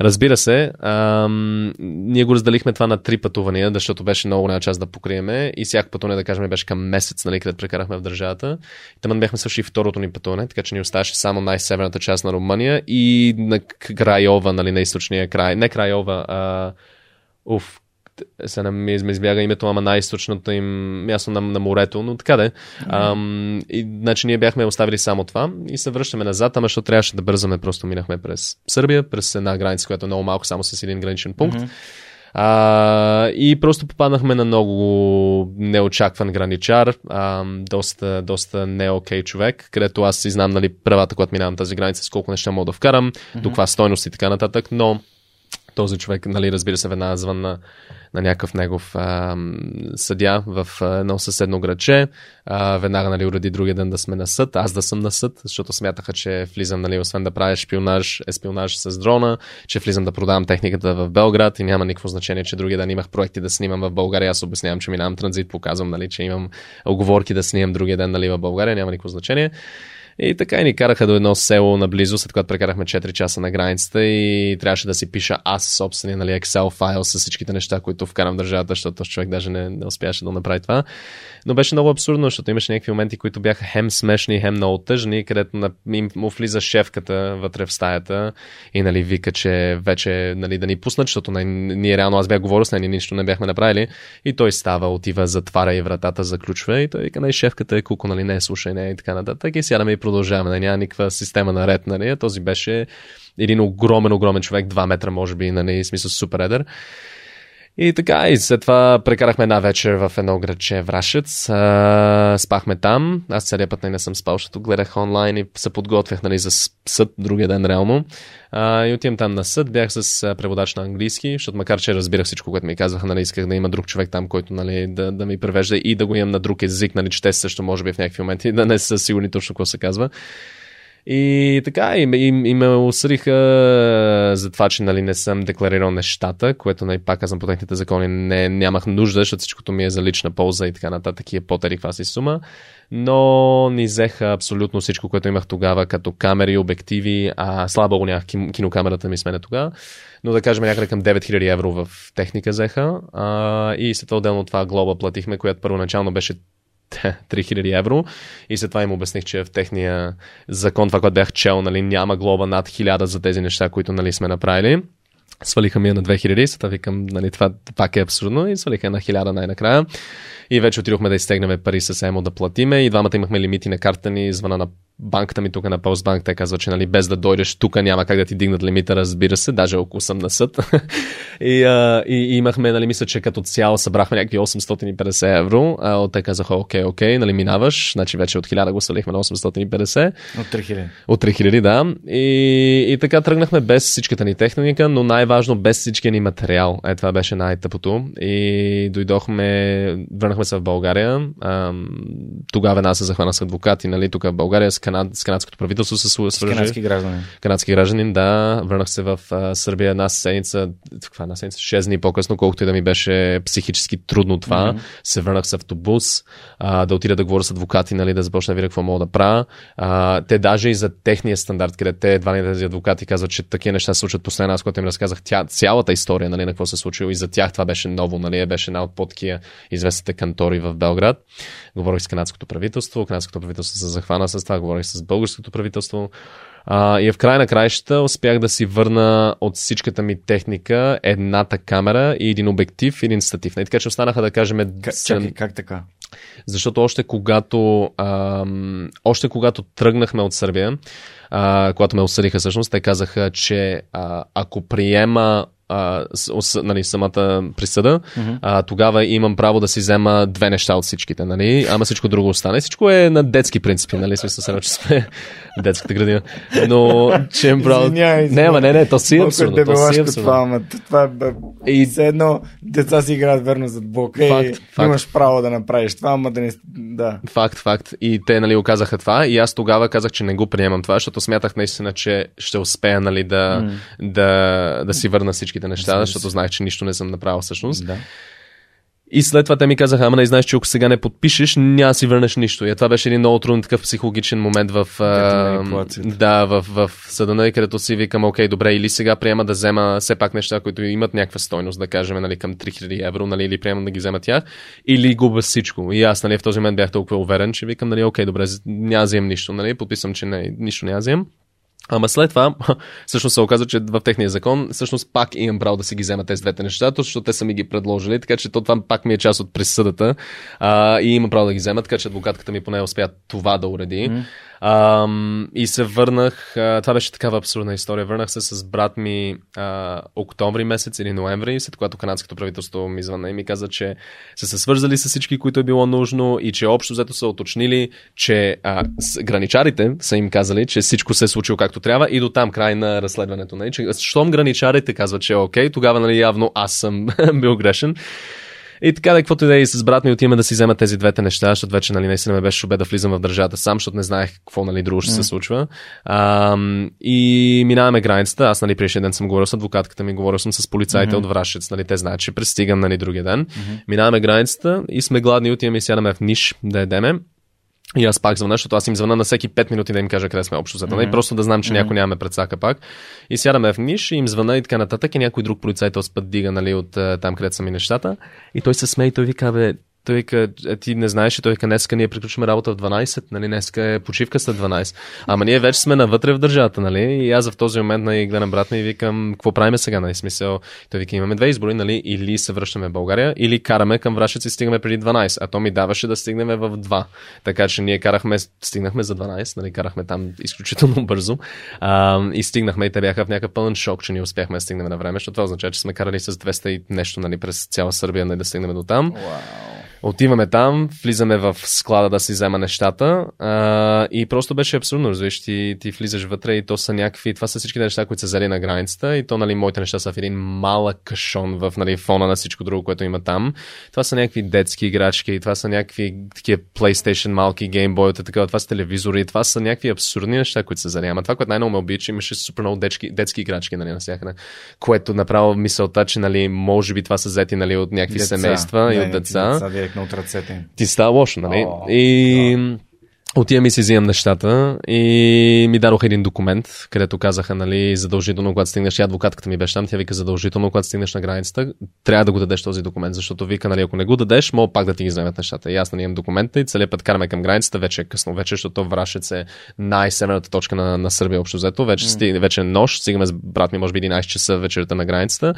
Разбира се, ам, ние го разделихме това на три пътувания, защото беше много голяма част да покриеме и всяко пътуване, да кажем, беше към месец, нали, където прекарахме в държавата. Там бяхме свършили второто ни пътуване, така че ни оставаше само най-северната част на Румъния и на Крайова, нали, на източния край. Не Крайова, а... Уф, се не ми избяга името, ама най-источното им място на, на морето, но така де. Mm-hmm. и, значи ние бяхме оставили само това и се връщаме назад, ама защото трябваше да бързаме, просто минахме през Сърбия, през една граница, която е много малко, само с един граничен пункт. Mm-hmm. А, и просто попаднахме на много неочакван граничар, а, доста, доста не окей човек, където аз си знам нали, правата, когато минавам тази граница, с колко неща мога да вкарам, mm-hmm. до каква стойност и така нататък, но този човек, нали, разбира се, веднага звън на, някакъв негов а, съдя в едно съседно градче. А, веднага, нали, уреди другия ден да сме на съд, аз да съм на съд, защото смятаха, че влизам, нали, освен да правя шпионаж, еспионаж с дрона, че влизам да продавам техниката в Белград и няма никакво значение, че другия ден имах проекти да снимам в България. Аз обяснявам, че минавам транзит, показвам, нали, че имам оговорки да снимам другия ден, нали, в България, няма никакво значение. И така и ни караха до едно село наблизо, след което прекарахме 4 часа на границата и трябваше да си пиша аз собствения нали, Excel файл с всичките неща, които вкарам в държавата, защото човек даже не, не успяваше да направи това. Но беше много абсурдно, защото имаше някакви моменти, които бяха хем смешни, хем много тъжни, където на, им, му влиза шефката вътре в стаята и нали, вика, че вече нали, да ни пуснат, защото нали, ние реално аз бях говорил с нея, нищо не бяхме направили. И той става, отива, затваря и вратата, заключва и той вика, нали, шефката е куко, нали, не е слушай, не и така нататък. И сядаме и продължаваме. Нали, няма никаква система наред. Нали. Този беше един огромен, огромен човек, 2 метра, може би, нали, смисъл супер едър. И така, и след това прекарахме една вечер в едно градче Врашец. А, спахме там. Аз целият път не съм спал, защото гледах онлайн и се подготвях нали, за съд другия ден реално. А, и отивам там на съд. Бях с преводач на английски, защото макар че разбирах всичко, което ми казваха, нали, исках да има друг човек там, който нали, да, да ми превежда и да го имам на друг език, нали, че те също може би в някакви моменти да не са сигурни точно какво се казва. И така, и, и, и ме осъдиха за това, че нали, не съм декларирал нещата, което нали, пак казвам по техните закони не, нямах нужда, защото всичкото ми е за лична полза и така нататък и е по каква си сума. Но ни взеха абсолютно всичко, което имах тогава, като камери, обективи, а слабо нямах кинокамерата ми смене тогава. Но да кажем някъде към 9000 евро в техника взеха. А, и след това отделно това глоба платихме, която първоначално беше 3000 евро и след това им обясних, че в техния закон, това, което бях чел, нали, няма глоба над 1000 за тези неща, които нали, сме направили. Свалиха ми я на 2000, сега викам, нали, това пак е абсурдно и свалиха на 1000 най-накрая. И вече отидохме да изтегнем пари с Емо да платиме и двамата имахме лимити на карта ни, звъна на банката ми тук на Постбанк, те казват, че нали, без да дойдеш тук няма как да ти дигнат лимита, разбира се, даже около съм на съд. и, а, и, и, имахме, нали, мисля, че като цяло събрахме някакви 850 евро. А, те казаха, окей, окей, нали, минаваш, значи вече от 1000 го свалихме на 850. От 3000. От 3000, да. И, и така тръгнахме без всичката ни техника, но най-важно без всичкия ни материал. Е, това беше най-тъпото. И дойдохме, върнахме се в България. А, тогава една се захвана с адвокати, нали, тук в България, с канад, с канадското правителство се свържи. Канадски гражданин. Канадски гражданин, да. Върнах се в а, Сърбия една седмица, каква една седмица, 6 дни по-късно, колкото и да ми беше психически трудно това. Mm-hmm. Се върнах с автобус, а, да отида да говоря с адвокати, нали, да започна да видя какво мога да правя. А, те даже и за техния стандарт, къде те едва не тези адвокати казват, че такива неща се случват последно, аз когато им разказах тя, цялата история, нали, на какво се случило и за тях това беше ново, нали, беше една от по-такива известните кантори в Белград. Говорих с канадското правителство, канадското правителство се захвана с това, говорих с българското правителство. А, и в край на краищата успях да си върна от всичката ми техника едната камера и един обектив и един статив. Не, нали, така че останаха да кажем... Как, чакай, как така? Защото още когато, ам, още когато тръгнахме от Сърбия, а, когато ме осъдиха всъщност, те казаха, че а, ако приема а, с, нали, самата присъда, mm-hmm. а, тогава имам право да си взема две неща от всичките, нали? ама всичко друго остане. Всичко е на детски принципи, нали? Смисъл се че сме детската градина. Но, че им право... Извинявай, не, ама не, не, то си е абсурдно. То си е абсурдно. Това, ама, това е, и... все едно деца си играят верно зад блока факт, и факт. имаш право да направиш това, ама да не... Да. Факт, факт. И те, нали, оказаха това и аз тогава казах, че не го приемам това, защото смятах наистина, че ще успея, нали, да, mm. да, да си върна всички всичките неща, защото знаех, че нищо не съм направил всъщност. Да. И след това те ми казаха, ама не знаеш, че ако сега не подпишеш, няма си върнеш нищо. И това беше един много труден такъв психологичен момент в, да, в, в съда, където си викам, окей, добре, или сега приема да взема все пак неща, които имат някаква стойност, да кажем, нали, към 3000 евро, нали, или приемам да ги взема тях, или губа всичко. И аз, нали, в този момент бях толкова уверен, че викам, нали, окей, добре, няма взем нищо, нали, подписам, че не, нищо няма взем. Ама след това, всъщност се оказа, че в техния закон, всъщност пак имам право да си ги взема тези двете неща, защото те са ми ги предложили, така че то това пак ми е част от присъдата а, и имам право да ги взема, така че адвокатката ми поне успя това да уреди. Mm. А, и се върнах, а, това беше такава абсурдна история, върнах се с брат ми а, октомври месец или ноември, след когато канадското правителство ми звъна и ми каза, че са се свързали с всички, които е било нужно и че общо взето са уточнили, че а, с, граничарите са им казали, че всичко се е случило както трябва и до там край на разследването. Нали? Щом граничарите казват, че е окей, тогава нали, явно аз съм бил грешен. И така, да, каквото и да е и с брат ми отиваме да си взема тези двете неща, защото вече нали, наистина ме беше шубе да влизам в държавата сам, защото не знаех какво нали, друго ще mm. се случва. А, и минаваме границата. Аз нали, преди ден съм говорил с адвокатката ми, говорил съм с полицаите mm-hmm. от Врашец. Нали, те знаят, че пристигам нали, другия ден. Mm-hmm. Минаваме границата и сме гладни, отиваме и сядаме в ниш да едеме. И аз пак звъна, защото аз им звъна на всеки 5 минути да им кажа къде сме общо взето. Mm-hmm. просто да знам, че mm-hmm. някой нямаме предсака пак. И сядаме в ниш, и им звъна и така нататък. И някой друг полицай път дига, нали, от е, там, където са ми нещата. И той се смее и той вика, бе, той вика, е, ти не знаеш, той вика, днеска ние приключваме работа в 12, нали, днеска е почивка след 12. Ама ние вече сме навътре в държавата, нали, и аз в този момент, нали, гледам брат ми и викам, какво правим сега, нали, смисъл, той вика, имаме две избори, нали, или се връщаме в България, или караме към Врашец и стигаме преди 12, а то ми даваше да стигнем в 2. Така че ние карахме, стигнахме за 12, нали, карахме там изключително бързо а, и стигнахме и те бяха в някакъв пълен шок, че ние успяхме да стигнем на време, защото това означава, че сме карали с 200 и нещо, нали, през цяла Сърбия, нали, да стигнем до там. Wow. Отиваме там, влизаме в склада да си взема нещата а, и просто беше абсурдно, разбираш, ти, ти влизаш вътре и то са някакви, това са всички неща, които са взели на границата и то, нали, моите неща са в един малък кашон в, нали, фона на всичко друго, което има там. Това са някакви детски играчки, това са някакви такива PlayStation малки геймбойта, така, това са телевизори, това са някакви абсурдни неща, които са взели. Ама това, което най-много ме обича, имаше супер много детски, детски играчки, нали, навсякъде, което направо мисълта, че, нали, може би това са взети, нали, от някакви деца. семейства не, и от деца. деца от ръцете Ти става лошо, нали? О, и... Да Отивам и си взимам нещата и ми дадоха един документ, където казаха, нали, задължително, когато стигнеш, и адвокатката ми беше там, тя вика задължително, когато стигнеш на границата, трябва да го дадеш този документ, защото вика, нали, ако не го дадеш, мога пак да ти ги вземат нещата. И аз нали, имам документа и целият път караме към границата, вече е късно, вече, защото Врашец е най-северната точка на, на Сърбия общо взето. Вече, mm. стиг, вече е нощ, стигаме с брат ми, може би 11 часа вечерта на границата.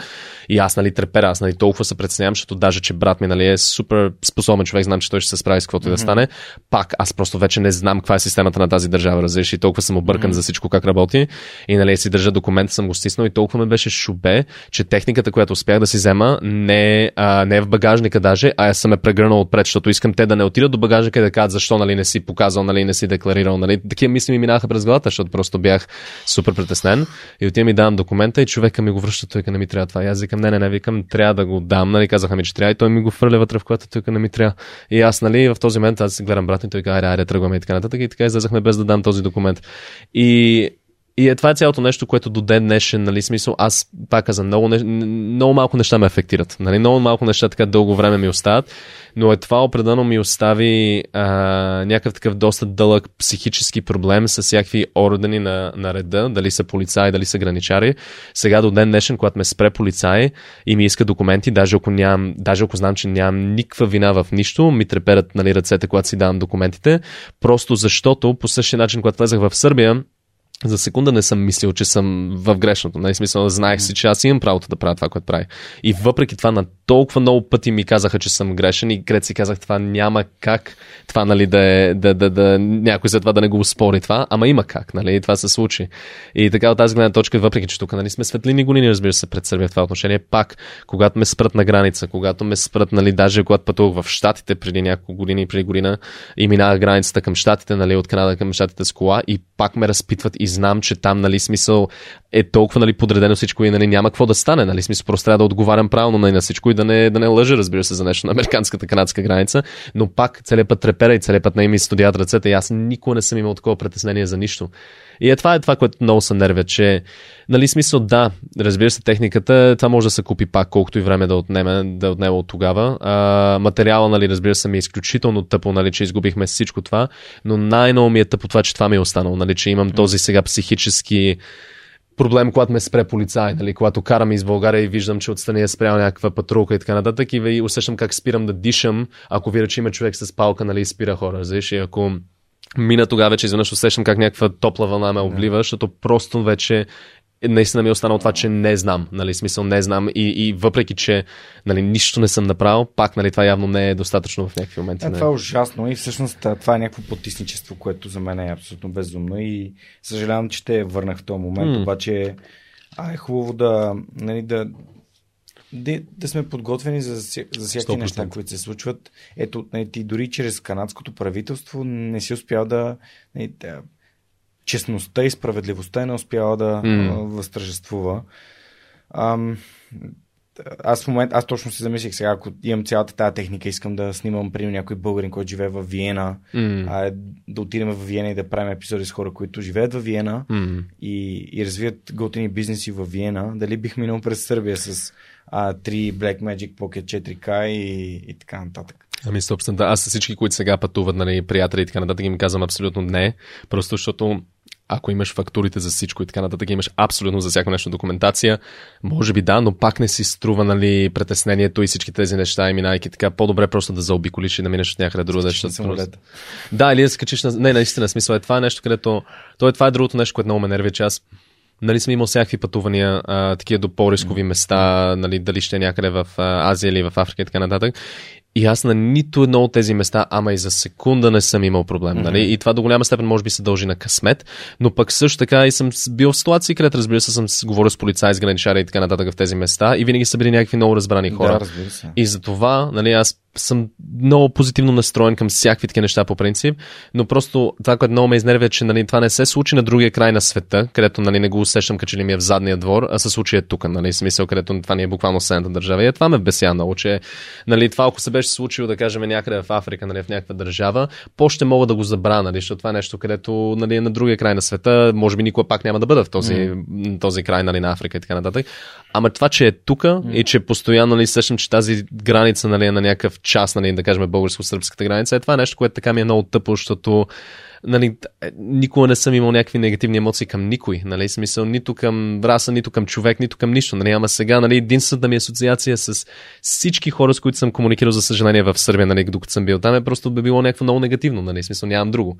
И аз, нали, трепера, аз, нали, толкова се преценявам, защото даже, че брат ми, нали, е супер способен човек, знам, че той ще се справи с каквото mm-hmm. да стане. Пак, аз просто вече не знам каква е системата на тази държава, разбираш, и толкова съм объркан mm-hmm. за всичко как работи. И нали си държа документа, съм го стиснал и толкова ме беше шубе, че техниката, която успях да си взема, не, а, не е в багажника даже, а аз съм е прегърнал отпред, защото искам те да не отидат до багажника и да кажат защо нали, не си показал, нали, не си декларирал. Нали. Такива мисли ми минаха през главата, защото просто бях супер притеснен. И отивам ми давам документа и човека ми го връща, той не ми трябва това. И аз викам, не, не, не, викам, трябва да го дам. Нали, казаха ми, че трябва и той ми го фърля вътре в което той не ми трябва. И аз, нали, в този момент аз гледам брат и той казва, айде, айде, тръгваме и така нататък. И така излезахме без да дам този документ. И и е, това е цялото нещо, което до ден днешен, нали, смисъл, аз пак казвам, много, много малко неща ме афектират. Нали, много малко неща така дълго време ми остават, но е това определено ми остави а, някакъв такъв доста дълъг психически проблем с всякакви органи на, на реда, дали са полицаи, дали са граничари. Сега до ден днешен, когато ме спре полицаи и ми иска документи, даже ако, нямам, даже ако знам, че нямам никаква вина в нищо, ми треперят нали, ръцете, когато си давам документите, просто защото по същия начин, когато влезах в Сърбия, за секунда не съм мислил, че съм в грешното. Нали, смисъл, знаех си, че аз имам правото да правя това, което прави. И въпреки това на толкова много пъти ми казаха, че съм грешен и кред си казах, това няма как това, нали, да, е, да, да, да, някой след това да не го успори това, ама има как, нали, и това се случи. И така от тази гледна точка, въпреки че тук, нали, сме светлини години, разбира се, пред Сърбия в това отношение, пак, когато ме спрат на граница, когато ме спрат, нали, даже когато пътувах в Штатите преди няколко години, преди година и минах границата към Штатите, нали, от Канада към Штатите с кола и пак ме разпитват и знам, че там, нали, смисъл е толкова, нали, подредено всичко и, нали, няма какво да стане, нали, смисъл, просто трябва да отговарям правилно нали, на всичко и да не, да не лъжа, разбира се, за нещо на американската канадска граница, но пак целият път трепера и целият път не ми студият ръцете и аз никога не съм имал такова притеснение за нищо. И е това е това, което много се нервя, че, нали, смисъл, да, разбира се, техниката, това може да се купи пак, колкото и време да отнеме, да отнеме от тогава. А, материала, нали, разбира се, ми е изключително тъпо, нали, че изгубихме всичко това, но най-ново ми е тъпо това, че това ми е останало, нали, че имам този сега психически проблем, когато ме спре полицай, нали, когато карам из България и виждам, че отстрани е спрял някаква патрулка и така нататък и усещам как спирам да дишам, ако видя, че има човек с палка, нали, спира хора, знаеш, и ако мина тогава вече изведнъж усещам как някаква топла вълна ме облива, защото просто вече наистина ми е останало това, че не знам, нали, смисъл не знам и, и въпреки, че нали, нищо не съм направил, пак нали, това явно не е достатъчно в някакви моменти. А, това е ужасно и всъщност това е някакво потисничество, което за мен е абсолютно безумно и съжалявам, че те върнах в този момент, mm. обаче а, е хубаво да, нали, да, да, да сме подготвени за, за всяки 100%. неща, които се случват. Ето, нали, ти дори чрез канадското правителство не си успял да, нали, да честността и справедливостта не успяла да mm. възтържествува. Ам, аз в момент, аз точно се замислих сега, ако имам цялата тази техника, искам да снимам, примерно, някой българин, който живее в Виена, mm. а, да отидем в Виена и да правим епизоди с хора, които живеят в Виена mm. и, и развият готини бизнеси в Виена. Дали бих минал през Сърбия с а, 3 Black Magic Pocket 4K и, и така нататък. Ами, собствено, да. Аз всички, които сега пътуват, нали, приятели и така нататък, им казвам абсолютно не. Просто защото ако имаш фактурите за всичко и така нататък, имаш абсолютно за всяко нещо документация, може би да, но пак не си струва нали, притеснението и всички тези неща и минайки така. По-добре просто да заобиколиш и да минеш от някъде. Да, самолет. да, или да скачиш на... Не, наистина, смисъл е това е нещо, където... То е, това е другото нещо, което много ме нерви, че аз нали съм имал всякакви пътувания, а, такива до по-рискови места, нали, дали ще е някъде в а, Азия или в Африка и така нататък. И аз на нито едно от тези места, ама и за секунда не съм имал проблем. Mm-hmm. Нали? И това до голяма степен може би се дължи на късмет, но пък също така и съм бил в ситуации, където разбира се съм говорил с полицаи, с граничари и така нататък в тези места и винаги са били някакви много разбрани хора. Да, разбира се. И за това, нали, аз съм много позитивно настроен към всякакви такива неща по принцип, но просто това, което много ме изнервя, е, че нали, това не се случи на другия край на света, където нали, не го усещам, като че ли ми е в задния двор, а се случи е тук, нали, смисъл, където това ни е буквално съседната държава. И е, това ме беся много, че нали, това, ако се беше случило, да кажем, някъде в Африка, нали, в някаква държава, по-ще мога да го забравя, нали, защото това е нещо, където нали, е на другия край на света, може би никога пак няма да бъда в този, mm. този край нали, на Африка и така нататък. Ама това, че е тук mm. и че постоянно нали, сещам, че тази граница нали, е на някакъв част, нали, да кажем, българско-сръбската граница, е това е нещо, което така ми е много тъпо, защото нали, никога не съм имал някакви негативни емоции към никой, нали, смисъл нито към раса, нито към човек, нито към нищо, нали, ама сега, нали, единствената ми асоциация с всички хора, с които съм комуникирал, за съжаление, в Сърбия, нали, докато съм бил там, е просто би било някакво много негативно, нали, смисъл нямам друго.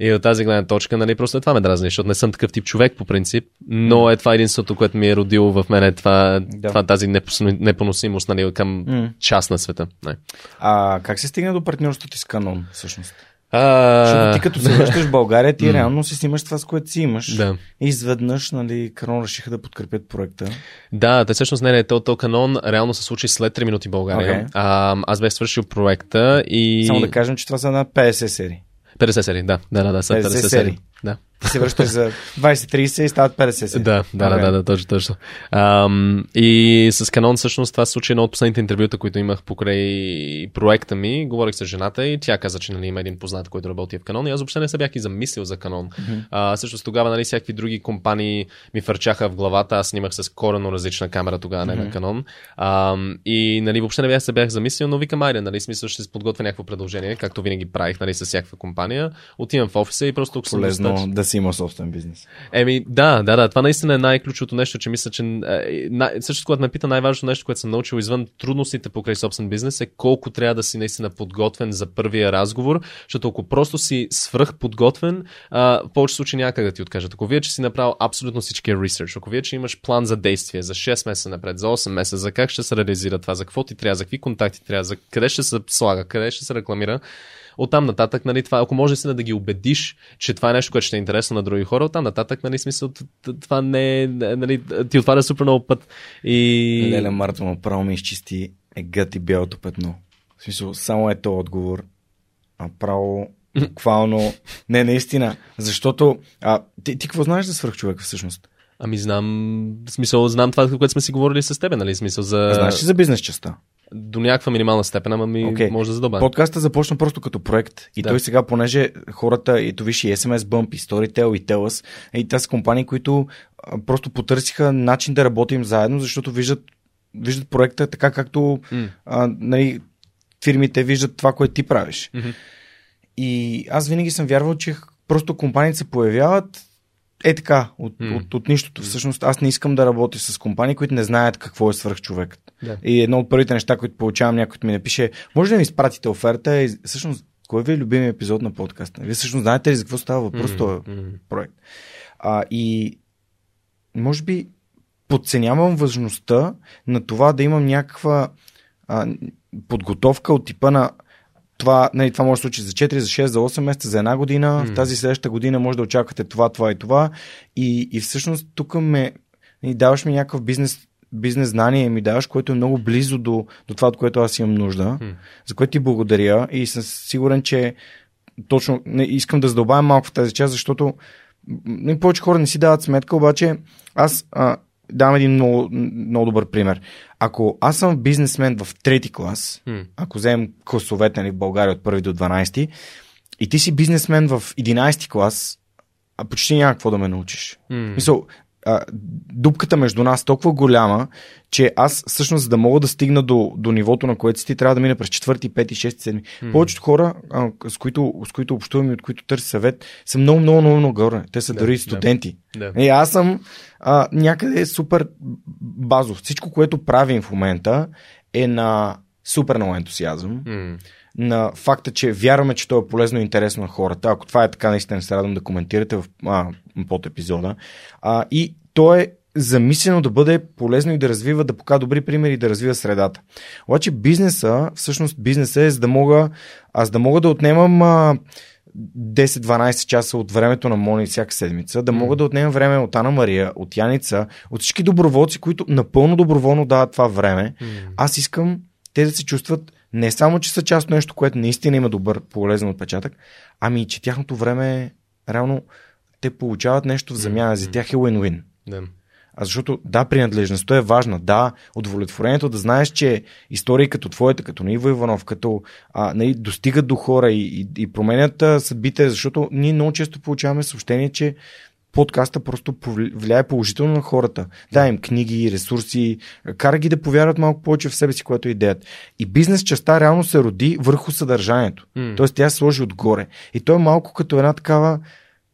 И от тази гледна точка, нали, просто е това ме дразни, защото не съм такъв тип човек по принцип, но е това единството, което ми е родило в мен, е това, да. това тази непоносимост нали, към mm. част на света. Не. А как се стигна до партньорството ти с Канон, всъщност? А... Защото ти като се връщаш в България, ти реално си снимаш това, с което си имаш. Да. И изведнъж, нали, Канон решиха да подкрепят проекта. Да, те всъщност не, не, то, то Канон реално се случи след 3 минути България. Okay. А, аз бях свършил проекта и... Само да кажем, че това са на 50 серии. 50 серии, да. Да, да, да, са 50, 50 серии. Да. Ти се връщаш за 20-30 и стават 50 се. Да, да, okay. да, да, точно, точно. Ам, и с Канон всъщност това се случи едно от последните интервюта, които имах покрай проекта ми. Говорих с жената и тя каза, че нали, има един познат, който работи в Канон. И аз въобще не се бях и замислил за Канон. Mm-hmm. А, също тогава нали, всякакви други компании ми фърчаха в главата. Аз снимах с корено различна камера тогава, не mm-hmm. на Канон. Ам, и нали, въобще не бях се бях замислил, но викам, айде, нали, смисъл ще се подготвя някакво предложение, както винаги правих нали, с всяка компания. Отивам в офиса и просто Полезно да си има собствен бизнес. Еми, да, да, да. Това наистина е най-ключовото нещо, че мисля, че е, най- също когато ме пита най-важното нещо, което съм научил извън трудностите покрай собствен бизнес е колко трябва да си наистина подготвен за първия разговор, защото ако просто си свръх подготвен, а, в повече случаи някъде да ти откажат. Ако вие, че си направил абсолютно всички ресърч, ако вие, че имаш план за действие за 6 месеца напред, за 8 месеца, за как ще се реализира това, за какво ти трябва, за какви контакти трябва, за къде ще се слага, къде ще се рекламира, Оттам нататък, нали, това, ако може да ги убедиш, че това е нещо, което ще е интересно на други хора, оттам нататък, нали, смисъл, това не е, нали, ти отваря супер много път. И... Леля Мартова право ми изчисти е гъти бялото петно. В смисъл, само е то отговор. Право, буквално, не, наистина. Защото, а, ти, ти какво знаеш за свърхчовек всъщност? Ами знам, в смисъл, знам това, което сме си говорили с теб, нали? Смисъл за... Знаеш ли за бизнес частта? До някаква минимална степен, ама ми okay. може да задълбая. Подкаста започна просто като проект и да. той сега, понеже хората, и то виж и SMS Bump, и Storytel, и Telus, и тази компании, които просто потърсиха начин да работим заедно, защото виждат, виждат проекта така, както mm. а, нали, фирмите виждат това, което ти правиш. Mm-hmm. И аз винаги съм вярвал, че просто компаниите се появяват е така, от, mm. от, от, от нищото. Всъщност аз не искам да работя с компании, които не знаят какво е свръхчовекът. Yeah. И едно от първите неща, които получавам, някой ми напише, може да ми изпратите оферта и всъщност кой ви е любимият епизод на подкаста? Вие всъщност знаете ли за какво става въпрос mm-hmm. този mm-hmm. проект? А, и може би подценявам важността на това да имам някаква а, подготовка от типа на това, нали, това може да случи за 4, за 6, за 8 месеца, за една година. Mm. В тази следващата година може да очаквате това, това и това. И, и всъщност тук ме нали, даваш ми някакъв бизнес, бизнес знание ми даваш, което е много близо до, до това, от което аз имам нужда, mm. за което ти благодаря и съм сигурен, че точно не, искам да задълбавам малко в тази част, защото не, повече хора не си дават сметка, обаче аз а, дам един много, много добър пример. Ако аз съм бизнесмен в трети клас, mm. ако вземем класовете нали, в България от 1 до 12, и ти си бизнесмен в 11 клас, а почти няма какво да ме научиш. Mm. Мисъл, а, дупката между нас толкова голяма, че аз всъщност за да мога да стигна до, до нивото, на което си ти, трябва да мина през четвърти, пети, шести, седми. Mm. Повечето хора, а, с, които, с които общувам и от които търся съвет, са много, много, много, много горе. Те са да, дори студенти. Да. И аз съм а, някъде супер базов. Всичко, което правим в момента е на супер много ентусиазъм. Mm на факта, че вярваме, че то е полезно и интересно на хората. Ако това е така, наистина се радвам да коментирате в а, под епизода. А, и то е замислено да бъде полезно и да развива, да покажа добри примери и да развива средата. Обаче бизнеса, всъщност бизнеса е за да мога, аз да мога да отнемам а, 10-12 часа от времето на Мони всяка седмица, да мога да отнемам време от Ана Мария, от Яница, от всички доброволци, които напълно доброволно дават това време. Mm. Аз искам те да се чувстват не само, че са част от нещо, което наистина има добър, полезен отпечатък, ами че тяхното време реално те получават нещо в замяна. За тях е win-win. Да. А защото, да, принадлежността е важна. Да, удовлетворението да знаеш, че истории като твоята, като на Иво Иванов, като а, нали, достигат до хора и, и, и променят съдбите, защото ние много често получаваме съобщение, че подкаста просто влияе положително на хората. Да, им книги, ресурси, кара ги да повярват малко повече в себе си, което е идеята. И бизнес частта реално се роди върху съдържанието. Mm. Тоест тя се сложи отгоре. И то е малко като една такава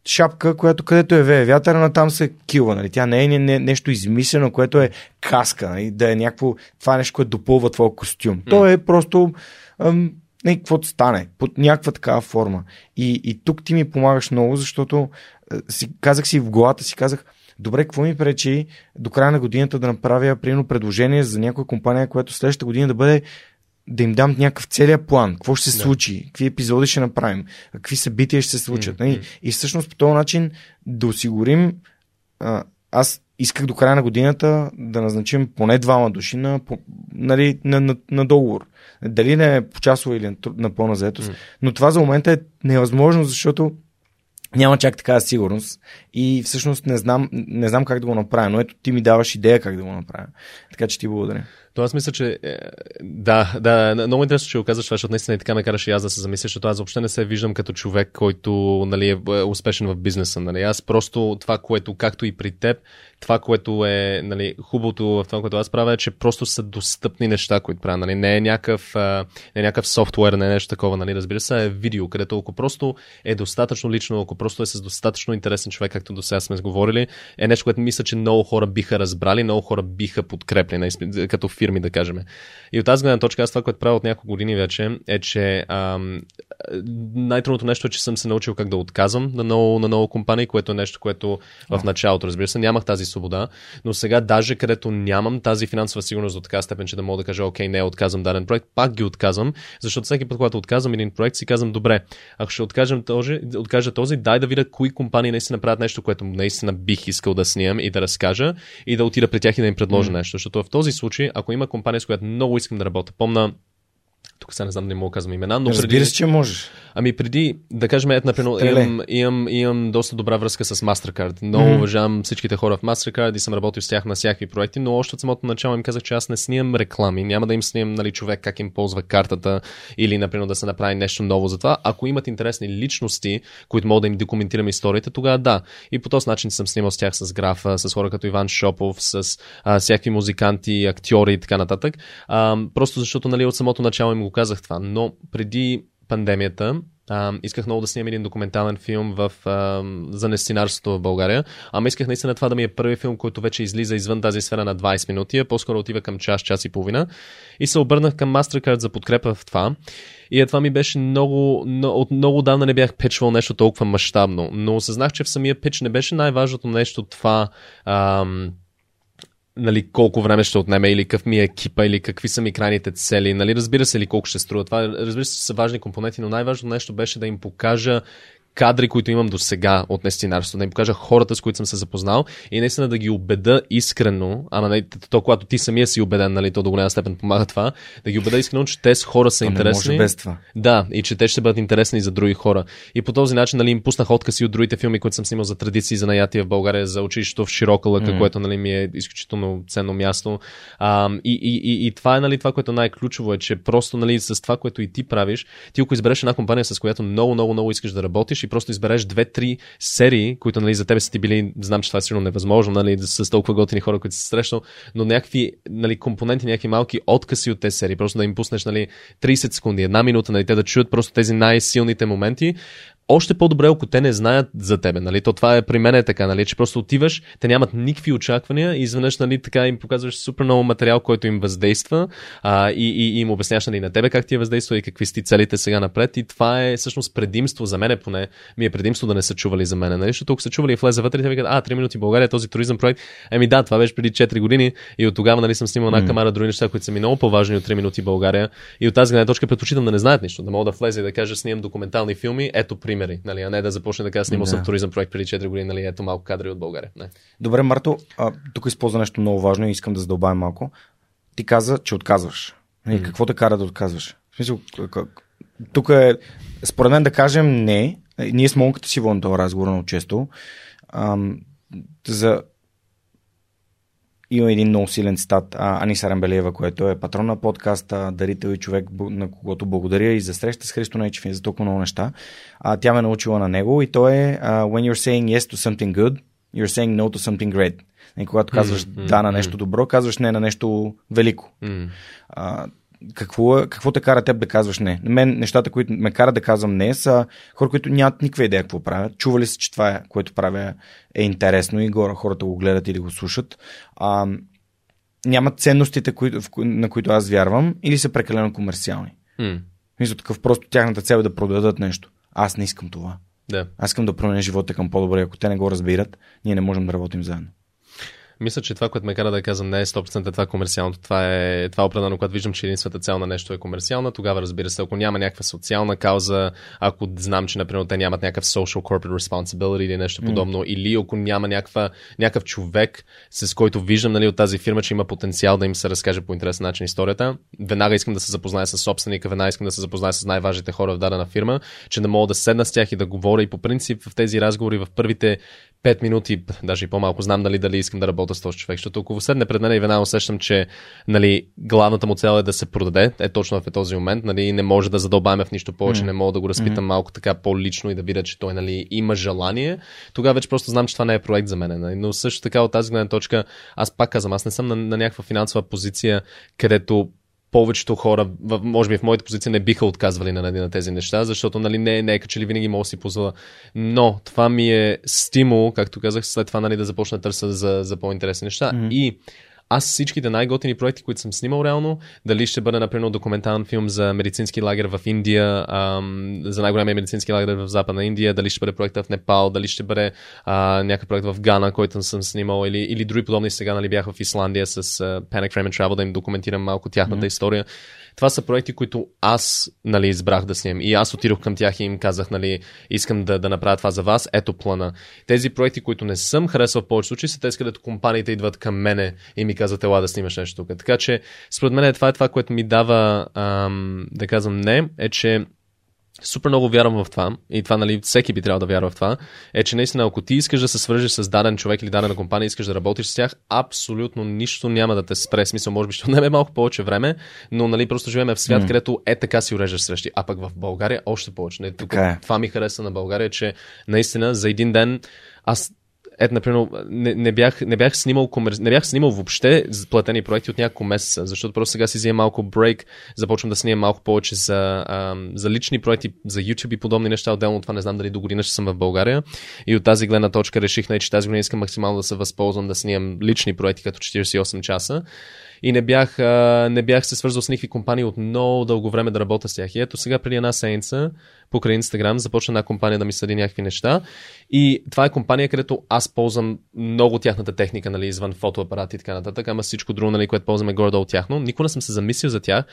шапка, която където е вее вятъра, на там се килва. Нали? Тя не е не, не, нещо измислено, което е каска, нали? да е някакво, това е нещо, което допълва твоя костюм. Mm. То е просто ам, не, каквото стане, под някаква такава форма. И, и тук ти ми помагаш много, защото си, казах си в главата си, казах, добре, какво ми пречи до края на годината да направя примерно предложение за някоя компания, която следващата година да бъде да им дам някакъв целият план, какво ще се да. случи, какви епизоди ще направим, какви събития ще се случат. Mm-hmm. И всъщност по този начин да осигурим. А, аз исках до края на годината да назначим поне двама души на, нали, на, на, на договор. Дали не е по часово или на пълна заетост. Mm. Но това за момента е невъзможно, защото няма чак такава сигурност и всъщност не знам, не знам как да го направя, но ето ти ми даваш идея как да го направя. Така че ти благодаря. То аз мисля, че е, да, да, много интересно, че го казваш това, защото наистина и така ме караше и аз да се замисля, защото аз въобще не се виждам като човек, който нали, е, е успешен в бизнеса. Нали. Аз просто това, което, както и при теб, това, което е нали, хубавото в това, което аз правя, е, че просто са достъпни неща, които правя. Нали. Не е някакъв, не е някакъв софтуер, не е нещо такова. Нали. Разбира се, е видео, където ако просто е достатъчно лично, ако просто е с достатъчно интересен човек, както до сега сме говорили, е нещо, което мисля, че много хора биха разбрали, много хора биха подкрепили, като фирми, да кажем. И от тази гледна точка, аз това, което правя от няколко години вече, е, че ам, най-трудното нещо е, че съм се научил как да отказвам на много, на много компании, което е нещо, което в началото, разбира се, нямах тази свобода, но сега даже където нямам тази финансова сигурност до така степен, че да мога да кажа, окей, не отказвам даден проект, пак ги отказвам, защото всеки път, когато отказвам един проект, си казвам, добре, ако ще откажем този, откажа този, дай да видя кои компании наистина правят нещо, което наистина бих искал да снимам и да разкажа и да отида при тях и да им предложа mm. нещо. Защото в този случай, ако има компания, с която много искам да работя, помна тук сега не знам да не мога казвам имена, но Разбира се, че можеш. Ами преди, да кажем, ето, например, имам, имам, имам, доста добра връзка с MasterCard. Много mm-hmm. уважавам всичките хора в MasterCard и съм работил с тях на всякакви проекти, но още от самото начало им казах, че аз не снимам реклами, няма да им снимам нали, човек как им ползва картата или, например, да се направи нещо ново за това. Ако имат интересни личности, които могат да им документирам историята, тогава да. И по този начин съм снимал с тях с графа, с хора като Иван Шопов, с а, всякакви музиканти, актьори и така нататък. А, просто защото нали, от самото начало им го казах това. Но преди пандемията, а, исках много да снимам един документален филм в, а, за нестинарството в България. Ама исках наистина това да ми е първи филм, който вече излиза извън тази сфера на 20 минути, а по-скоро отива към час, час и половина. И се обърнах към MasterCard за подкрепа в това. И е, това ми беше много, но, от много давна не бях печвал нещо толкова мащабно. Но осъзнах, че в самия пич не беше най-важното нещо това. Ам, нали, колко време ще отнеме или какъв ми е екипа или какви са ми крайните цели. Нали, разбира се ли колко ще струва. Това разбира се са важни компоненти, но най-важното нещо беше да им покажа кадри, които имам до сега от нестинарството, да им покажа хората, с които съм се запознал и наистина да ги убеда искрено, нали, то, когато ти самия си убеден, нали, то до голяма степен помага това, да ги убеда искрено, че тези хора са то интересни. Не може без това. Да, и че те ще бъдат интересни за други хора. И по този начин нали, им пуснах откази от другите филми, които съм снимал за традиции за наятия в България, за училището в Широка лъка, mm. което нали, ми е изключително ценно място. А, и, и, и, и, това е нали, това, което най-ключово е, че просто нали, с това, което и ти правиш, ти ако избереш една компания, с която много, много, много искаш да работиш просто избереш две-три серии, които нали, за тебе са ти били, знам, че това е сигурно невъзможно, нали, с толкова готини хора, които се срещнал, но някакви нали, компоненти, някакви малки откъси от тези серии, просто да им пуснеш нали, 30 секунди, една минута, нали, те да чуят просто тези най-силните моменти, още по-добре, ако те не знаят за тебе. Нали? То това е при мен е така, нали? че просто отиваш, те нямат никакви очаквания и изведнъж нали, така им показваш супер много материал, който им въздейства а, и, и, и им обясняваш нали, на тебе как ти е въздейства и какви сте целите сега напред. И това е всъщност предимство за мен, поне ми е предимство да не са чували за мен. Нали? Защото ако са чували и влезе вътре, те викат, а, 3 минути България, този туризъм проект. Еми да, това беше преди 4 години и от тогава нали, съм снимал една камара други неща, които са ми много по-важни от 3 минути България. И от тази гледна точка предпочитам да не знаят нищо, да мога да влезе и да кажа, снимам документални филми, ето примери, нали, а не да започне да кажа, снимал да. съм туризъм проект преди 4 години, нали, ето малко кадри от България. Не. Добре, Марто, а, тук използва нещо много важно и искам да задълбавя малко. Ти каза, че отказваш. Нали, mm. Какво те кара да отказваш? В смисъл, тук е, според мен да кажем не. Ние с Монката си водим този разговор много често. Ам, за има един много силен цитат, Аниса Рамбелиева, което е патрон на подкаста, дарител и човек, на когото благодаря и за среща с Христо Нейчев и за толкова много неща. А, тя ме научила на него и то е uh, When you're saying yes to something good, you're saying no to something great. И когато казваш mm-hmm. да на нещо добро, казваш не на нещо велико. Mm-hmm. Uh, какво, какво те кара теб да казваш не? Мен нещата, които ме кара да казвам не, са хора, които нямат никаква идея какво правят. Чували се, че това, е, което правя е интересно и горе хората го гледат или го слушат. А, нямат ценностите, на които аз вярвам, или са прекалено комерциални. Mm. Мисля, такъв просто тяхната цел е да продадат нещо. Аз не искам това. Да. Аз искам да променя живота към по-добре. Ако те не го разбират, ние не можем да работим заедно. Мисля, че това, което ме кара да казвам, не е 100% това комерциалното. Това е, това е определено, когато виждам, че единствената цел на нещо е комерциална. Тогава, разбира се, ако няма някаква социална кауза, ако знам, че, например, те нямат някакъв social corporate responsibility или нещо подобно, mm. или ако няма някаква, някакъв човек, с който виждам нали, от тази фирма, че има потенциал да им се разкаже по интересен начин историята, веднага искам да се запозная с собственика, веднага искам да се запозная с най-важните хора в дадена фирма, че да мога да седна с тях и да говоря. И по принцип в тези разговори в първите 5 минути, даже и по-малко, знам дали дали искам да работя с този човек, защото ако седне пред мен и веднага усещам, че нали, главната му цел е да се продаде, е точно в този момент, нали, не може да задълбаваме в нищо повече, mm. не мога да го разпитам mm. малко така по-лично и да видя, че той нали, има желание, тогава вече просто знам, че това не е проект за мен. Нали. Но също така от тази гледна точка, аз пак казвам, аз не съм на, на някаква финансова позиция, където повечето хора, може би в моята позиция, не биха отказвали на, на тези неща, защото нали, не, не е че ли винаги мога да си позволя. Но това ми е стимул, както казах, след това нали, да започна да търся за, за по-интересни неща. Mm-hmm. И аз всичките най-готини проекти, които съм снимал реално, дали ще бъде, например, документален филм за медицински лагер в Индия, ам, за най-големия медицински лагер в Западна Индия, дали ще бъде проект в Непал, дали ще бъде а, някакъв проект в Гана, който съм снимал, или, или други подобни сега, нали, бях в Исландия с uh, Panic Frame and Travel, да им документирам малко тяхната mm-hmm. история това са проекти, които аз нали, избрах да снимам. И аз отидох към тях и им казах, нали, искам да, да направя това за вас, ето плана. Тези проекти, които не съм харесал в повече случаи, са тези, където компаниите идват към мене и ми казват, ела да снимаш нещо тук. Така че, според мен това е това, което ми дава, ам, да казвам не, е, че супер много вярвам в това, и това, нали, всеки би трябвало да вярва в това, е, че наистина, ако ти искаш да се свържеш с даден човек или дадена компания, искаш да работиш с тях, абсолютно нищо няма да те спре. Смисъл, може би ще отнеме малко повече време, но, нали, просто живеем в свят, mm. където е така си уреждаш срещи. А пък в България още повече. Не, тук, е. Това ми хареса на България, че наистина за един ден аз ето, например, не, не, бях, не, бях снимал комер... не бях снимал въобще платени проекти от няколко месеца, защото просто сега си вземам малко брейк, започвам да снимам малко повече за, ам, за лични проекти, за YouTube и подобни неща. Отделно това не знам дали до година ще съм в България. И от тази гледна точка реших, че тази година искам максимално да се възползвам да снимам лични проекти като 48 часа и не бях, а, не бях се свързал с никакви компании от много дълго време да работя с тях. И ето сега преди една седмица покрай Инстаграм започна една компания да ми съди някакви неща. И това е компания, където аз ползвам много тяхната техника, нали, извън фотоапарати и така нататък, ама всичко друго, нали, което ползваме горе от тяхно. Никога не съм се замислил за тях,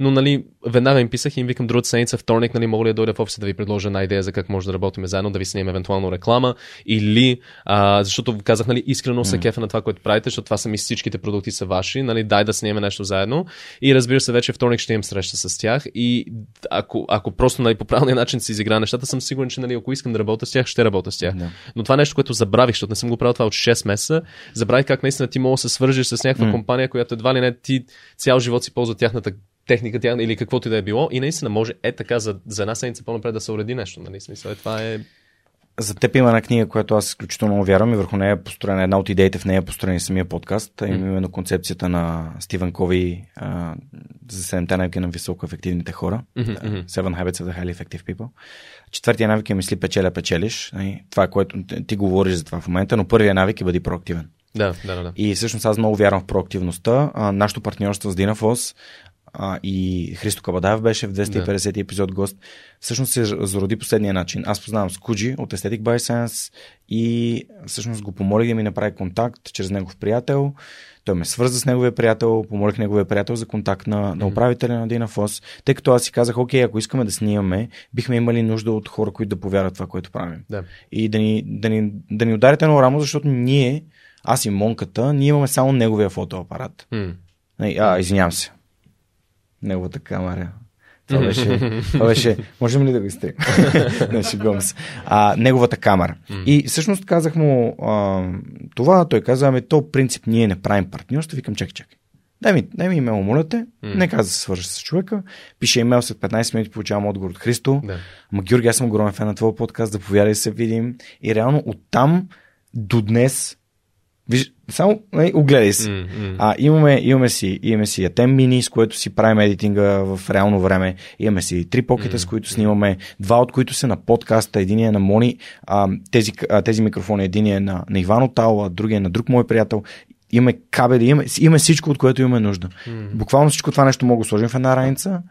но нали, веднага им писах и им викам другата седмица, вторник, нали, мога ли да дойда в офиса да ви предложа една идея за как може да работим заедно, да ви снимем евентуално реклама или а, защото казах, нали, искрено се кефа на това, което правите, защото това са ми всичките продукти са ваши, нали, дай да снимем нещо заедно. И разбира се, вече вторник ще имам среща с тях и ако, ако просто нали, по правилния начин си изигра нещата, съм сигурен, че нали, ако искам да работя с тях, ще работя с тях. Yeah. Но това е нещо, което забравих, защото не съм го правил това от 6 месеца. Забравих как наистина ти мога да се свържеш с някаква mm. компания, която едва ли не ти цял живот си ползва тяхната техника тя, или каквото и да е било. И наистина може е така за, за една седмица по-напред да се уреди нещо. Нали? Смисъл, е, това е за теб има една книга, която аз изключително вярвам и върху нея е построена една от идеите в нея е построена самия подкаст, именно концепцията на Стивен Кови а, за седемте навики на високо ефективните хора. Mm-hmm. Seven Habits of the Highly Effective People. Четвъртия навик е мисли печеля, печелиш. Това е което ти говориш за това в момента, но първият навик е бъди проактивен. Да, да, да. И всъщност аз много вярвам в проактивността. А, нашето партньорство с Динафос а, и Христо Кабадаев беше в 250 да. епизод гост, всъщност се зароди последния начин. Аз познавам Скуджи от Aesthetic by Science и всъщност го помолих да ми направи контакт чрез негов приятел. Той ме свърза с неговия приятел, помолих неговия приятел за контакт на, на управителя на Дина Фос, тъй като аз си казах, окей, ако искаме да снимаме, бихме имали нужда от хора, които да повярват това, което правим. Да. И да ни, да, ни, да ни ударите на рамо, защото ние, аз и Монката, ние имаме само неговия фотоапарат. Mm. А, извинявам се неговата камера. Това беше, това беше можем ли да го изтрим? не, шегувам се. А, неговата камера. Mm. И всъщност казах му а, това, той каза, ами то принцип ние не правим партньорство. Викам, чакай, чакай. Дай ми, дай ми имейл, моля те. Mm. Нека да се свържа с човека. Пише имейл след 15 минути, получавам отговор от Христо. Да. Ама Георги, аз съм огромен фен на твоя подкаст, да повярвай се видим. И реално оттам до днес Виж, само не, огледай се. Mm, mm. А, имаме, имаме, си, имаме си Atem Mini, с което си правим едитинга в реално време. Имаме си три покета, mm, с които снимаме. Два от които са на подкаста. Един е на Мони. А, тези, а, тези микрофони. Един е на, на Ивано Тала, другия е на друг мой приятел. Имаме кабели, имаме, имаме всичко, от което имаме нужда. Mm. Буквално всичко това нещо мога да сложим в една раница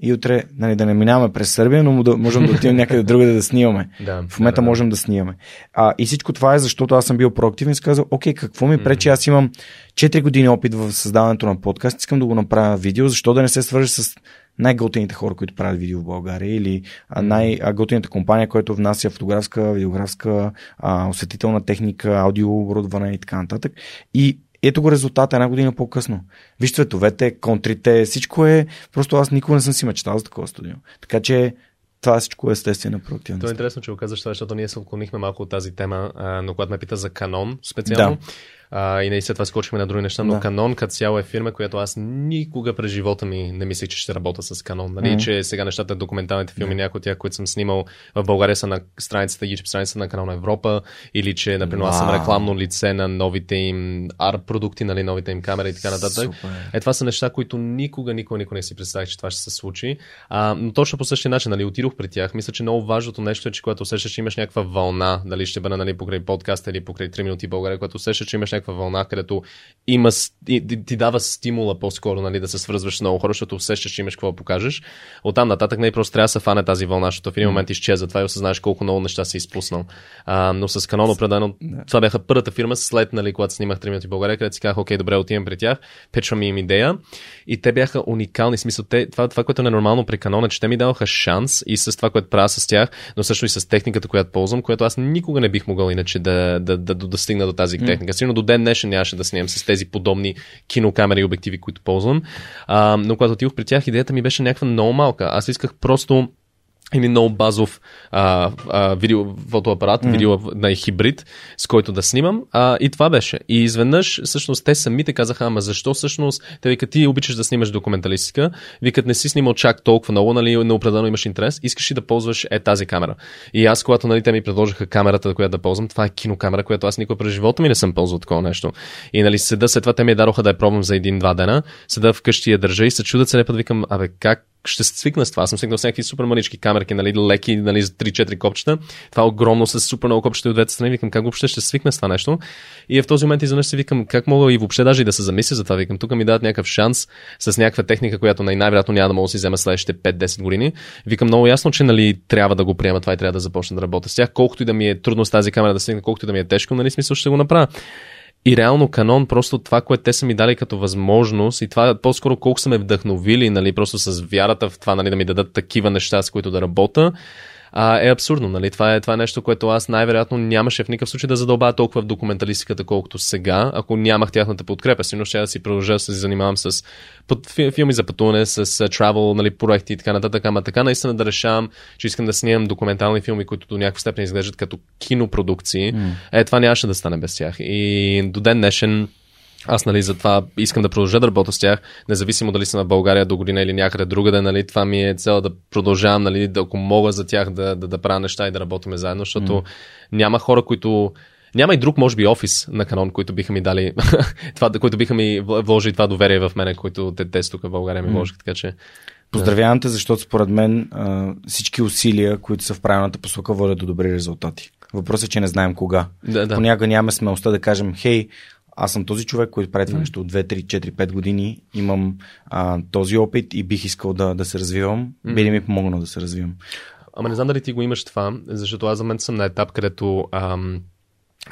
и утре нали, да не минаваме през Сърбия, но да, можем да отидем някъде другаде да снимаме. Да, В момента да, да, можем да снимаме. А, и всичко това е защото аз съм бил проактивен и си казал, окей, какво ми пречи? Аз имам 4 години опит в създаването на подкаст, искам да го направя видео, защо да не се свържа с най-готените хора, които правят видео в България или най-готената компания, която внася фотографска, видеографска, а, осветителна техника, аудиооборудване и така нататък. И ето го резултата една година по-късно. Виж цветовете, контрите, всичко е. Просто аз никога не съм си мечтал за такова студио. Така че това всичко е естествена проактивност. То е интересно, че го казваш това, защото ние се отклонихме малко от тази тема, но когато ме пита за канон специално, Да. А, и не след това скочихме на други неща, но Да. Канон като цяло е фирма, която аз никога през живота ми не мислех, че ще работя с Канон. Нали? Мгм. Че сега нещата, документалните филми, някои от тях, които съм снимал в България са на страницата, YouTube страницата на Канон Европа, или че, например, аз съм рекламно лице на новите им AR продукти, нали, новите им камери и така нататък. Супер. Е, това са неща, които никога, никога, никога не си представях, че това ще се случи. А, но точно по същия начин, нали, отидох при тях. Мисля, че много важното нещо е, че когато усещаш, че имаш някаква вълна, дали ще бъде нали, покрай подкаста или покрай 3 минути България, когато усещаш, че имаш някаква вълна, където има, ти, ти дава стимула по-скоро нали, да се свързваш с много хора, защото усещаш, че имаш какво да покажеш. Оттам нататък не просто трябва да се фане тази вълна, защото в един момент изчезва това и осъзнаеш колко много неща си изпуснал. А, но с Канон определено това бяха първата фирма след, нали, когато снимах 3 минути България, където си казах, окей, добре, отивам при тях, печвам им идея. И те бяха уникални. В Смисъл, те, това, това, което е ненормално при Канон е, че те ми даваха шанс и с това, което правя с тях, но също и с техниката, която ползвам, която аз никога не бих могъл иначе да, да, да, да, да стигна до тази техника. Сигурно до ден днешен нямаше да снимам с тези подобни кинокамери и обективи, които ползвам. А, но когато отидох при тях, идеята ми беше някаква много малка. Аз исках просто или много базов а, а, видео, фотоапарат, mm. видео на хибрид, с който да снимам. А, и това беше. И изведнъж, всъщност, те самите казаха, ама защо всъщност, те викат, ти обичаш да снимаш документалистика, викат, не си снимал чак толкова много, нали, неопределено имаш интерес, искаш ли да ползваш е тази камера. И аз, когато нали, те ми предложиха камерата, която да ползвам, това е кинокамера, която аз никога през живота ми не съм ползвал такова нещо. И нали, седа след това те ми я дадоха да я пробвам за един-два дена, седа вкъщи я държа и се чудят се път викам, абе, как ще свикна с това. Аз съм свикнал с някакви супер малички камерки, нали, леки, нали, за 3-4 копчета. Това е огромно с супер много копчета от двете страни. Викам, как въобще ще свикна с това нещо. И е в този момент изведнъж си викам, как мога и въобще даже и да се замисля за това. Викам, тук ми дадат някакъв шанс с някаква техника, която най- най-вероятно няма да мога да си взема следващите 5-10 години. Викам много ясно, че нали, трябва да го приема това и трябва да започна да работя с тях. Колкото и да ми е трудно с тази камера да стигна, колкото и да ми е тежко, нали, смисъл ще го направя. И реално канон, просто това, което те са ми дали като възможност и това по-скоро колко са ме вдъхновили, нали, просто с вярата в това, нали, да ми дадат такива неща, с които да работя, а, е абсурдно. Нали? Това, е, това е нещо, което аз най-вероятно нямаше в никакъв случай да задълбая толкова в документалистиката, колкото сега, ако нямах тяхната подкрепа. Сигурно ще да си продължа да се занимавам с филми за пътуване, с travel, нали, проекти и така нататък. Ама така наистина да решавам, че искам да снимам документални филми, които до някаква степен изглеждат като кинопродукции. Mm. Е, това нямаше да стане без тях. И до ден днешен аз, нали, затова искам да продължа да работя с тях, независимо дали съм в България до година или някъде другаде, нали, това ми е цел да продължавам, нали, да, ако мога за тях да, да, да правя неща и да работиме заедно, защото mm. няма хора, които няма и друг, може би, офис на Канон, които биха ми дали това, които биха ми вложили това доверие в мене, които те, те тук в България ми вложиха, така че... Поздравявам те, защото според мен всички усилия, които са в правилната посока, водят до добри резултати. Въпросът е, че не знаем кога. Да, да. Понякога нямаме смелостта да кажем, хей, аз съм този човек, който прави това нещо от 2, 3, 4, 5 години, имам а, този опит и бих искал да, да се развивам. Би ли ми помогнал да се развивам? Ама не знам дали ти го имаш това, защото аз за мен съм на етап, където ам,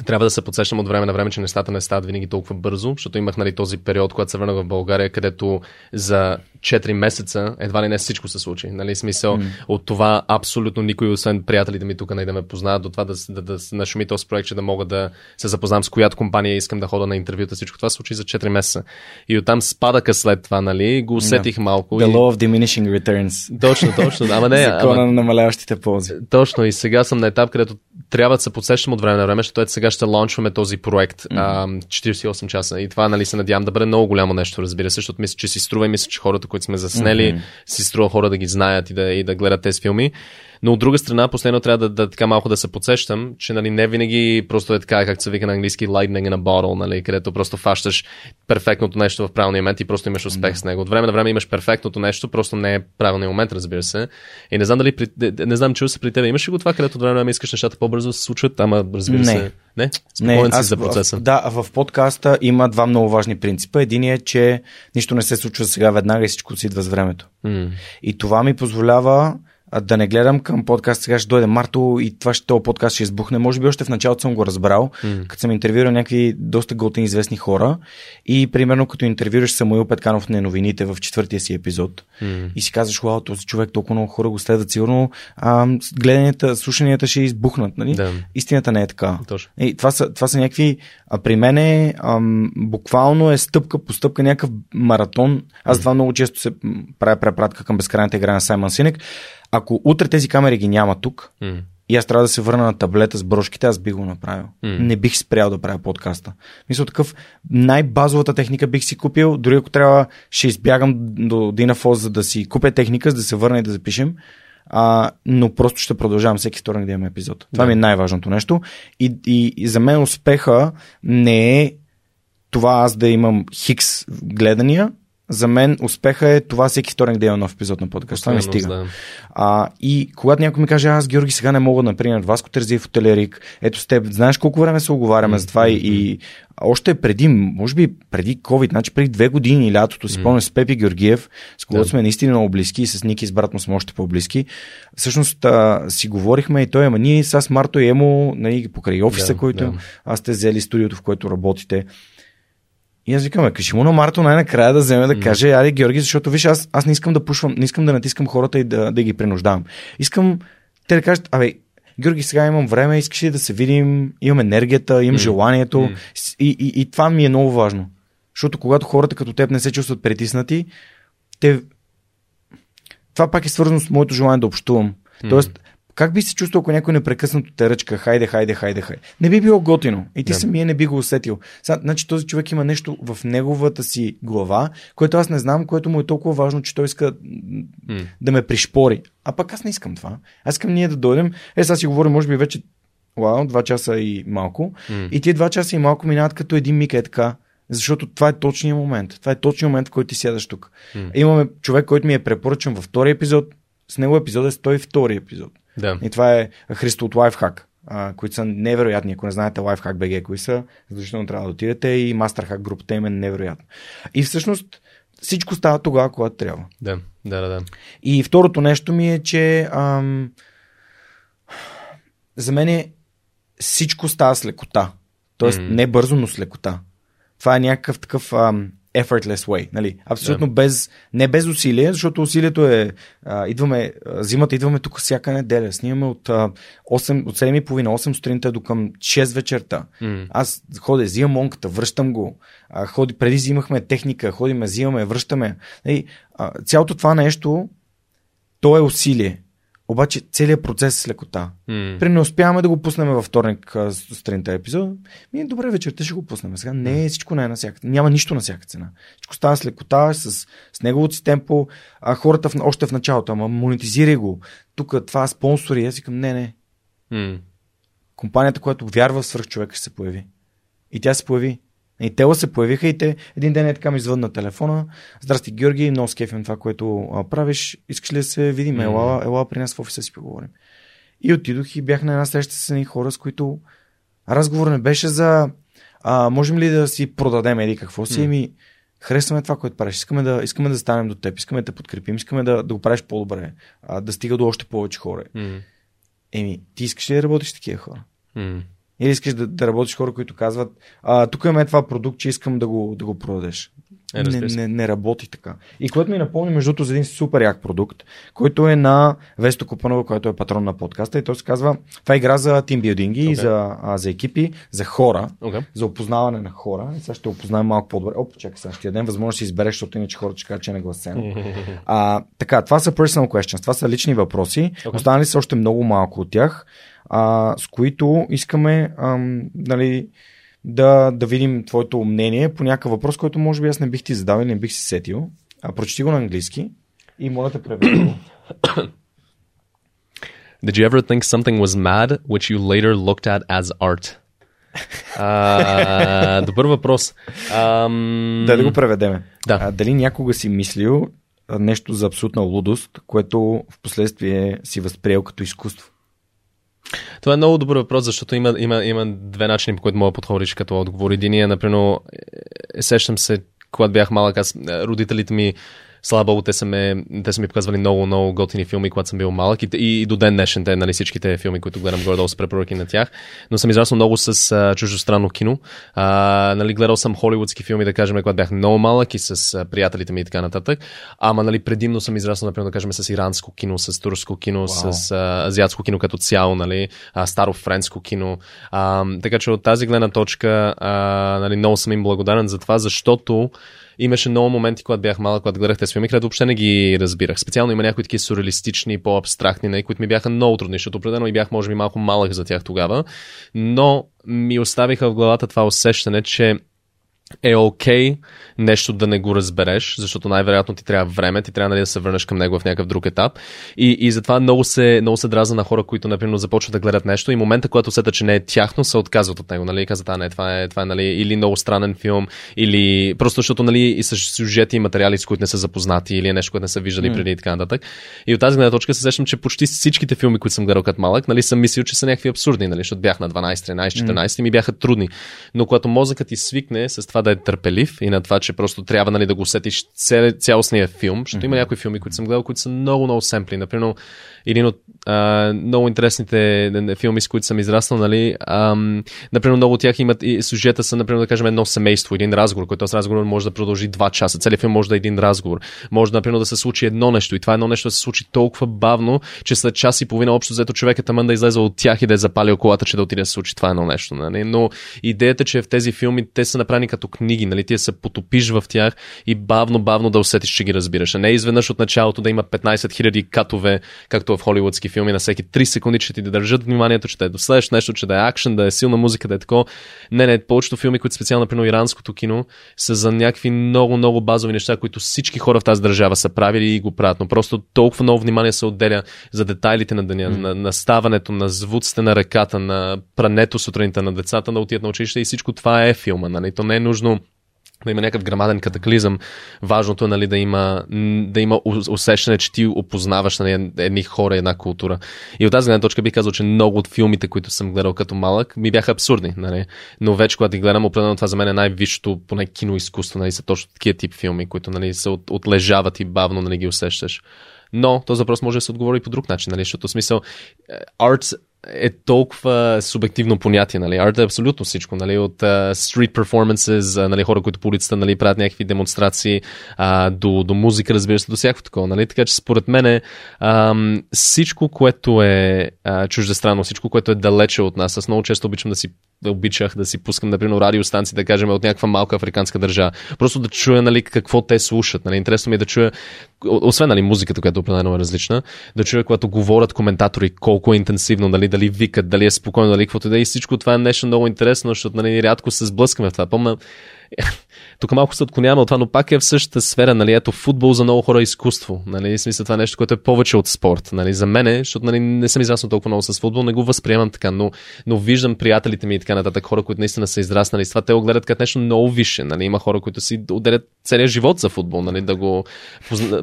трябва да се подсещам от време на време, че нещата не стават винаги толкова бързо, защото имах нали, този период, когато се върнах в България, където за 4 месеца едва ли не всичко се случи. Нали, смисъл mm. от това абсолютно никой, освен приятелите ми тук, не да ме познаят, до това да, да, да, нашуми този проект, че да мога да се запознам с която компания искам да хода на интервюта. Всичко това се случи за 4 месеца. И оттам спадака след това, нали, го усетих yeah. малко. The и... law of diminishing returns. Точно, точно. Ама не, Закона ама... на намаляващите ползи. Точно и сега съм на етап, където трябва да се подсещам от време на време, защото сега ще лаунчваме този проект а, 48 часа. И това, нали, се надявам да бъде много голямо нещо, разбира се, защото мисля, че си струва и мисля, че хората, които сме заснели, mm-hmm. си струва хора да ги знаят и да, и да гледат тези филми. Но от друга страна, последно трябва да, да така малко да се подсещам, че нали, не винаги просто е така, както се вика на английски, lightning in a bottle, нали, където просто фащаш перфектното нещо в правилния момент и просто имаш успех с него. От време на време имаш перфектното нещо, просто не е правилният момент, разбира се. И не знам дали, при, не знам, чува се при теб, имаш ли го това, където от време на време искаш нещата по-бързо да се случват, ама разбира Не. се. Не? Спокоен си за процеса. В, да, в подкаста има два много важни принципа. Единият е, че нищо не се случва сега веднага и всичко си идва с времето. М. И това ми позволява да не гледам към подкаст, сега ще дойде Марто и това ще, този подкаст ще избухне. Може би още в началото съм го разбрал, М. като съм интервюирал някакви доста готини известни хора и примерно като интервюираш Самуил Петканов на новините в четвъртия си епизод М. и си казваш, вау, този човек толкова много хора го следват, сигурно а, гледанията, слушанията ще избухнат. Нали? Да. Истината не е така. Точно. И това са, това са някакви. А при мен е ам, буквално е стъпка по стъпка някакъв маратон. Аз това много често се правя препратка към безкрайната игра на Саймън Синек. Ако утре тези камери ги няма тук М. и аз трябва да се върна на таблета с брошките, аз би го направил. М. Не бих спрял да правя подкаста. Мисля такъв най-базовата техника бих си купил, дори ако трябва ще избягам до Динафоз, за да си купя техника, за да се върна и да запишем. А, но просто ще продължавам всеки вторник да имаме епизод. Това Да. ми е най-важното нещо. И, и, и за мен успеха не е това аз да имам хикс гледания. За мен успеха е това всеки вторник да имам нов епизод на подкаст. Това не стига. да. А, и когато някой ми каже, аз Георги сега не мога, например, Васко Терзиев от Телерик, ето с теб, знаеш колко време се оговаряме за това и, и още преди, може би преди COVID, значи преди две години лятото, си спомням с Пепи Георгиев, с когото Да. сме наистина много близки и с Ники с брат му сме още по-близки. Всъщност а, си говорихме и той, ама ние с Марто и Емо, нали, покрай офиса, Да, който да. аз сте взели студиото, в което работите. И аз викам, «Бе, кажи му на Марто най-накрая да вземе да каже, аре Георги, защото виж, аз, аз не искам да пушвам, не искам да натискам хората и да, да ги принуждавам. Искам те да кажат, абе, Георги, сега имам време, искаш ли да се видим, имам енергията, имам желанието. М. С- И, и, и това ми е много важно. Защото когато хората като теб не се чувстват притиснати, те... Това пак е свързано с моето желание да общувам. Тоест, как би се чувствал, ако някой непрекъснато те ръчка, хайде, хайде, хайде, хайде. Не би било готино. И ти Да. самия не би го усетил. Сега, значи този човек има нещо в неговата си глава, което аз не знам, което му е толкова важно, че той иска М. да ме пришпори. А пък аз не искам това. Аз искам ние да дойдем. Е, сега си говорим, може би вече Вау, два часа и малко. М. И тия два часа и малко минават като един миг е така. Защото това е точният момент. Това е точният момент, в който ти сядаш тук. М. Имаме човек, който ми е препоръчан във втори епизод. С него епизод е 102 епизод. Да. И това е Христо от а, които са невероятни. Ако не знаете Lifehack BG, кои са, задължително трябва да отидете и Masterhack групата им е невероятна. И всъщност всичко става тогава, когато трябва. Да, да, да. да. И второто нещо ми е, че ам, за мен е, всичко става с лекота. Тоест Мгм. не бързо, но с лекота. Това е някакъв такъв ам, effortless way. Нали? Абсолютно Да. без, не без усилие, защото усилието е, а, идваме, а, зимата идваме тук всяка неделя. Снимаме от, а, 8, от 7.30, 8 сутринта до към 6 вечерта. М. Аз ходя, взимам монката, връщам го. А, ходи, преди взимахме техника, ходиме, взимаме, връщаме. Ей, а, цялото това нещо, то е усилие. Обаче целият процес е с лекота. М. При не успяваме да го пуснем във вторник сутринта епизод. Ми, добре, вечерта ще го пуснем. Сега не е всичко не е на всяка. Няма нищо на всяка цена. Всичко става с лекота, с, с неговото си темпо. А хората в, още в началото, ама монетизирай го. Тук това спонсори. Аз викам, не, не. М. Компанията, която вярва в свръхчовека, ще се появи. И тя се появи. И те се появиха и те един ден е така ми извън телефона. Здрасти, Георги, много скефим това, което а, правиш. Искаш ли да се видим? Ела, ела при нас в офиса си поговорим. И отидох и бях на една среща с едни хора, с които разговор не беше за а, можем ли да си продадем еди какво си. М. Еми, харесваме това, което правиш. Искаме да, искаме да станем до теб, искаме да те подкрепим, искаме да, да го правиш по-добре, а, да стига до още повече хора. Еми, ти искаш ли да работиш с такива хора? Или искаш да, да работиш хора, които казват, а, тук имаме това продукт, че искам да го, да го продадеш. Е, не, не, не работи така. И което ми напомни, между другото, за един супер як продукт, който е на Весто Купанова, който е патрон на подкаста. И той се казва, това е игра за тимбилдинги, okay. за, а, за екипи, за хора, Окей. за опознаване на хора. И сега ще опознаем малко по-добре. Оп, чакай сега, ще ти дадем възможност да избереш, защото иначе хората ще кажат, че не гласено. А, така, това са personal questions, това са лични въпроси. Okay. Okay. Останали са още много малко от тях, а, с които искаме ам, нали, да, да видим твоето мнение по някакъв въпрос, който може би аз не бих ти задал или не бих си сетил. А прочети го на английски и моля те преведи. Did you ever think something was mad, which you later looked at as art? А, добър въпрос. Ам... Да, да го преведеме. Да. А, дали някога си мислил нещо за абсолютна лудост, което в последствие си възприел като изкуство? Това е много добър въпрос, защото има, има, има две начини, по които мога да подходиш като отговор. Единия, например, е, сещам се, когато бях малък, аз, е, родителите ми Слава Богу, те са, ме, те са ми показвали много, много готини филми, когато съм бил малък и, и, и до ден днешен те, нали, всичките филми, които гледам горе-долу с препоръки на тях. Но съм израснал много с а, чуждестранно кино. А, нали, гледал съм холивудски филми, да кажем, когато бях много малък и с а, приятелите ми и така нататък. Ама нали, предимно съм израснал, например, да кажем, с иранско кино, с турско кино, wow. с а, азиатско кино като цяло, нали, а, старо френско кино. А, така че от тази гледна точка а, нали, много съм им благодарен за това, защото имаше много моменти, когато бях малък, когато гледах тези филми, където въобще не ги разбирах. Специално има някои такива сюрреалистични, по-абстрактни, нали, които ми бяха много трудни, защото определено и бях, може би, малко малък за тях тогава. Но ми оставиха в главата това усещане, че е окей okay нещо да не го разбереш, защото най-вероятно ти трябва време, ти трябва нали, да се върнеш към него в някакъв друг етап. И, и затова много се, много се дразна на хора, които, например, започват да гледат нещо и момента, когато усетят, че не е тяхно, се отказват от него. Нали? Казват, а не, това е, това е нали, или много странен филм, или просто защото нали, и с сюжети и материали, с които не са запознати, или е нещо, което не са виждали mm. преди и така нататък. И от тази гледна точка се сещам, че почти всичките филми, които съм гледал като малък, нали, съм мислил, че са някакви абсурдни, нали, защото бях на 12, 13, 14 mm. и ми бяха трудни. Но когато мозъкът ти свикне с това да е търпелив и на това, че просто трябва нали, да го усетиш цялостния филм, защото mm-hmm. има някои филми, които съм гледал, които са много, много семпли. Например, един от а, много интересните филми, с които съм израснал, нали, ам, например, много от тях имат и сюжета са, например, да кажем, едно семейство, един разговор, който този разговор може да продължи два часа. Целият филм може да е един разговор. Може, например, да се случи едно нещо и това едно нещо да се случи толкова бавно, че след час и половина общо взето човекът тъмън да излезе от тях и да е запалил колата, че да отиде да се случи това едно нещо. Нали? Но идеята, че в тези филми те са направени като книги, нали? ти се потопиш в тях и бавно, бавно да усетиш, че ги разбираш. А не изведнъж от началото да има 15 000 катове, както в холивудски филми, на всеки 3 секунди, че ти да държат вниманието, че да е доследваш нещо, че да е акшен, да е силна музика, да е такова. Не, не, повечето филми, които специално, например, иранското кино, са за някакви много, много базови неща, които всички хора в тази държава са правили и го правят. Но просто толкова много внимание се отделя за детайлите на деня, mm. на, на ставането, на звуците на ръката, на прането сутринта на децата, да отидат на училище и всичко това е филма. Нали? То не е нужно да има някакъв грамаден катаклизъм. Важното е нали, да, има, да има усещане, че ти опознаваш нали, едни хора, една култура. И от тази гледна точка бих казал, че много от филмите, които съм гледал като малък, ми бяха абсурдни. Нали? Но вече, когато ги гледам, определено това за мен е най-висшето, поне киноизкуство. Нали, са точно такива тип филми, които нали, се от, отлежават и бавно нали, ги усещаш. Но този въпрос може да се отговори по друг начин, нали? защото смисъл, арт е толкова субективно понятие, нали? Арт е абсолютно всичко, нали? От uh, street performances, нали? хора, които по улицата, нали? правят някакви демонстрации, uh, до, до музика, разбира се, до всяко такова, нали? Така че според мен е, uh, всичко, което е uh, чуждестранно, всичко, което е далече от нас, аз много често обичам да си да обичах да си пускам, например, радиостанции, да кажем, от някаква малка африканска държава. Просто да чуя, нали, какво те слушат. Нали. Интересно ми е да чуя, освен, нали, музиката, която определено е различна, да чуя, когато говорят коментатори, колко е интенсивно, нали, дали викат, дали е спокойно, дали каквото да е. И всичко това е нещо много интересно, защото, нали, рядко се сблъскаме в това. Помня, тук малко се отклоняваме от това, но пак е в същата сфера, нали, ето футбол за много хора е изкуство, нали, смисъл това е нещо, което е повече от спорт, нали, за мен, защото, нали, не съм израснал толкова много с футбол, не го възприемам така, но, но виждам приятелите ми и така нататък, хора, които наистина са израснали. С това, те го гледат като нещо много висше, нали, има хора, които си отделят целият живот за футбол, нали, да го,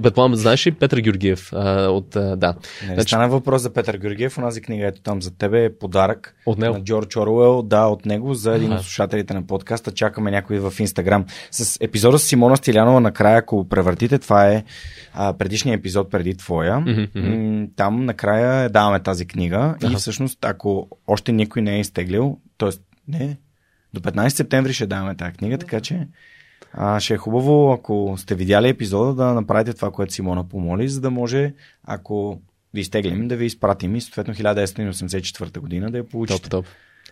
предполагам, знаеш ли Петър Георгиев, а, от, а, да. Не, значи... стана въпрос за Петър Георгиев, онази книга, ето там за тебе е подарък от него? на Джордж Оруел, да, от него, за един от слушателите на подкаста, чакаме някой в Инстаграм с епизода с Симона Стилянова накрая, ако превъртите, това е а, предишния епизод преди твоя. Mm-hmm. Там накрая даваме тази книга uh-huh. и всъщност, ако още никой не е изтеглил, т.е. не, до 15 септември ще даваме тази книга, така че а, ще е хубаво, ако сте видяли епизода, да направите това, което Симона помоли, за да може, ако ви изтеглим, да ви изпратим и съответно 1984 година да я получите. Топ, топ.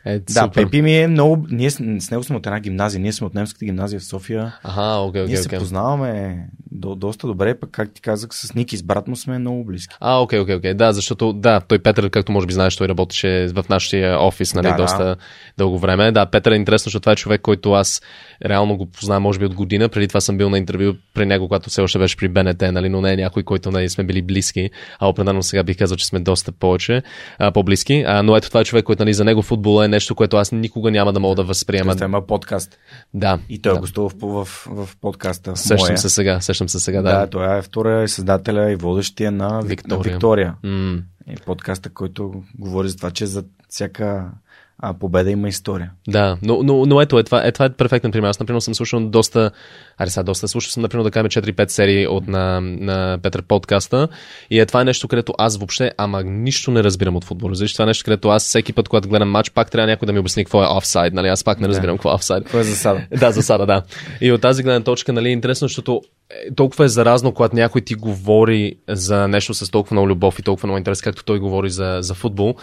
Е, да, супер. Пепи ми е много... Ние с, него сме от една гимназия. Ние сме от немската гимназия в София. Ага, окей, окей. Ние се okay. познаваме до, доста добре, пък как ти казах, с Ники, с брат му сме много близки. А, окей, окей, окей. Да, защото да, той Петър, както може би знаеш, той работеше в нашия офис, нали, Да, да. доста дълго време. Да, Петър е интересно, защото това е човек, който аз реално го познавам, може би от година. Преди това съм бил на интервю при него, когато все още беше при БНТ, нали, но не е някой, който нали, сме били близки. А определено сега бих казал, че сме доста повече, а, по-близки. А, но ето това е човек, който нали, за него футбол е нещо, което аз никога няма да мога да възприема. Той има подкаст. Да. И той да. гостува в, в, в, подкаста. Сещам моя. се сега, сещам се сега, Да, да. той е втория и създателя и водещия на Виктория. На Виктория. М, И подкаста, който говори за това, че за всяка а, победа има история. Да, но, но, но ето, е, това, е, това е перфектен пример. Аз, например, съм слушал доста, аре сега доста, слушал съм, например, да кажем 4-5 серии от на, на Петър подкаста и е това е нещо, където аз въобще, ама нищо не разбирам от футбол. Разбираш, това е нещо, където аз всеки път, когато гледам матч, пак трябва някой да ми обясни какво е офсайд, нали? Аз пак не разбирам какво е офсайд. Какво е засада? Да, засада, да. И от тази гледна точка, нали, е интересно, защото е, толкова е заразно, когато някой ти говори за нещо с толкова много любов и толкова много интерес, както той говори за, за футбол.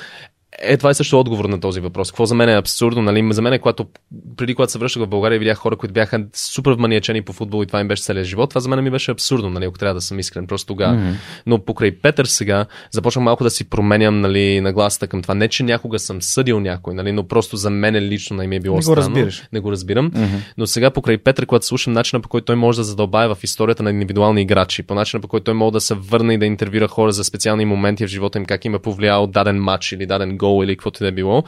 Е, това е също отговор на този въпрос. Какво за мен е абсурдно? Нали? За мен е, когато, преди когато се връщах в България, видях хора, които бяха супер маниачени по футбол и това им беше целият живот. Това за мен ми беше абсурдно, нали? ако трябва да съм искрен, просто тогава. Mm-hmm. Но покрай Петър сега започвам малко да си променям нали, нагласата към това. Не, че някога съм съдил някой, нали? но просто за мен лично не ми е било Не го странно. разбираш. Не го разбирам. Mm-hmm. Но сега покрай Петър, когато слушам начина по който той може да задълбае в историята на индивидуални играчи, по начина по който той може да се върне и да интервюра хора за специални моменти в живота им, как им е повлиял даден матч или даден гол или каквото и да е било.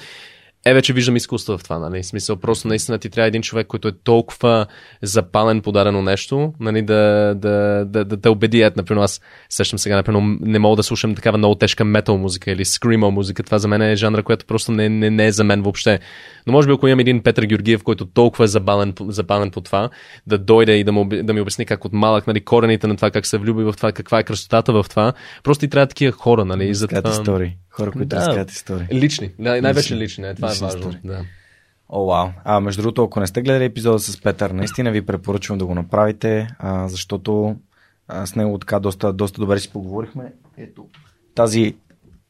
Е, вече виждам изкуство в това, нали? В смисъл, просто наистина ти трябва един човек, който е толкова запален по дадено нещо, нали, да, да, да, да те убеди. Ето, например, аз сещам сега, например, не мога да слушам такава много тежка метал музика или скримо музика. Това за мен е жанра, която просто не, не, не е за мен въобще. Но може би, ако имам един Петър Георгиев, който толкова е забавен, забавен по това, да дойде и да, му, да ми обясни как от малък, нали, корените на това, как се влюби в това, каква е красотата в това. Просто и трябва такива хора, нали? и Разказват затова... истории. Хора, които Да. разказват истории. Лични. Най- най-вече Лични. Е, това Лични е важно. истории. Да. О, вау. А, между другото, ако не сте гледали епизода с Петър, наистина ви препоръчвам да го направите, а, защото а, с него така доста, доста добре си поговорихме. Ето, тази,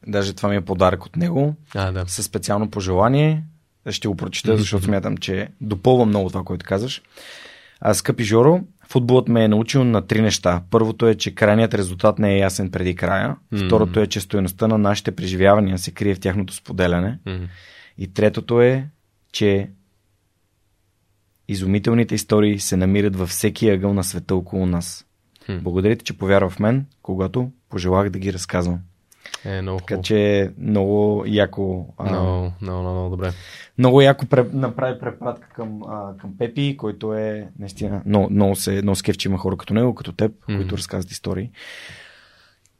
даже това ми е подарък от него, А, да. със специално пожелание. Ще го прочета, защото смятам, че допълва много това, което казаш. А, скъпи Жоро, футболът ме е научил на три неща. Първото е, че крайният резултат не е ясен преди края. Второто е, че стоеността на нашите преживявания се крие в тяхното споделяне. Мгм. И третото е, че изумителните истории се намират във всеки ъгъл на света около нас. Хм. Благодаря ти, че повярва в мен, когато пожелах да ги разказвам. Е, много Така че много яко, а, Много, много, много, добре. много яко пре, направи препратка към, а, към Пепи, който е наистина много, много, се, много скеф, че има хора като него, като теб, Мгм. които разказват истории.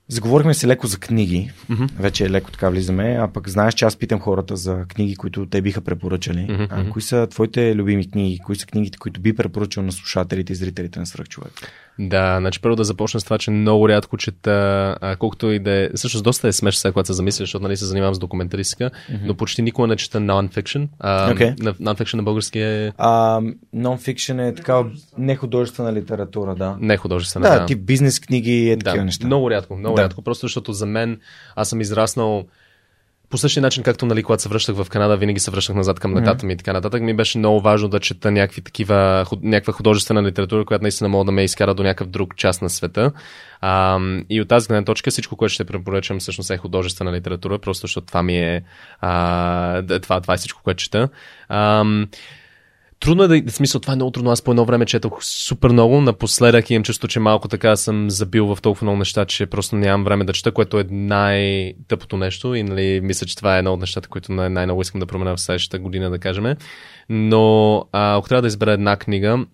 Заговорихме се леко за книги. Мгм. Вече леко така влизаме, а пък знаеш, че аз питам хората за книги, които те биха препоръчали. Мгм, А, кои са твоите любими книги? Кои са книгите, които би препоръчал на слушателите и зрителите на Свръхчовек? Да, значи първо да започна с това, че много рядко чета, а, колкото и да е, всъщност доста е смешно сега, когато се замисля, защото нали се занимавам с документаристика, mm-hmm. но почти никога не чета non-fiction. А, на, non-fiction на български е А, non-fiction е такава нехудожествена литература, да. не художествена. Да, тип бизнес книги е такива да, неща. много рядко, много Да. рядко, просто защото за мен, аз съм израснал по същия начин, както нали, когато се връщах в Канада, винаги се връщах назад към децата ми и така нататък. Ми беше много важно да чета някакви такива, някаква художествена литература, която наистина мога да ме изкара до някакъв друг част на света. А, и от тази гледна точка всичко, което ще препоръчам, всъщност е художествена литература, просто защото това ми е, а, това, това е всичко, което чета. Ам, Трудно е да, в смисъл, това е много трудно. Аз по едно време четох супер много. Напоследък имам чувство, че малко така съм забил в толкова много неща, че просто нямам време да чета, което е най-тъпото нещо. И нали, мисля, че това е едно от нещата, които най- най-много искам да променя в следващата година, да кажем. Но а, ако трябва да избера една книга,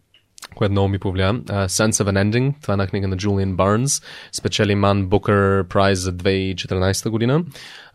която много ми повлия. Uh, Sense of an Ending, това е една книга на Джулиан Барнс, спечели Ман Букър прайз за 2014 година.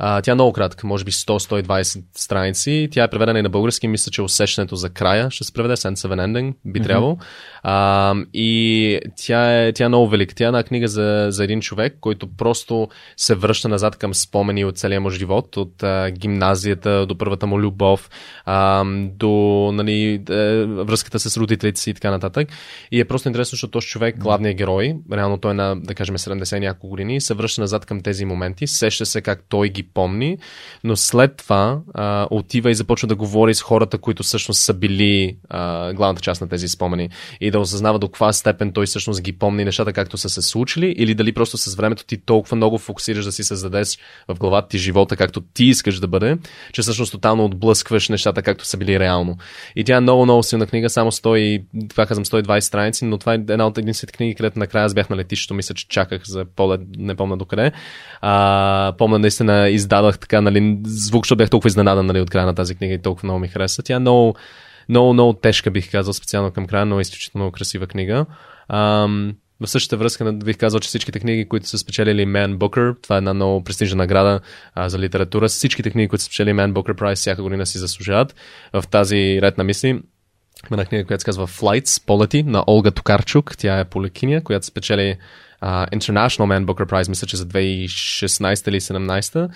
Uh, тя е много кратка, може би 100-120 страници. Тя е преведена и на български, мисля, че усещането за края ще се преведе, Sense of an Ending, би mm-hmm. трябвало. Uh, и тя е, тя е много велика. Тя е една книга за, за един човек, който просто се връща назад към спомени от целия му живот, от uh, гимназията до първата му любов, uh, до нали, uh, връзката с родителите си и така нататък. И е просто интересно, защото този човек, главният герой, реално той е на, да кажем, 70 няколко години, се връща назад към тези моменти, сеща се как той ги помни, но след това а, отива и започва да говори с хората, които всъщност са били а, главната част на тези спомени и да осъзнава до каква степен той всъщност ги помни нещата както са се случили или дали просто с времето ти толкова много фокусираш да си създадеш в главата ти живота както ти искаш да бъде, че всъщност тотално отблъскваш нещата както са били реално. И тя е много, много силна книга, само 100, това казвам 120 страници, но това е една от единствените книги, където накрая аз бях на летището, мисля, че чаках за полет, не помня докъде. А, помня наистина издадах така, нали, звук, защото бях толкова изненадан нали, от края на тази книга и толкова много ми хареса. Тя е много, много, много тежка, бих казал, специално към края, но е изключително красива книга. Ам, в същата връзка бих казал, че всичките книги, които са спечелили Man Booker, това е една много престижна награда а, за литература, всичките книги, които са спечелили Man Booker Prize всяка година си заслужават. В тази ред на мисли една книга, която се казва Flights, Полети, на Олга Токарчук. Тя е полекиня, която спечели International Man Booker Prize, мисля, че за 2016 или 2017.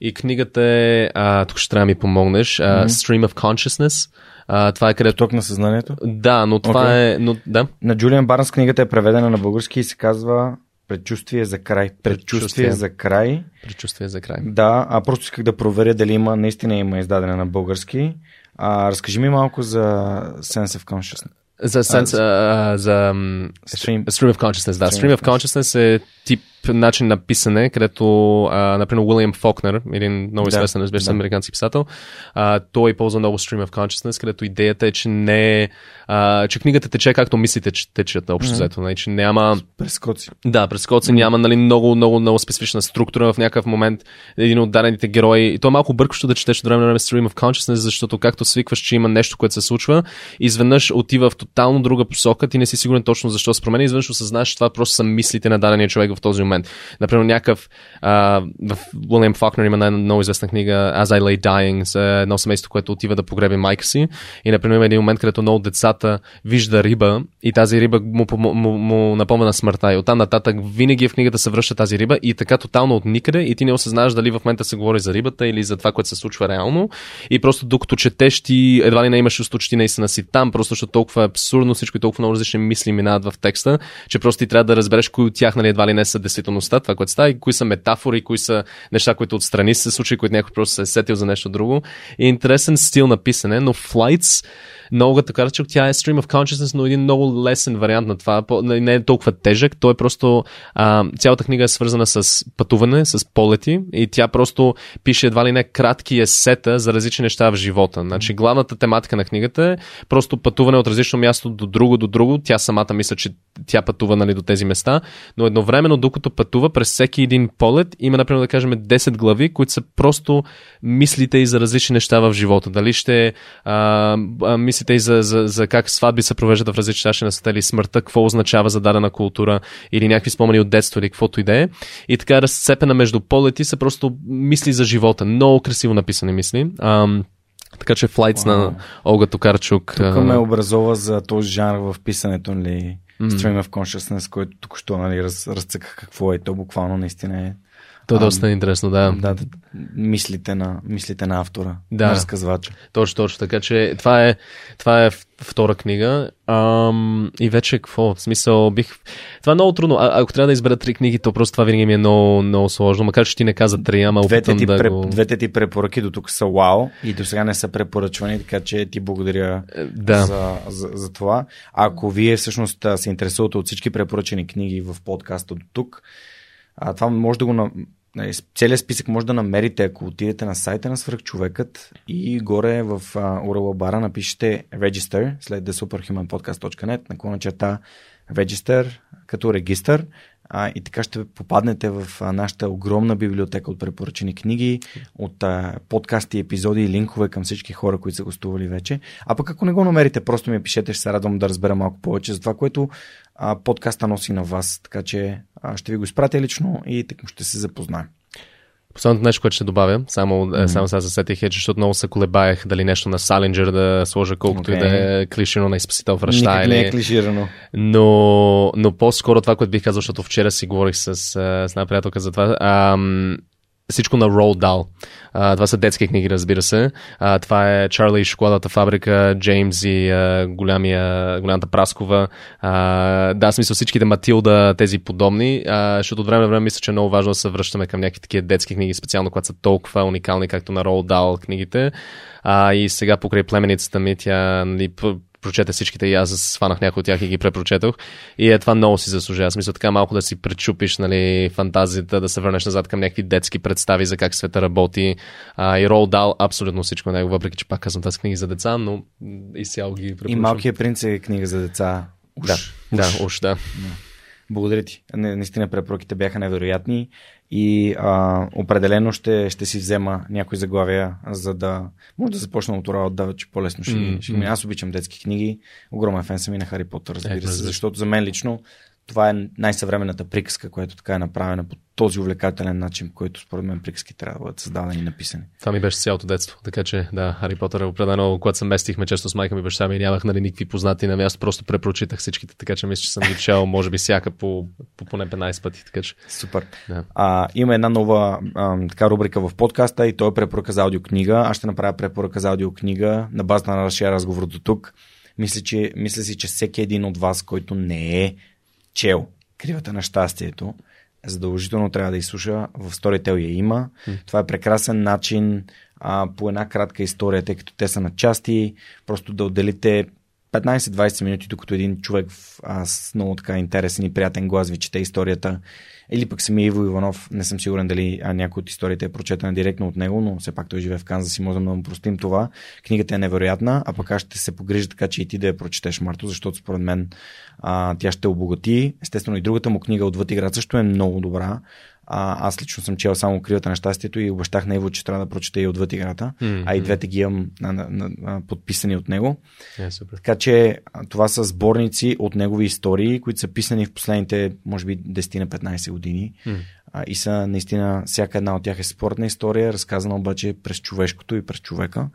И книгата е, uh, тук ще трябва да ми помогнеш, mm-hmm. Stream of Consciousness. Uh, това е където... Ток на съзнанието? Да, но това okay. е... Но, да. На Джулиан Барнс книгата е преведена на български и се казва Предчувствие за край. Предчувствие, Предчувствие за край. Предчувствие за край. Да, а просто исках да проверя дали има, наистина има издадена на български. А, разкажи ми малко за Sense of Consciousness. За, sense, а, за, за stream. stream of Consciousness, да. Stream, stream of Consciousness е тип начин на писане, където, а, например, Уилям Фокнер, един много известен, разбира се, да. американски писател, а, той ползва много Stream of Consciousness, където идеята е, че не а, че книгата тече както мислите, че течат общо взето, mm-hmm. нали, че няма... Прескоци. Да, прескоци, mm-hmm. няма нали, много, много, много специфична структура в някакъв момент, един от дадените герои. И то е малко бъркащо да четеш време на време Stream of Consciousness, защото както свикваш, че има нещо, което се случва, изведнъж отива в тотално друга посока, ти не си сигурен точно защо се променя, изведнъж осъзнаеш, че това просто са мислите на дадения човек в този момент момент. Например, някакъв а, в Уилям Фокнер има една много известна книга As I Lay Dying за едно семейство, което отива да погреби майка си. И, например, има един момент, където много децата вижда риба и тази риба му, му, му, му напомня на смъртта. И оттам нататък винаги в книгата се връща тази риба и така тотално от никъде и ти не осъзнаваш дали в момента се говори за рибата или за това, което се случва реално. И просто докато четеш ти едва ли не имаш чувство, че ти наистина си там, просто защото толкова е абсурдно всичко и толкова много различни мисли минават в текста, че просто ти трябва да разбереш кои от тях нали, едва ли не са действителността, това, което става, и кои са метафори, кои са неща, които отстрани се случи, които някой просто се е сетил за нещо друго. И интересен стил на писане, но Flights много така че тя е Stream of Consciousness, но един много лесен вариант на това. Не е толкова тежък. Той е просто. А, цялата книга е свързана с пътуване, с полети и тя просто пише едва ли не кратки есета за различни неща в живота. Значи главната тематика на книгата е просто пътуване от различно място до друго до друго. Тя самата мисля, че тя пътува нали, до тези места, но едновременно, докато пътува през всеки един полет, има, например, да кажем 10 глави, които са просто мислите и за различни неща в живота. Дали ще а, а, мислите и за, за, за как сватби се провеждат в различни чаши на света или смъртта, какво означава за дадена култура или някакви спомени от детство или каквото и да е. И така разцепена между полети са просто мисли за живота. Много красиво написани мисли. Ам, така че флайтс wow. на Олга Токарчук. Тук ме образова за този жанр в писането, нали? Mm. Stream of Consciousness, който тук що нали, раз, разцъках какво е. То буквално наистина е то е доста интересно, да. Да, мислите на, мислите на автора, да. на разказвача. Точно, точно. Така че това е, това е втора книга. Ам, и вече какво? В смисъл, бих... Това е много трудно. А, ако трябва да избера три книги, то просто това винаги ми е много, много сложно. Макар, че ти не каза три, ама двете ти, да пре... го... двете ти препоръки до тук са вау и до сега не са препоръчвани, така че ти благодаря е, да. за, за, за това. Ако вие всъщност се интересувате от всички препоръчени книги в подкаста до тук, а, това може да го Нали, целият списък може да намерите, ако отидете на сайта на свръхчовекът и горе в URL бара напишете register след thesuperhumanpodcast.net наклона черта register като регистър а, и така ще попаднете в а, нашата огромна библиотека от препоръчени книги, от а, подкасти, епизоди и линкове към всички хора, които са гостували вече. А пък ако не го намерите, просто ми пишете, ще се радвам да разбера малко повече за това, което а, подкаста носи на вас. Така че а, ще ви го изпратя лично и така ще се запознаем. Последното нещо, което ще добавя, само, mm-hmm. само сега засетих е, че защото много се колебаех дали нещо на Салинджер да сложа колкото okay. и да е клиширано на изпасител връща. Никак или... не е клиширано. Но, но по-скоро това, което бих казал, защото вчера си говорих с, с една приятелка за това. Ам, всичко на Roald Dahl. А, това са детски книги, разбира се. А, това е Чарли и шоколадата фабрика, Джеймс и а, голямия, голямата Праскова. А, да, смисъл всичките Матилда, тези подобни, а, защото от време на време мисля, че е много важно да се връщаме към някакви такива детски книги, специално когато са толкова уникални, както на Roald Dahl книгите. А, и сега покрай племеницата ми, тя нали, прочета всичките и аз сванах някои от тях и ги препрочетох. И е това много си заслужава. Смисъл така малко да си пречупиш нали, фантазията, да се върнеш назад към някакви детски представи за как света работи. А, и Рол дал абсолютно всичко него, въпреки че пак казвам тази книги за деца, но изцяло ги препоръчвам. И Малкият принц е книга за деца. Уж. Да, да, уж, да. Благодаря ти. Наистина препоръките бяха невероятни и а, определено ще, ще си взема някои заглавия, за да може да започна от работа, че по-лесно ще, mm-hmm. ще Аз обичам детски книги. Огромен фен съм и на Хари Потър, разбира е, се, защото за мен лично това е най-съвременната приказка, която така е направена по този увлекателен начин, който според мен приказки трябва да бъдат създадени и написани. Това ми беше цялото детство, така че да, Хари Потър е определено, когато се местихме често с майка ми баща ми, нямах нали, никакви познати на място, просто препрочитах всичките, така че мисля, че съм ги чел, може би всяка по, по поне 15 пъти. Така че... Супер. Да. А, има една нова а, така рубрика в подкаста и той е препоръка за аудиокнига. Аз ще направя препоръка за аудиокнига на база на нашия разговор до тук. Мисля, че, мисля си, че всеки един от вас, който не е чел Кривата на щастието, задължително трябва да изслуша. В Storytel я има. Mm. Това е прекрасен начин а, по една кратка история, тъй като те са на части, просто да отделите 15-20 минути, докато един човек а, с много така интересен и приятен глас ви чете историята или пък самия Иво Иванов, не съм сигурен дали а, някой от историите е прочетена директно от него, но все пак той живее в Канзас и можем да му простим това. Книгата е невероятна, а пък аз ще се погрижа така, че и ти да я прочетеш, Марто, защото според мен а, тя ще обогати. Естествено и другата му книга Отвъд игра също е много добра. А, аз лично съм чел само Кривата на щастието и обещах на Иво, че трябва да прочета и отвъд играта. Mm-hmm. А и двете ги имам на, на, на, на, подписани от него. Yeah, така че това са сборници от негови истории, които са писани в последните, може би, 10 на 15 години. Mm. А, и са наистина, всяка една от тях е спортна история, разказана обаче през човешкото и през човека.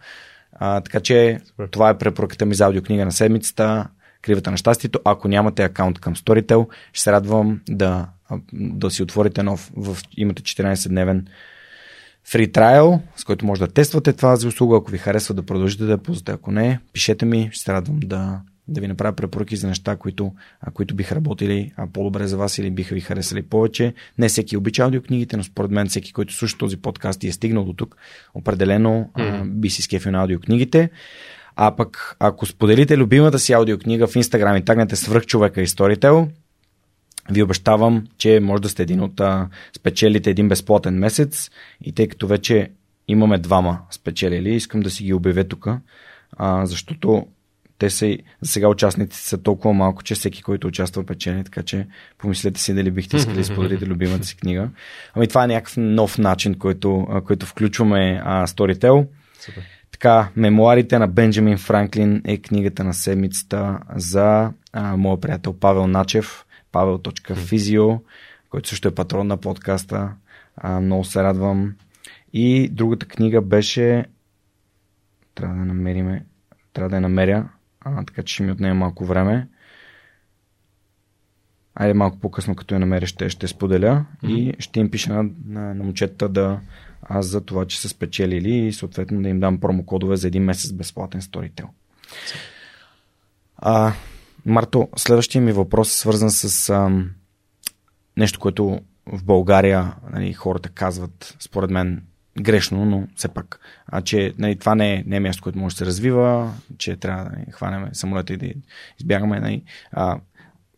А, така че Super. това е препоръката ми за аудиокнига на седмицата. Кривата на щастието. Ако нямате акаунт към Storytel, ще се радвам да да си отворите нов, в, имате 14-дневен free trial, с който може да тествате това за услуга. Ако ви харесва да продължите да я ползвате, ако не, пишете ми, ще се радвам да, да ви направя препоръки за неща, които, а, които биха работили а, по-добре за вас или биха ви харесали повече. Не всеки обича аудиокнигите, но според мен всеки, който слуша този подкаст и е стигнал до тук, определено mm-hmm. а, би си скефил на аудиокнигите. А пък, ако споделите любимата си аудиокнига в Инстаграм и тагнете свръх човека и ви обещавам, че може да сте един от а, спечелите един безплатен месец и тъй като вече имаме двама спечелили, искам да си ги обявя тук, защото те са, за сега участниците са толкова малко, че всеки, който участва, печели, така че помислете си дали бихте искали да споделите любимата си книга. Ами това е някакъв нов начин, който, който включваме а, Storytel. Супер. Така, мемуарите на Бенджамин Франклин е книгата на седмицата за а, моя приятел Павел Начев pavel.physio, който също е патрон на подкаста. А, много се радвам. И другата книга беше трябва да намериме трябва да я намеря, а, така че ще ми отнеме малко време. Айде малко по-късно, като я намеря, ще, ще споделя mm-hmm. и ще им пиша на, на, на момчета да аз за това, че са спечелили и съответно да им дам промокодове за един месец безплатен сторител. А, Марто, следващия ми въпрос е свързан с ам, нещо, което в България нали, хората казват, според мен, грешно, но все пак. А че нали, това не е, не е място, което може да се развива, че трябва да нали, хванем самолета и да избягаме. Нали. А,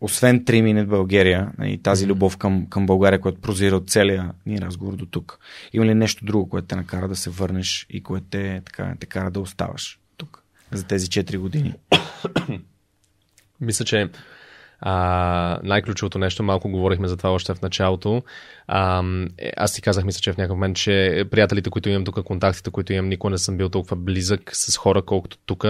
освен 3 минути България, нали, тази любов към, към България, която прозира от целия ни разговор до тук, има ли нещо друго, което те накара да се върнеш и което те, така, те кара да оставаш тук за тези 4 години? Мисля, че а, най-ключовото нещо, малко говорихме за това още в началото. А, е, аз ти казах, мисля, че в някакъв момент, че приятелите, които имам тук, контактите, които имам, никога не съм бил толкова близък с хора, колкото тук.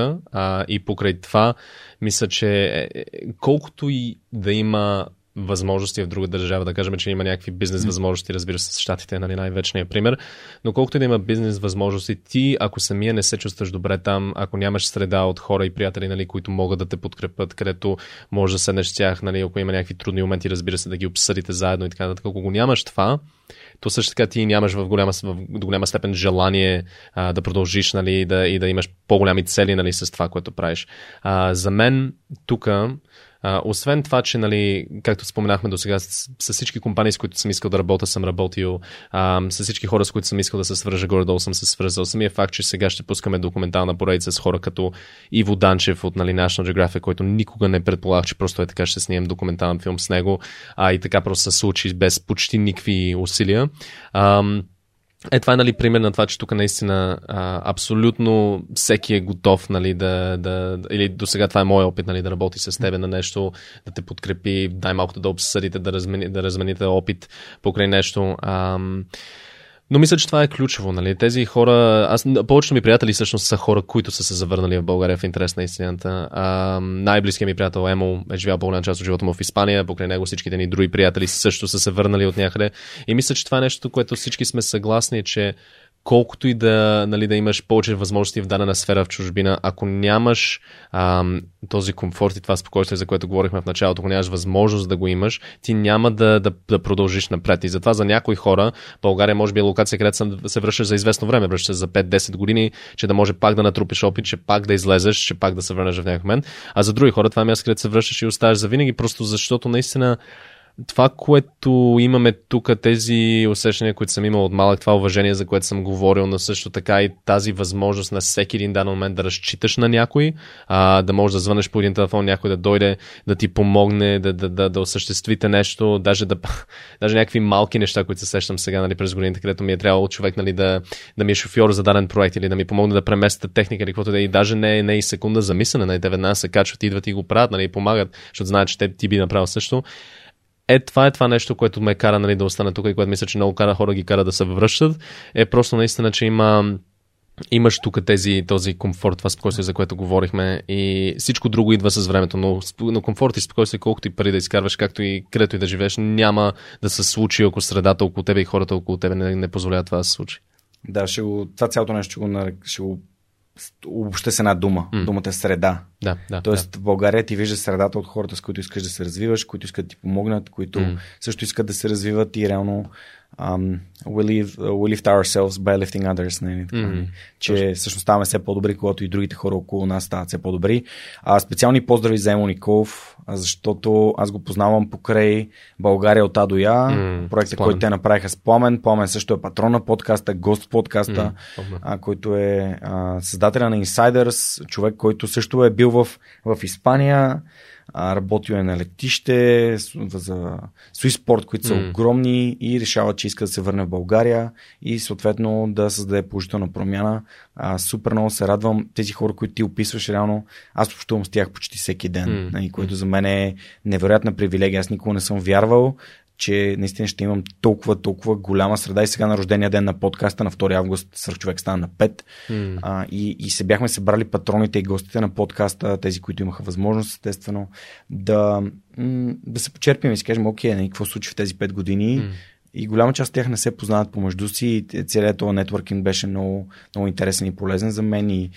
И покрай това, мисля, че е, е, колкото и да има възможности в друга държава, да кажем, че има някакви бизнес възможности, разбира се, с щатите е нали, най-вечният пример, но колкото и да има бизнес възможности, ти, ако самия не се чувстваш добре там, ако нямаш среда от хора и приятели, нали, които могат да те подкрепят, където може да седнеш с тях, нали, ако има някакви трудни моменти, разбира се, да ги обсъдите заедно и така нататък. Ако го нямаш това, то също така ти нямаш в голяма, в, до голяма степен желание а, да продължиш нали, да, и да имаш по-голями цели нали, с това, което правиш. А, за мен тук а, освен това, че, нали, както споменахме до сега, с, с всички компании, с които съм искал да работя, съм работил, а, с всички хора, с които съм искал да се свържа, горе-долу съм се свързал. Самия факт, че сега ще пускаме документална поредица с хора като Иво Данчев от нали, National Geographic, който никога не предполагах, че просто е така ще снимам документален филм с него, а и така просто се случи без почти никакви усилия. А, е, това е нали, пример на това, че тук наистина а, абсолютно всеки е готов, нали, да, да, или до сега това е моят опит, нали, да работи с тебе на нещо, да те подкрепи, дай малкото да обсъдите, да, размени, да размените опит покрай нещо. Ам, но мисля, че това е ключово. Нали? Тези хора, аз, повечето ми приятели всъщност са хора, които са се завърнали в България в интерес на истината. А, най-близкият ми приятел Емо е живял по-голяма част от живота му в Испания, покрай него всичките ни други приятели също са се върнали от някъде. И мисля, че това е нещо, което всички сме съгласни, че колкото и да, нали, да имаш повече възможности в дадена сфера в чужбина, ако нямаш ам, този комфорт и това спокойствие, за което говорихме в началото, ако нямаш възможност да го имаш, ти няма да, да, да продължиш напред. И затова за някои хора България може би е локация, където се връщаш за известно време, връщаш за 5-10 години, че да може пак да натрупиш опит, че пак да излезеш, че пак да се върнеш в някакъв момент. А за други хора това е място, където се връщаш и оставаш за винаги, просто защото наистина това, което имаме тук, тези усещания, които съм имал от малък, това уважение, за което съм говорил, но също така и тази възможност на всеки един даден момент да разчиташ на някой, а, да можеш да звънеш по един телефон, някой да дойде, да ти помогне, да, да, да, да осъществите нещо, даже, да, даже някакви малки неща, които се сещам сега нали, през годините, където ми е трябвало човек нали, да, да ми е шофьор за даден проект или да ми помогне да преместя техника или каквото да е. И даже не, не и секунда за мислене, нали, те веднага се качват, идват и го правят, нали, помагат, защото знаят, че те ти би направил също е, това е това нещо, което ме кара нали, да остане тук и което мисля, че много кара хора ги кара да се връщат. Е просто наистина, че има имаш тук тези, този комфорт, това спокойствие, за което говорихме и всичко друго идва с времето, но, но комфорт и спокойствие, колкото и пари да изкарваш, както и където и да живееш, няма да се случи, ако средата около тебе и хората около тебе не, не позволяват това да се случи. Да, ще го, това цялото нещо ще го, ще го обобще с една дума. Mm. Думата е среда. Да, да, Тоест да. в България ти вижда средата от хората, с които искаш да се развиваш, които искат да ти помогнат, които mm. също искат да се развиват и реално um, we, live, uh, we lift ourselves by lifting others. Не, така, mm-hmm. Че Точно. всъщност ставаме все по-добри, когато и другите хора около нас стават все по-добри. А, специални поздрави за Емо Николов, защото аз го познавам покрай България от А до Я, mm, проекта, който те направиха с Пламен. Пламен също е патрон на подкаста, гост в подкаста, mm, а, който е а, създателя на Insiders, човек, който също е бил в, в Испания работил е на летище за Swissport, които са mm. огромни и решава, че иска да се върне в България и съответно да създаде положителна промяна. А, супер много се радвам. Тези хора, които ти описваш, реално аз общувам с тях почти всеки ден, mm. което за мен е невероятна привилегия. Аз никога не съм вярвал, че наистина ще имам толкова, толкова голяма среда и сега на рождения ден на подкаста на 2 август свърх човек стана на 5 mm. а, и, и се бяхме събрали патроните и гостите на подкаста, тези, които имаха възможност, естествено, да, да се почерпим и си кажем, окей, нали, какво случи в тези 5 години mm. И голяма част от тях не се познават помежду си и целият този нетворкинг беше много, много интересен и полезен за мен и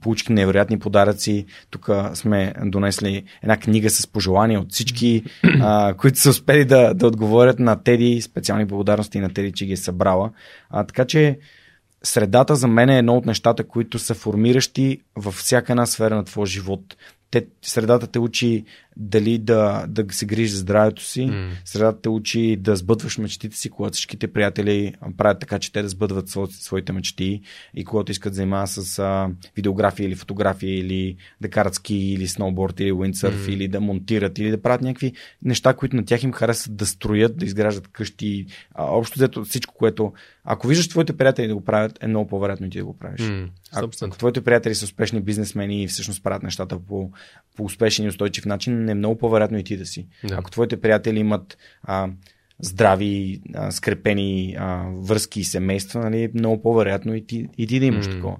получих невероятни подаръци. Тук сме донесли една книга с пожелания от всички, а, които са успели да, да отговорят на Теди. Специални благодарности на Теди, че ги е събрала. А, така че средата за мен е едно от нещата, които са формиращи във всяка една сфера на твоя живот те, средата те учи дали да, да се грижи за здравето си, mm. средата те учи да сбъдваш мечтите си, когато всичките приятели правят така, че те да сбъдват своите мечти и когато искат да занимават с а, видеография или фотография или да карат ски или сноуборд или уиндсърф mm. или да монтират или да правят някакви неща, които на тях им харесват да строят, да изграждат къщи. А, общо взето всичко, което ако виждаш твоите приятели да го правят, е много по-вероятно и ти да го правиш. Mm. Ако, ако твоите приятели са успешни бизнесмени и всъщност правят нещата по, по успешен и устойчив начин, е много по-вероятно и ти да си. Да. Ако твоите приятели имат а, здрави, а, скрепени а, връзки и семейства, нали, е много по-вероятно и ти, и ти да имаш mm. такова.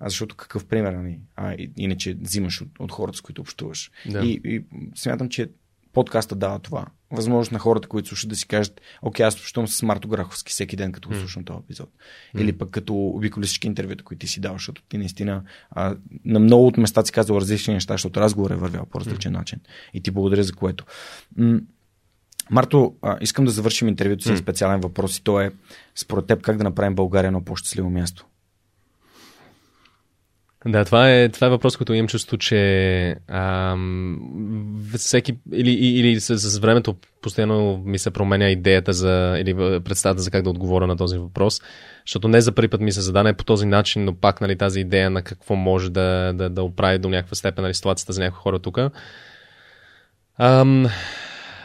А защото какъв пример, нали? А, иначе взимаш от, от хората, с които общуваш. Да. И, и смятам, че подкаста дава това. Възможност на хората, които слушат да си кажат, окей, аз общувам с Марто Граховски всеки ден, като го слушам този епизод. Mm. Или пък като обиколи всички интервюта, които ти си даваш, защото ти наистина а, на много от места си казал различни неща, защото разговор е вървял по различен mm. начин. И ти благодаря за което. М- Марто, а, искам да завършим интервюто с mm. специален въпрос и то е според теб как да направим България едно по-щастливо място? Да, това е, това е въпрос, който имам чувство, че ам, всеки или, или с, с времето постоянно ми се променя идеята за, или представата за как да отговоря на този въпрос, защото не за първи път ми се задане по този начин, но пак нали, тази идея на какво може да, да, да оправи до някаква степен нали, ситуацията за някои хора тук. Ам,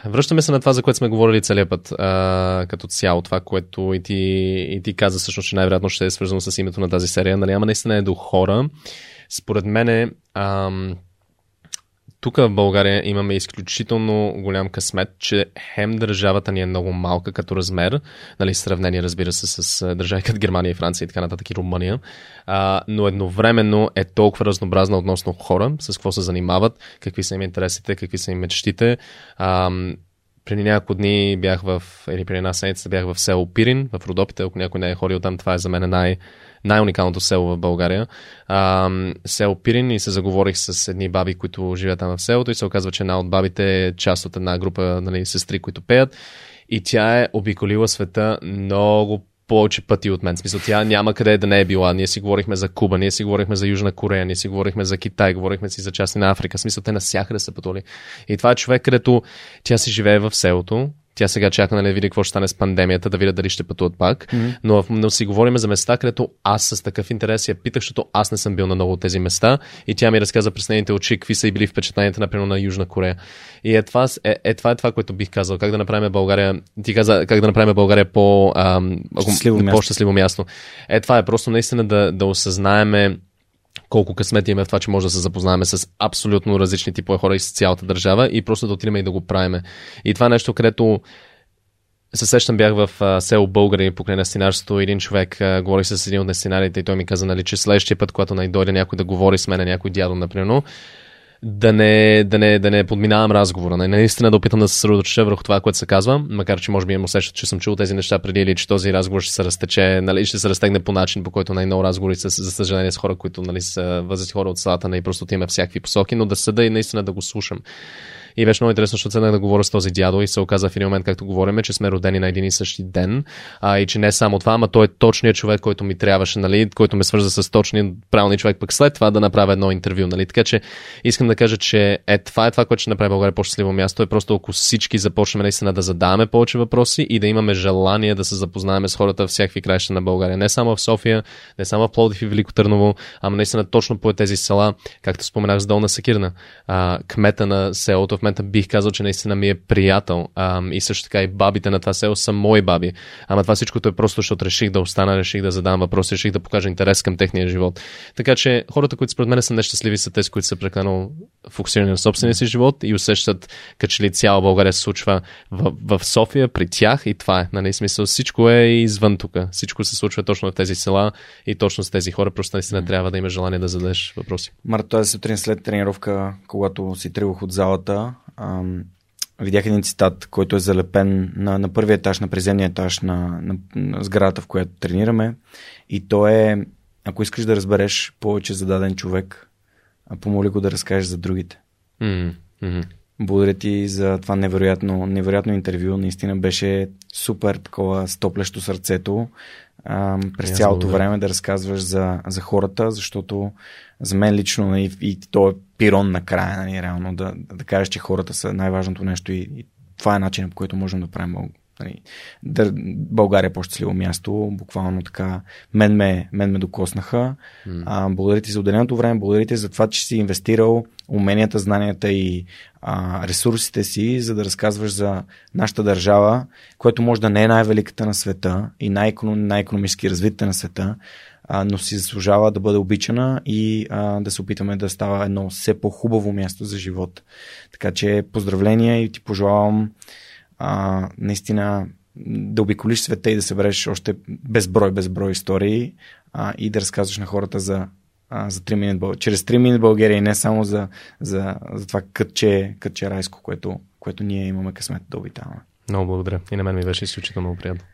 Връщаме се на това, за което сме говорили целият път, а, като цяло. Това, което и ти, и ти каза всъщност, че най-вероятно ще е свързано с името на тази серия. Нали, ама наистина е до хора. Според мен е, ам, тук в България имаме изключително голям късмет, че хем държавата ни е много малка като размер, нали, сравнение разбира се с държави като Германия и Франция и така нататък и Румъния, а, но едновременно е толкова разнообразна относно хора, с какво се занимават, какви са им интересите, какви са им мечтите. А, преди няколко дни бях в, или преди една седмица бях в село Пирин, в Родопите, ако някой не е ходил там, това е за мен най- най-уникалното село в България. А, село Пирин и се заговорих с едни баби, които живеят там в селото и се оказва, че една от бабите е част от една група нали, сестри, които пеят и тя е обиколила света много повече пъти от мен. Смисъл, тя няма къде да не е била. Ние си говорихме за Куба, ние си говорихме за Южна Корея, ние си говорихме за Китай, говорихме си за части на Африка. В смисъл, те насякъде са пътували. И това е човек, където тя си живее в селото, тя сега чака нали, да види какво ще стане с пандемията, да видя дали ще пътуват пак. Mm-hmm. Но, но си говорим за места, където аз с такъв интерес я питах, защото аз не съм бил на много от тези места. И тя ми разказа през нейните очи какви са и били впечатленията, например, на Южна Корея. И е това, е, е, това е това, което бих казал. Как да направим България. Ти каза как да направим България по, ам, щастливо, по-щастливо място. Е, това е просто наистина да, да осъзнаеме колко късмет имаме в това, че може да се запознаваме с абсолютно различни типове хора из цялата държава и просто да отидем и да го правиме. И това е нещо, където се сещам, бях в а, село Българи покрай настинарството. Един човек а, говори с един от настинарите и той ми каза, нали, че следващия път, когато най-дойде някой да говори с мен, някой дядо, например, да не, да не, да не подминавам разговора. Не, наистина да опитам да се съсредоточа върху това, което се казва, макар че може би имам усеща, че съм чул тези неща преди или че този разговор ще се разтече, нали, ще се разтегне по начин, по който най-много разговори са, за съжаление, с хора, които нали, са възрастни хора от салата, и нали, просто отиваме всякакви посоки, но да съда и наистина да го слушам. И беше много интересно, защото седнах да говоря с този дядо и се оказа в един момент, както говорим, че сме родени на един и същи ден. А, и че не само това, ама той е точният човек, който ми трябваше, нали, който ме свърза с точния правилния човек, пък след това да направя едно интервю. Нали. Така че искам да кажа, че е, това е това, което ще направи България по-щастливо място. Е просто ако всички започнем наистина да задаваме повече въпроси и да имаме желание да се запознаем с хората в всякакви краища на България. Не само в София, не само в Плодив и Велико Търново, ама наистина точно по тези села, както споменах с Долна Сакирна, а, кмета на селото момента бих казал, че наистина ми е приятел. А, и също така и бабите на това село са мои баби. Ама това всичкото е просто, защото реших да остана, реших да задам въпроси, реших да покажа интерес към техния живот. Така че хората, които според мен са нещастливи, са тези, които са прекалено фокусирани на собствения си живот и усещат, като че ли цяла България се случва в, в София, при тях и това е. Нали, смисъл, всичко е извън тук. Всичко се случва точно в тези села и точно с тези хора. Просто наистина трябва да има желание да зададеш въпроси. Марто, тази сутрин след тренировка, когато си тръгвах от залата, ам, видях един цитат, който е залепен на, на първия етаж, на приземния етаж на, на, на сградата, в която тренираме. И то е, ако искаш да разбереш повече за даден човек, помоли го да разкажеш за другите. Mm-hmm. Благодаря ти за това невероятно, невероятно интервю. Наистина беше супер такова стоплящо сърцето а, през yes, цялото благодаря. време да разказваш за, за хората, защото за мен лично и, нали, и то е пирон накрая, нали, реално да, да кажеш, че хората са най-важното нещо и, и това е начинът по който можем да правим нали, да, България е по-щастливо място, буквално така. Мен ме, мен ме докоснаха. Mm. А, благодаря ти за отделеното време, благодаря ти за това, че си инвестирал уменията, знанията и а, ресурсите си, за да разказваш за нашата държава, което може да не е най-великата на света и най-економически развитата на света, а, но си заслужава да бъде обичана и а, да се опитаме да става едно все по-хубаво място за живот. Така че поздравления и ти пожелавам а, наистина да обиколиш света и да събереш още безброй, безброй истории а, и да разказваш на хората за а, за 3 минути, чрез 3 минути България и не само за, за, за това кътче, кътче райско, което, което ние имаме късмет да обитаваме. Много благодаря. И на мен ми беше изключително приятно.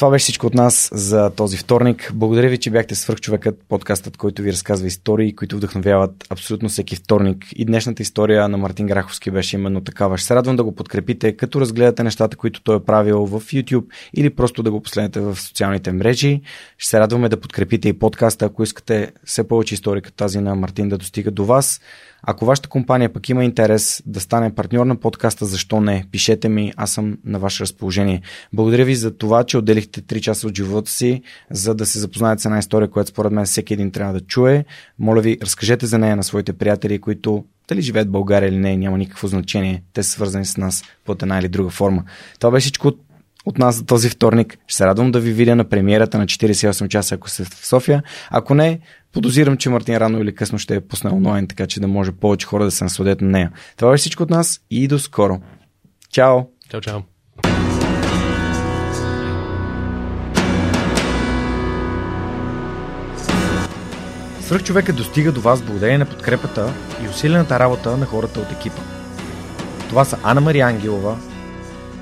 Това беше всичко от нас за този вторник. Благодаря ви, че бяхте свърхчовекът, подкастът, който ви разказва истории, които вдъхновяват абсолютно всеки вторник. И днешната история на Мартин Граховски беше именно такава. Ще се радвам да го подкрепите, като разгледате нещата, които той е правил в YouTube или просто да го последвате в социалните мрежи. Ще се радваме да подкрепите и подкаста, ако искате все повече истории като тази на Мартин да достига до вас. Ако вашата компания пък има интерес да стане партньор на подкаста, защо не? Пишете ми, аз съм на ваше разположение. Благодаря ви за това, че отделихте 3 часа от живота си, за да се запознаете с една история, която според мен всеки един трябва да чуе. Моля ви, разкажете за нея на своите приятели, които дали живеят в България или не, няма никакво значение. Те са свързани с нас под една или друга форма. Това беше всичко от от нас за този вторник. Ще се радвам да ви видя на премиерата на 48 часа, ако сте в София. Ако не, подозирам, че Мартин рано или късно ще е пусне онлайн, така че да може повече хора да се насладят на нея. Това е всичко от нас и до скоро. Чао! Чао, чао! Свърх човека достига до вас благодарение на подкрепата и усилената работа на хората от екипа. Това са Анна Мария Ангелова,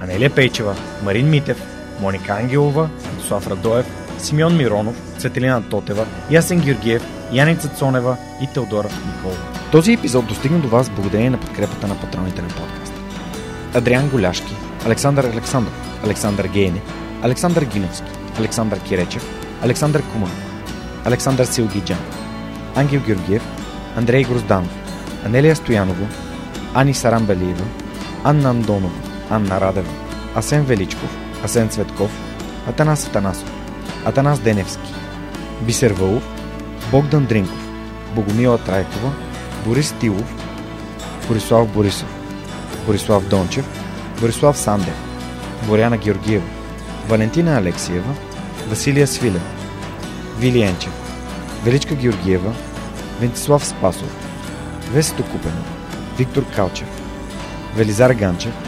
Анелия Пейчева, Марин Митев, Моника Ангелова, Слав Радоев, Симеон Миронов, Светелина Тотева, Ясен Георгиев, Яница Цонева и Теодора Николова. Този епизод достигна до вас благодарение на подкрепата на патроните на подкаста. Адриан Голяшки, Александър Александров, Александър Гейне, Александър Гиновски, Александър Киречев, Александър Куман, Александър Силгиджан, Ангел Георгиев, Андрей Грозданов, Анелия Стоянова, Ани Сарамбелиева, Анна Андонова, Анна Радева, Асен Величков, Асен Цветков, Атанас Атанасов, Атанас Деневски, Бисер Вълов, Богдан Дринков, Богомила Трайкова, Борис Тилов, Борислав Борисов, Борислав Дончев, Борислав Сандев, Боряна Георгиева, Валентина Алексиева, Василия Свилев, Вили Енчев, Величка Георгиева, Вентислав Спасов, Весето Купено, Виктор Калчев, Велизар Ганчев,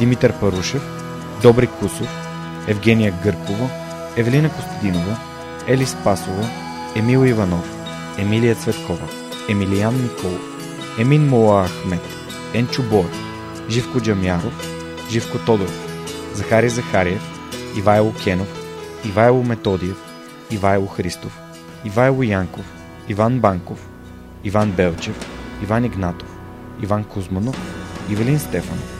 Димитър Парушев, Добри Кусов, Евгения Гъркова, Евелина Костадинова, Ели Спасова, Емил Иванов, Емилия Цветкова, Емилиян Николов, Емин Мола Ахмет, Енчо Бор, Живко Джамяров, Живко Тодоров, Захари Захариев, Ивайло Кенов, Ивайло Методиев, Ивайло Христов, Ивайло Янков, Иван Банков, Иван Белчев, Иван Игнатов, Иван Кузманов, Ивелин Стефанов,